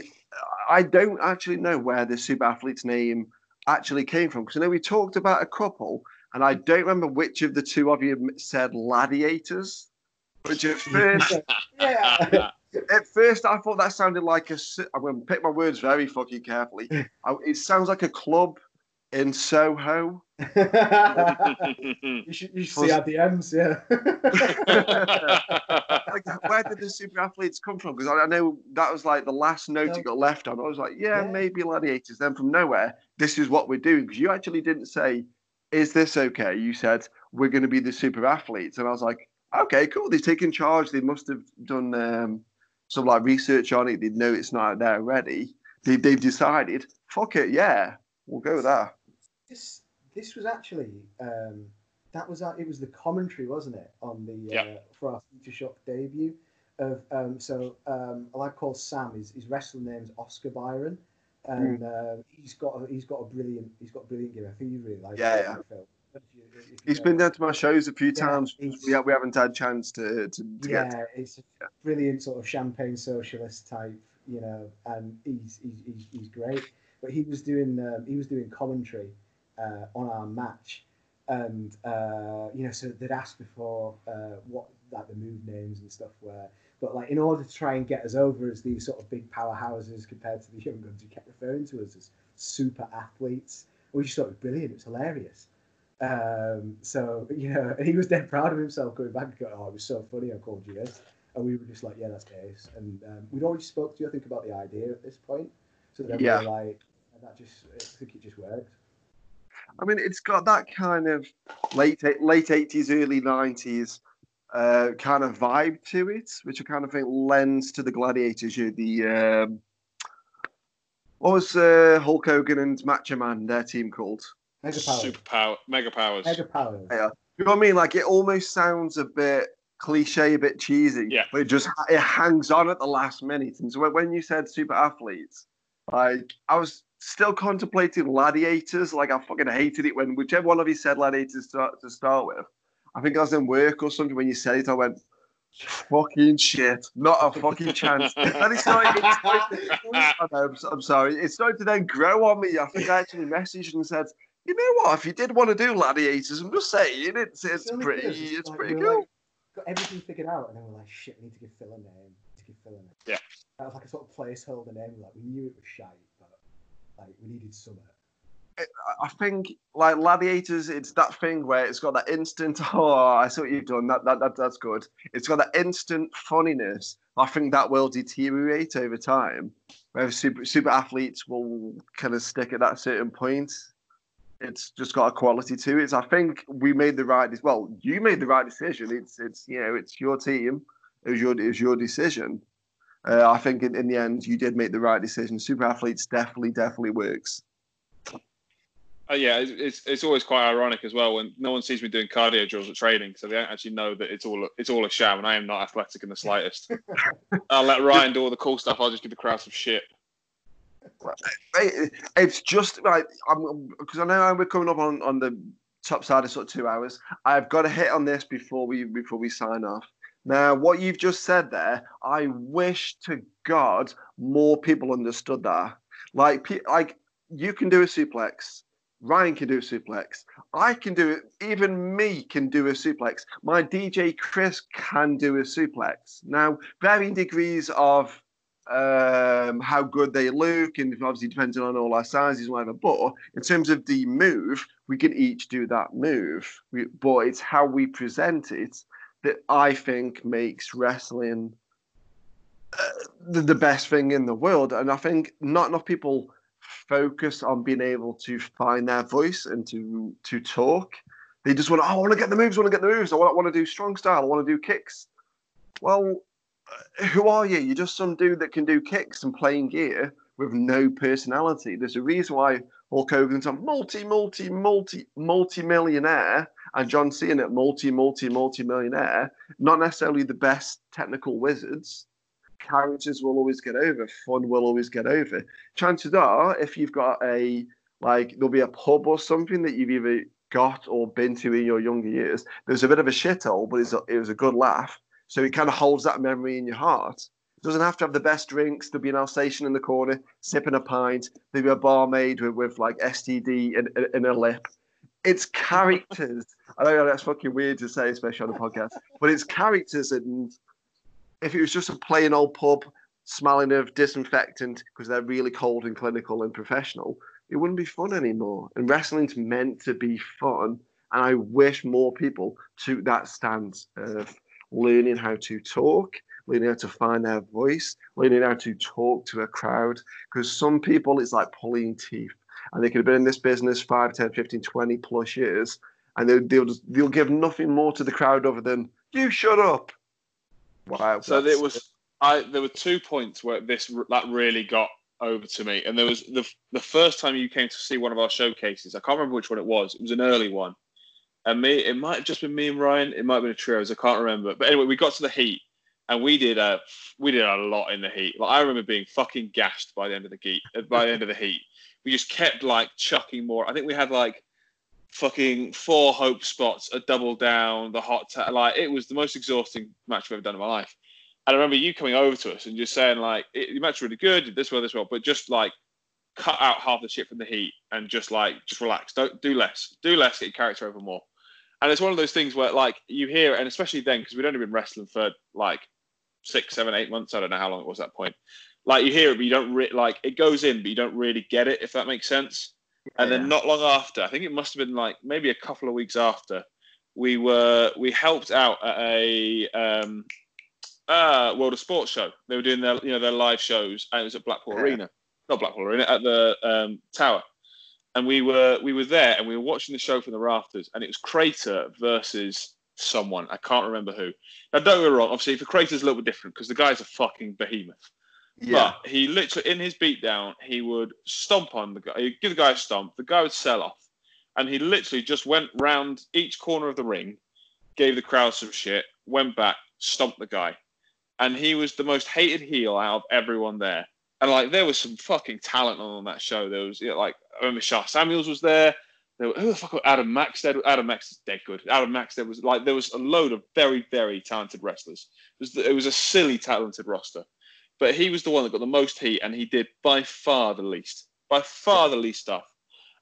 I don't actually know where the super athlete's name actually came from because I know we talked about a couple, and I don't remember which of the two of you said gladiators. Which at [laughs] first, yeah. at first I thought that sounded like a. I'm going to pick my words very fucking carefully. [laughs] I, it sounds like a club in Soho. [laughs] you should you should see our DMs. Yeah. [laughs] like, where did the super athletes come from? Because I, I know that was like the last note No. it got left on. I was like, yeah, Yeah. maybe gladiators. Then from nowhere, this is what we're doing. Because you actually didn't say, is this okay? You said, we're going to be the super athletes. And I was like, okay, cool. They've taken charge. They must have done um, some like research on it. They know it's not out there already. They, they've decided, fuck it, yeah, we'll go with that. This this was actually um, that was uh, it was the commentary, wasn't it, on the Yeah. uh, for our Future Shock debut of um, so um, a lad called Sam. His, his wrestling name's Oscar Byron, and Hmm. uh, he's got a, he's got a brilliant he's got a brilliant gimmick. I think you really like Yeah, yeah. Phil. If you- if He's know. been down to my shows a few Yeah, times. he's- We, we haven't had a chance to, to, to yeah, get it's a brilliant sort of champagne socialist type, you know, and he's he's, he's, he's great. But he was doing um, he was doing commentary uh, on our match, and uh, you know, so they'd asked before uh, what like the move names and stuff were, but like in order to try and get us over as these sort of big powerhouses compared to the young guns, he kept referring to us as super athletes. We just thought it was brilliant. It was hilarious. Um, so you know, and he was dead proud of himself going back and going, "Oh, it was so funny. I called you this," and we were just like, "Yeah, that's ace." And um, we'd already spoke to you, I think, about the idea at this point. So then Yeah. we were like, "That just, I think it just worked." I mean, it's got that kind of late late eighties, early nineties uh, kind of vibe to it, which I kind of think lends to the Gladiators. You know, the um, what was uh, Hulk Hogan and Macho Man their team called? Mega powers. Super power, mega powers. Mega powers. Yeah. You know what I mean? Like it almost sounds a bit cliche, a bit cheesy. Yeah. But it just it hangs on at the last minute. And so when- when you said super athletes, like I was still contemplating gladiators. Like I fucking hated it when whichever one of you said gladiators to, to start with. I think I was in work or something when you said it. I went, fucking shit, not a fucking chance. [laughs] and it started, it started I know, I'm, I'm sorry. It started to then grow on me. I think I actually messaged and said, you know what? If you did want to do gladiators, I'm just saying, it's, it's only pretty, good, it's like, pretty we cool. like, got everything figured out, and then we're like, "Shit, we need to give Phil a name. To give Phil a name." Yeah. That was like a sort of placeholder name. Like we knew it was shite, but like we needed summer. I think like gladiators, it's that thing where it's got that instant. [laughs] Oh, I see what you've done. That, that, that that's good. It's got that instant funniness. I think that will deteriorate over time. Where super super athletes will kind of stick at that certain point. It's just got a quality to it. I think we made the right. Well, you made the right decision. It's it's you know it's your team. It was your it was your decision. Uh, I think in, in the end you did make the right decision. Super athletes definitely definitely works. Uh, yeah, it's, it's it's always quite ironic as well when no one sees me doing cardio drills at training, so they don't actually know that it's all a, it's all a sham, and I am not athletic in the slightest. [laughs] I'll let Ryan do all the cool stuff. I'll just give the crowd some shit. It's just like I'm because I know we're coming up on, on the top side of sort of two hours. I've got to hit on this before we before we sign off. Now, what you've just said there, I wish to God more people understood that. Like, like you can do a suplex. Ryan can do a suplex. I can do it. Even me can do a suplex. My DJ Chris can do a suplex. Now, varying degrees of um, how good they look, and obviously depending on all our sizes, whatever. But in terms of the move, we can each do that move. We, but it's how we present it that I think makes wrestling uh, the, the best thing in the world. And I think not enough people focus on being able to find their voice and to to talk. They just want, oh, I want to get the moves, I want to get the moves, I want, I want to do strong style, I want to do kicks. Well, uh, who are you? You're just some dude that can do kicks and playing gear with no personality. There's a reason why Hulk Hogan's a multi, multi, multi, multi millionaire, and John Cena, multi, multi, multi millionaire. Not necessarily the best technical wizards. Characters will always get over. Fun will always get over. Chances are, if you've got a like, there'll be a pub or something that you've either got or been to in your younger years. There's a bit of a shithole, but a, it was a good laugh. So it kind of holds that memory in your heart. It doesn't have to have the best drinks. There'll be an Alsatian in the corner sipping a pint. There'll be a barmaid with, with like STD in, in a lip. It's characters. I know that's fucking weird to say, especially on a podcast, but it's characters. And if it was just a plain old pub smelling of disinfectant because they're really cold and clinical and professional, it wouldn't be fun anymore. And wrestling's meant to be fun. And I wish more people took that stance of learning how to talk, learning how to find their voice, learning how to talk to a crowd. Because some people, it's like pulling teeth. And they could have been in this business 5, 10, 15, 20 plus years. And they'll, they'll, just, they'll give nothing more to the crowd other than, you shut up. Wow. So there was, I, there were two points where this that really got over to me. And there was the the first time you came to see one of our showcases. I can't remember which one it was. It was an early one, and me. It might have just been me and Ryan. It might have been a trios. I can't remember. But anyway, we got to the heat, and we did a we did a lot in the heat. Like I remember being fucking gassed by the end of the heat. By the end of the heat, we just kept like chucking more. I think we had like fucking four hope spots, a double down, the hot ta- like it was the most exhausting match I've ever done in my life. And I remember you coming over to us and just saying like, "The match really good, did this well, this well," but just like cut out half the shit from the heat and just like just relax. Don't do less. Do less. Get your character over more. And it's one of those things where like you hear, and especially then because we'd only been wrestling for like six, seven, eight months. I don't know how long it was at that point. Like you hear it, but you don't re- like it goes in, but you don't really get it. If that makes sense. And then not long after, I think it must have been like maybe a couple of weeks after, we were we helped out at a um, uh, World of Sports show. They were doing their you know their live shows, and it was at Blackpool yeah. Arena, not Blackpool Arena, at the um, Tower. And we were we were there, and we were watching the show from the rafters, and it was Crater versus someone I can't remember who. Now don't get me wrong, obviously for Crater's a little bit different because the guy's a fucking behemoth. Yeah. But he literally in his beatdown, he would stomp on the guy, he'd give the guy a stomp, the guy would sell off, and he literally just went round each corner of the ring, gave the crowd some shit, went back, stomped the guy and he was the most hated heel out of everyone there. And like there was some fucking talent on that show. There was you know, like I remember Sha Samuels was there. there who the fuck was Adam Maxted? Adam Max is dead good. Adam Maxted was like there was a load of very very talented wrestlers. It was, it was a silly talented roster, but he was the one that got the most heat, and he did by far the least. By far the least stuff.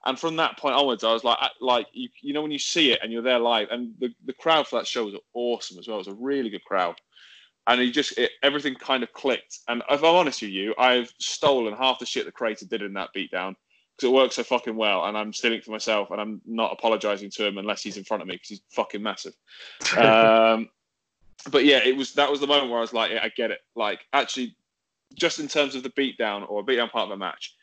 And from that point onwards, I was like, like you, you know, when you see it and you're there live, and the, the crowd for that show was awesome as well. It was a really good crowd and he just it, everything kind of clicked. And if I'm honest with you, I've stolen half the shit the Crater did in that beatdown because it works so fucking well, and I'm stealing for myself, and I'm not apologizing to him unless he's in front of me because he's fucking massive. [laughs] um, but yeah, it was that was the moment where I was like, yeah, I get it. Like actually, just in terms of the beatdown or a beatdown part of a match,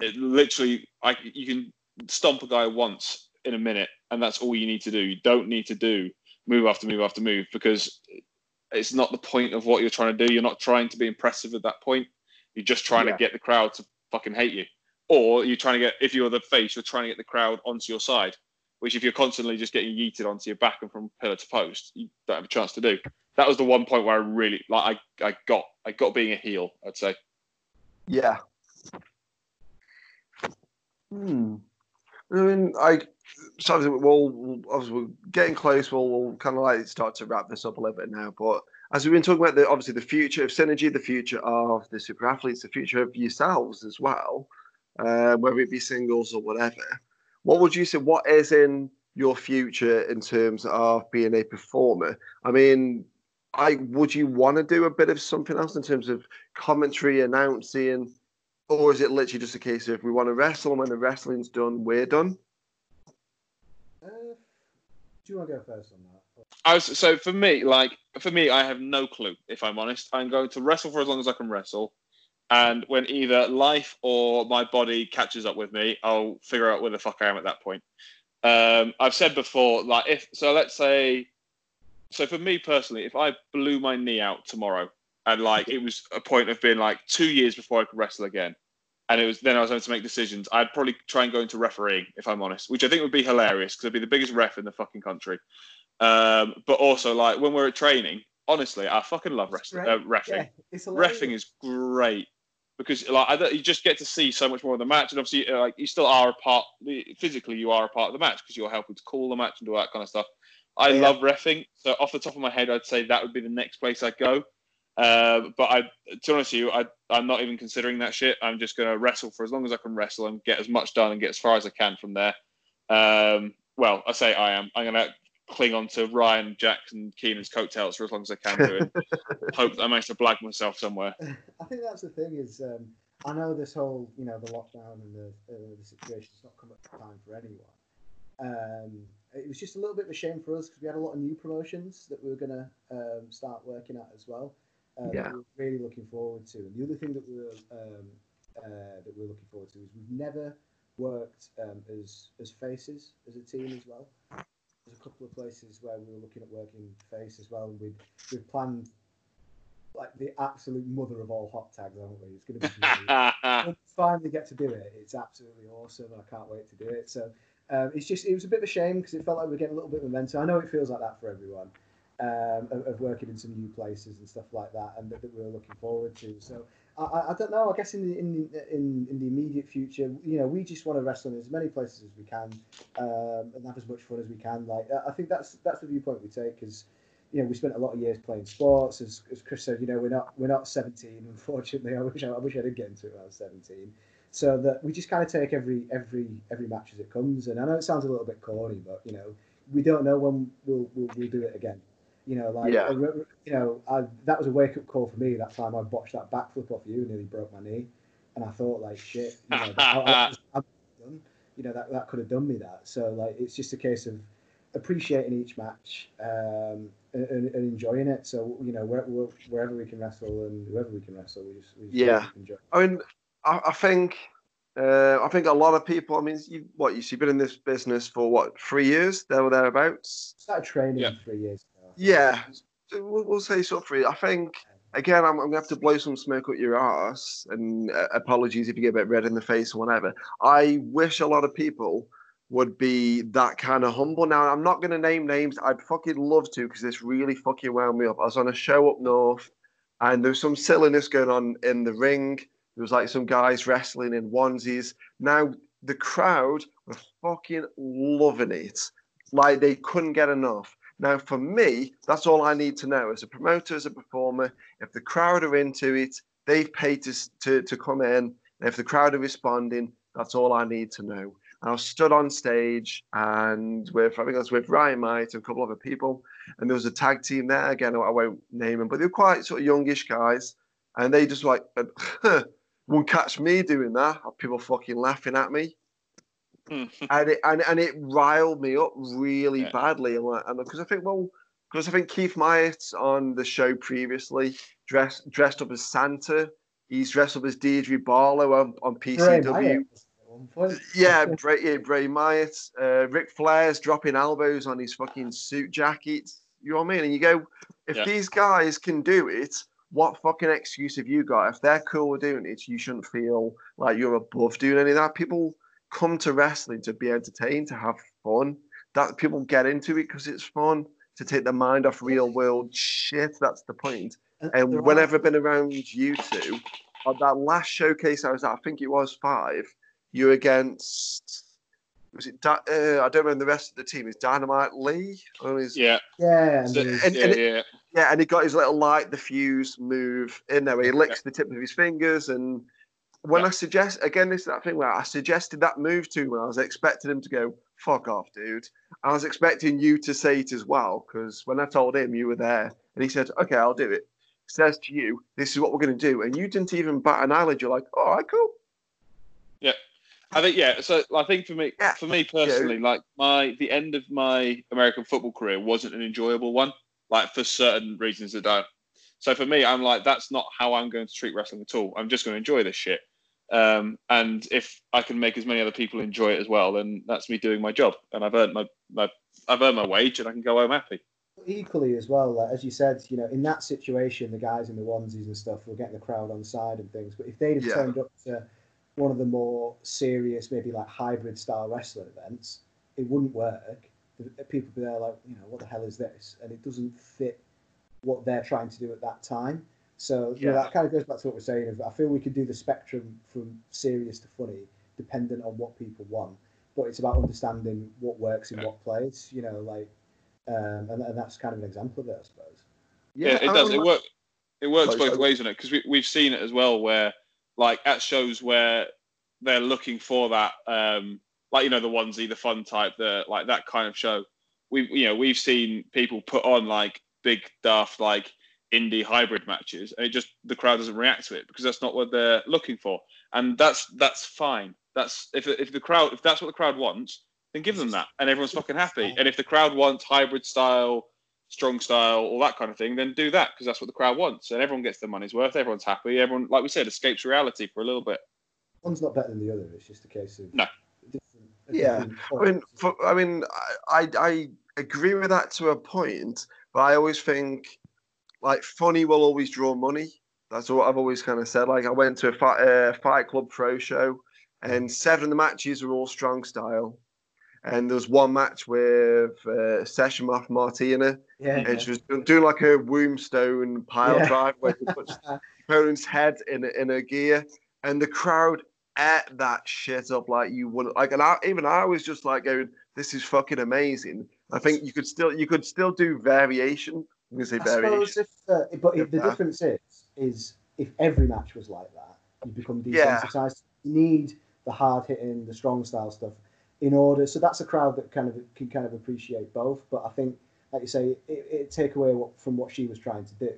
it literally, I you can stomp a guy once in a minute, and that's all you need to do. You don't need to do move after move after move because it's not the point of what you're trying to do. You're not trying to be impressive at that point. You're just trying yeah. to get the crowd to fucking hate you. Or you're trying to get, if you're the face, you're trying to get the crowd onto your side, which if you're constantly just getting yeeted onto your back and from pillar to post, you don't have a chance to do. That was the one point where I really, like, I, I got, I got being a heel, I'd say. Yeah. Hmm. I mean, I so we'll, we'll as we're getting close, we'll, we'll kind of like start to wrap this up a little bit now. But as we've been talking about, the obviously the future of synergy, the future of the super athletes, the future of yourselves as well, uh, whether it be singles or whatever. What would you say? What is in your future in terms of being a performer? I mean, I would you want to do a bit of something else in terms of commentary, announcing, or is it literally just a case of we want to wrestle and when the wrestling's done, we're done? Do you want to go first on that? I was, so for me, like for me, I have no clue. If I'm honest, I'm going to wrestle for as long as I can wrestle, and when either life or my body catches up with me, I'll figure out where the fuck I am at that point. Um, I've said before, like if so, let's say, so for me personally, if I blew my knee out tomorrow and like it was a point of being like two years before I could wrestle again, and it was then I was having to make decisions, I'd probably try and go into refereeing if I'm honest, which I think would be hilarious because I'd be the biggest ref in the fucking country. Um, but also like when we're at training, honestly, I fucking love wrestling, uh, refing. Yeah. Refing is great because like I, you just get to see so much more of the match, and obviously uh, like you still are a part physically, you are a part of the match because you're helping to call the match and do all that kind of stuff. I Yeah. love refing, so off the top of my head, I'd say that would be the next place I'd go. Uh, but I, to be honest with you, I, I'm not even considering that shit. I'm just going to wrestle for as long as I can wrestle and get as much done and get as far as I can from there. Um, well, I say I am. I'm going to cling on to Ryan, Jackson, Keenan's coattails for as long as I can do it. [laughs] Hope that I manage to blag myself somewhere. [laughs] I think that's the thing is um, I know this whole you know the lockdown and the uh, the situation's not come at time for anyone. Um, it was just a little bit of a shame for us because we had a lot of new promotions that we were going to um, start working at as well. Uh, that Yeah. we were really looking forward to. And the other thing that we were um, uh, that we're looking forward to is we've never worked um, as as faces as a team as well. There's a couple of places where we were looking at working face as well, and we'd we've planned like the absolute mother of all hot tags, haven't we? It's going to be. [laughs] really- when we finally get to do it, it's absolutely awesome. I can't wait to do it. So um, it's just it was a bit of a shame because it felt like we are getting a little bit of momentum. I know it feels like that for everyone um, of, of working in some new places and stuff like that, and that, that we were looking forward to. So I, I, don't know. I guess in the in in, in the immediate future, you know, we just want to wrestle in as many places as we can um, and have as much fun as we can. Like I- I think that's that's the viewpoint we take because you know, we spent a lot of years playing sports. As, as Chris said, you know, we're not we're not 17. [laughs] Unfortunately, I wish I, I wish I did get into it when I was 17. So that we just kind of take every every every match as it comes. And I know it sounds a little bit corny, but you know, we don't know when we'll we'll, we'll do it again. You know, like Yeah. You know, I, that was a wake up call for me. That time I botched that backflip off you, and nearly broke my knee. And I thought, like, shit, you know, [laughs] I, I, I'm done. You know, that that could have done me that. So like, it's just a case of appreciating each match um, and, and enjoying it. So you know, where, where, wherever we can wrestle and whoever we can wrestle, we just, we just Yeah. enjoy. I mean, I, I think, uh, I think a lot of people. I mean, you, what you see, been in this business for what three years, there or thereabouts. Started training Yeah. three years ago. Yeah, so we'll, we'll say sort of three. I think again, I'm, I'm gonna have to blow some smoke up your ass, and uh, apologies if you get a bit red in the face or whatever. I wish a lot of people would be that kind of humble. Now, I'm not gonna name names. I'd fucking love to because this really fucking wound me up. I was on a show up north, and there was some silliness going on in the ring. There was like some guys wrestling in onesies. Now the crowd were fucking loving it, like they couldn't get enough. Now, for me, that's all I need to know as a promoter, as a performer. If the crowd are into it, they've paid to, to, to come in. And if the crowd are responding, that's all I need to know. And I stood on stage and with, I think I was with Ryan Might and a couple other people. And there was a tag team there. Again, I won't name them, but they were quite sort of youngish guys. And they just like, [laughs] won't catch me doing that. People fucking laughing at me and it and, and it riled me up really Yeah. badly. And like, because I think, well, because I think Keith Myatt on the show previously dressed dressed up as Santa. He's dressed up as Deirdre Barlow on, on PCW. Wyatt was at one point. Yeah, Bray, yeah, Bray Myatt. Uh, Ric Flair's dropping elbows on his fucking suit jacket. You know what I mean? And you go, if Yeah. these guys can do it, what fucking excuse have you got? If they're cool with doing it, you shouldn't feel like you're above doing any of that. People come to wrestling to be entertained, to have fun. That people get into it because it's fun to take their mind off real world shit. That's the point. And whenever I've been around you two, on that last showcase I was at, I think it was five, you against. Was it? Di- Uh, I don't remember the rest of the team. Is Dynamite Lee? Or is, yeah, yeah, and so- there and- yeah, and- yeah. yeah, and he got his little light the fuse move in there. Where he licks the tip of his fingers, and when Yeah. I suggest again, this is that thing where I suggested that move to him, I was expecting him to go "fuck off, dude." I was expecting you to say it as well because when I told him you were there, and he said, "Okay, I'll do it." Says to you, "This is what we're going to do," and you didn't even bat an eyelid. You're like, "All right, cool." I think yeah. So I think for me, Yeah. for me personally, like my the end of my American football career wasn't an enjoyable one. Like for certain reasons that don't. So for me, I'm like that's not how I'm going to treat wrestling at all. I'm just going to enjoy this shit. Um, and if I can make as many other people enjoy it as well, then that's me doing my job, and I've earned my, my I've earned my wage, and I can go home happy. Equally as well, like, as you said, you know, in that situation, the guys in the onesies and stuff were getting the crowd on side and things. But if they'd have Yeah. turned up to one of the more serious, maybe like hybrid style wrestling events, it wouldn't work. People be there like, you know, what the hell is this? And it doesn't fit what they're trying to do at that time. So you know, Yeah. that kind of goes back to what we're saying. Of I feel we could do the spectrum from serious to funny, dependent on what people want. But it's about understanding what works in Yeah. what place. You know, like, um, and, and that's kind of an example of it, I suppose. Yeah, it I does. mean, It work. It works both ways, doesn't it? Because we we've seen it as well, where like at shows where they're looking for that, um, like you know the onesie, the fun type, the like that kind of show. We you know we've seen people put on like big daft like indie hybrid matches, and it just the crowd doesn't react to it because that's not what they're looking for, and that's that's fine. That's if if the crowd if that's what the crowd wants, then give them that, and everyone's fucking happy. And if the crowd wants hybrid style strong style, all that kind of thing, then do that because that's what the crowd wants, and everyone gets their money's worth. Everyone's happy. Everyone, like we said, escapes reality for a little bit. One's not better than the other. It's just a case of No. different- a Yeah. different I mean, for, I mean, I, I I agree with that to a point, but I always think like funny will always draw money. That's what I've always kind of said. Like I went to a fight, uh, Fight Club Pro show, and seven of the matches were all strong style, and there was one match with uh, Session Martina, yeah, and she was doing, like a wombstone pile Yeah. drive where she puts [laughs] opponent's head in a, in a gear, and the crowd ate that shit up like you wouldn't like. And I, even I was just like going, "This is fucking amazing." I think you could still you could still do variation. I'm gonna say I variation. suppose if, uh, but if the Yeah. difference is, is if every match was like that, you become Yeah. desensitized. You need the hard hitting, the strong style stuff in order. So that's a crowd that kind of can kind of appreciate both. But I think, like you say, it, it take away what, from what she was trying to do.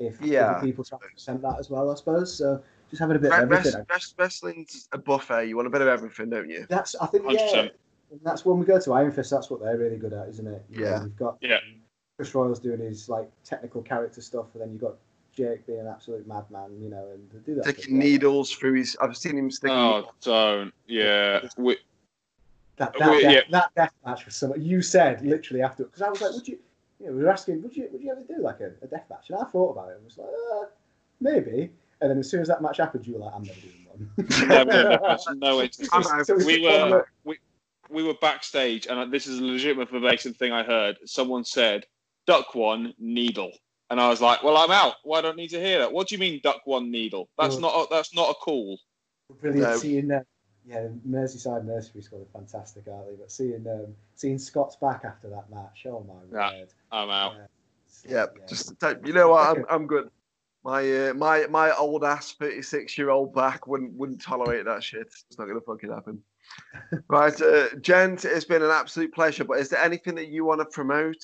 If Yeah. other people try to present that as well, I suppose. So just having a bit Re- of everything. rest- rest- wrestling's a buffet. You want a bit of everything, don't you? That's I think yeah. 100%. And that's when we go to Iron Fist. That's what they're really good at, isn't it? You know, Yeah. you've got Yeah. Chris Royals doing his like technical character stuff, and then you've got Jake being an absolute madman, you know, and they do that. Sticking needles through his. I've seen him sticking. Oh, don't. Yeah. We, That, that, yeah. death, that death match was so much. You said literally after because I was like, would you? You know, we were asking, would you? Would you ever do like a, a death match? And I thought about it and was like, uh, maybe. And then as soon as that match happened, you were like, I'm never doing one. [laughs] no, no, no, no, it's, I'm So we were we, we were backstage, and this is a legitimate verbatim thing I heard. Someone said, "Duck one needle," and I was like, "Well, I'm out. Well, I don't need to hear that. What do you mean, duck one needle? That's Well- not a, that's not a call." Brilliant No. seeing uh, yeah, Merseyside Nursery Squad are fantastic, aren't they? But seeing um, seeing Scott's back after that match, oh my Yeah. word! I'm out. Yeah, just don't- you know what? I'm, I'm good. My uh, my my old ass 36 year old back wouldn't wouldn't tolerate that shit. It's not gonna fucking happen. [laughs] right, uh, gent, it's been an absolute pleasure. But is there anything that you want to promote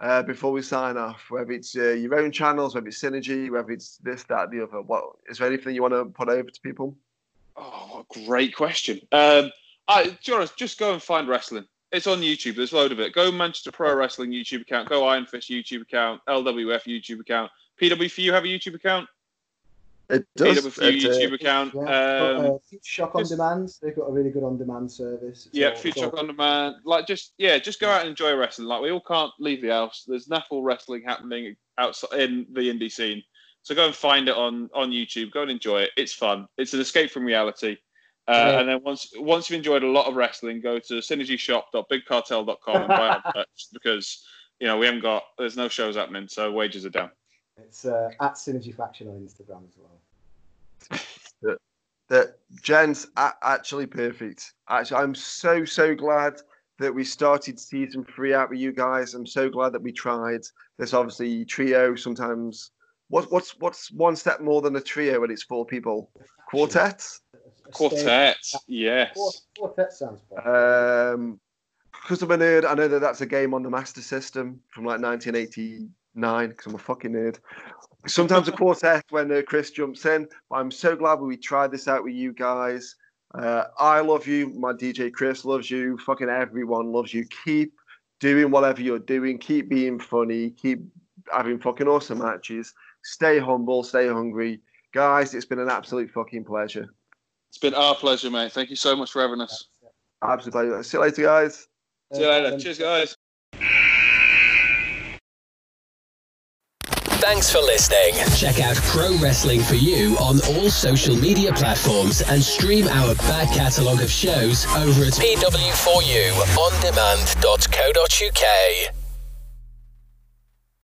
uh, before we sign off? Whether it's uh, your own channels, whether it's synergy, whether it's this, that, the other. What is there anything you want to put over to people? Oh, what a great question. Um, I, to be honest, just go and find wrestling. It's on YouTube. There's a load of it. Go Manchester Pro Wrestling YouTube account. Go Iron Fist YouTube account. LWF YouTube account. PW for you have a YouTube account. It does. PW for you uh, YouTube account. Yeah, got, Um, uh, Future Shock on just- demand. They've got a really good on-demand service. It's yeah, all- Future Shock on Demand. Like, just yeah, just go out and enjoy wrestling. Like, we all can't leave the house. There's naffle wrestling happening outside in the indie scene. So go and find it on on YouTube. Go and enjoy it. It's fun. It's an escape from reality. Uh, Yeah. And then once once you've enjoyed a lot of wrestling, go to synergyshop.bigcartel.com and buy our [laughs] merch because you know we haven't got there's no shows happening, so wages are down. It's uh, at Synergy Faction on Instagram as well. that Jen's a- actually perfect. Actually, I'm so so glad that we started season three out with you guys. I'm so glad that we tried. There's obviously trio. Sometimes what what's what's one step more than a trio when it's four people? Quartet. A Quartet, Quar- yes. Quartet sounds better. Um, because I'm a nerd, I know that that's a game on the Master System from like 1989. Because I'm a fucking nerd. Sometimes a quartet when uh, Chris jumps in. But I'm so glad we tried this out with you guys. Uh, I love you. My DJ Chris loves you. Fucking everyone loves you. Keep doing whatever you're doing. Keep being funny. Keep having fucking awesome matches. Stay humble. Stay hungry, guys. It's been an absolute fucking pleasure. It's been our pleasure, mate. Thank you so much for having us. Absolutely. See you later, guys. See you later. Cheers, guys. Thanks for listening. Check out Pro Wrestling for You on all social media platforms and stream our back catalogue of shows over at pw4uondemand.co.uk.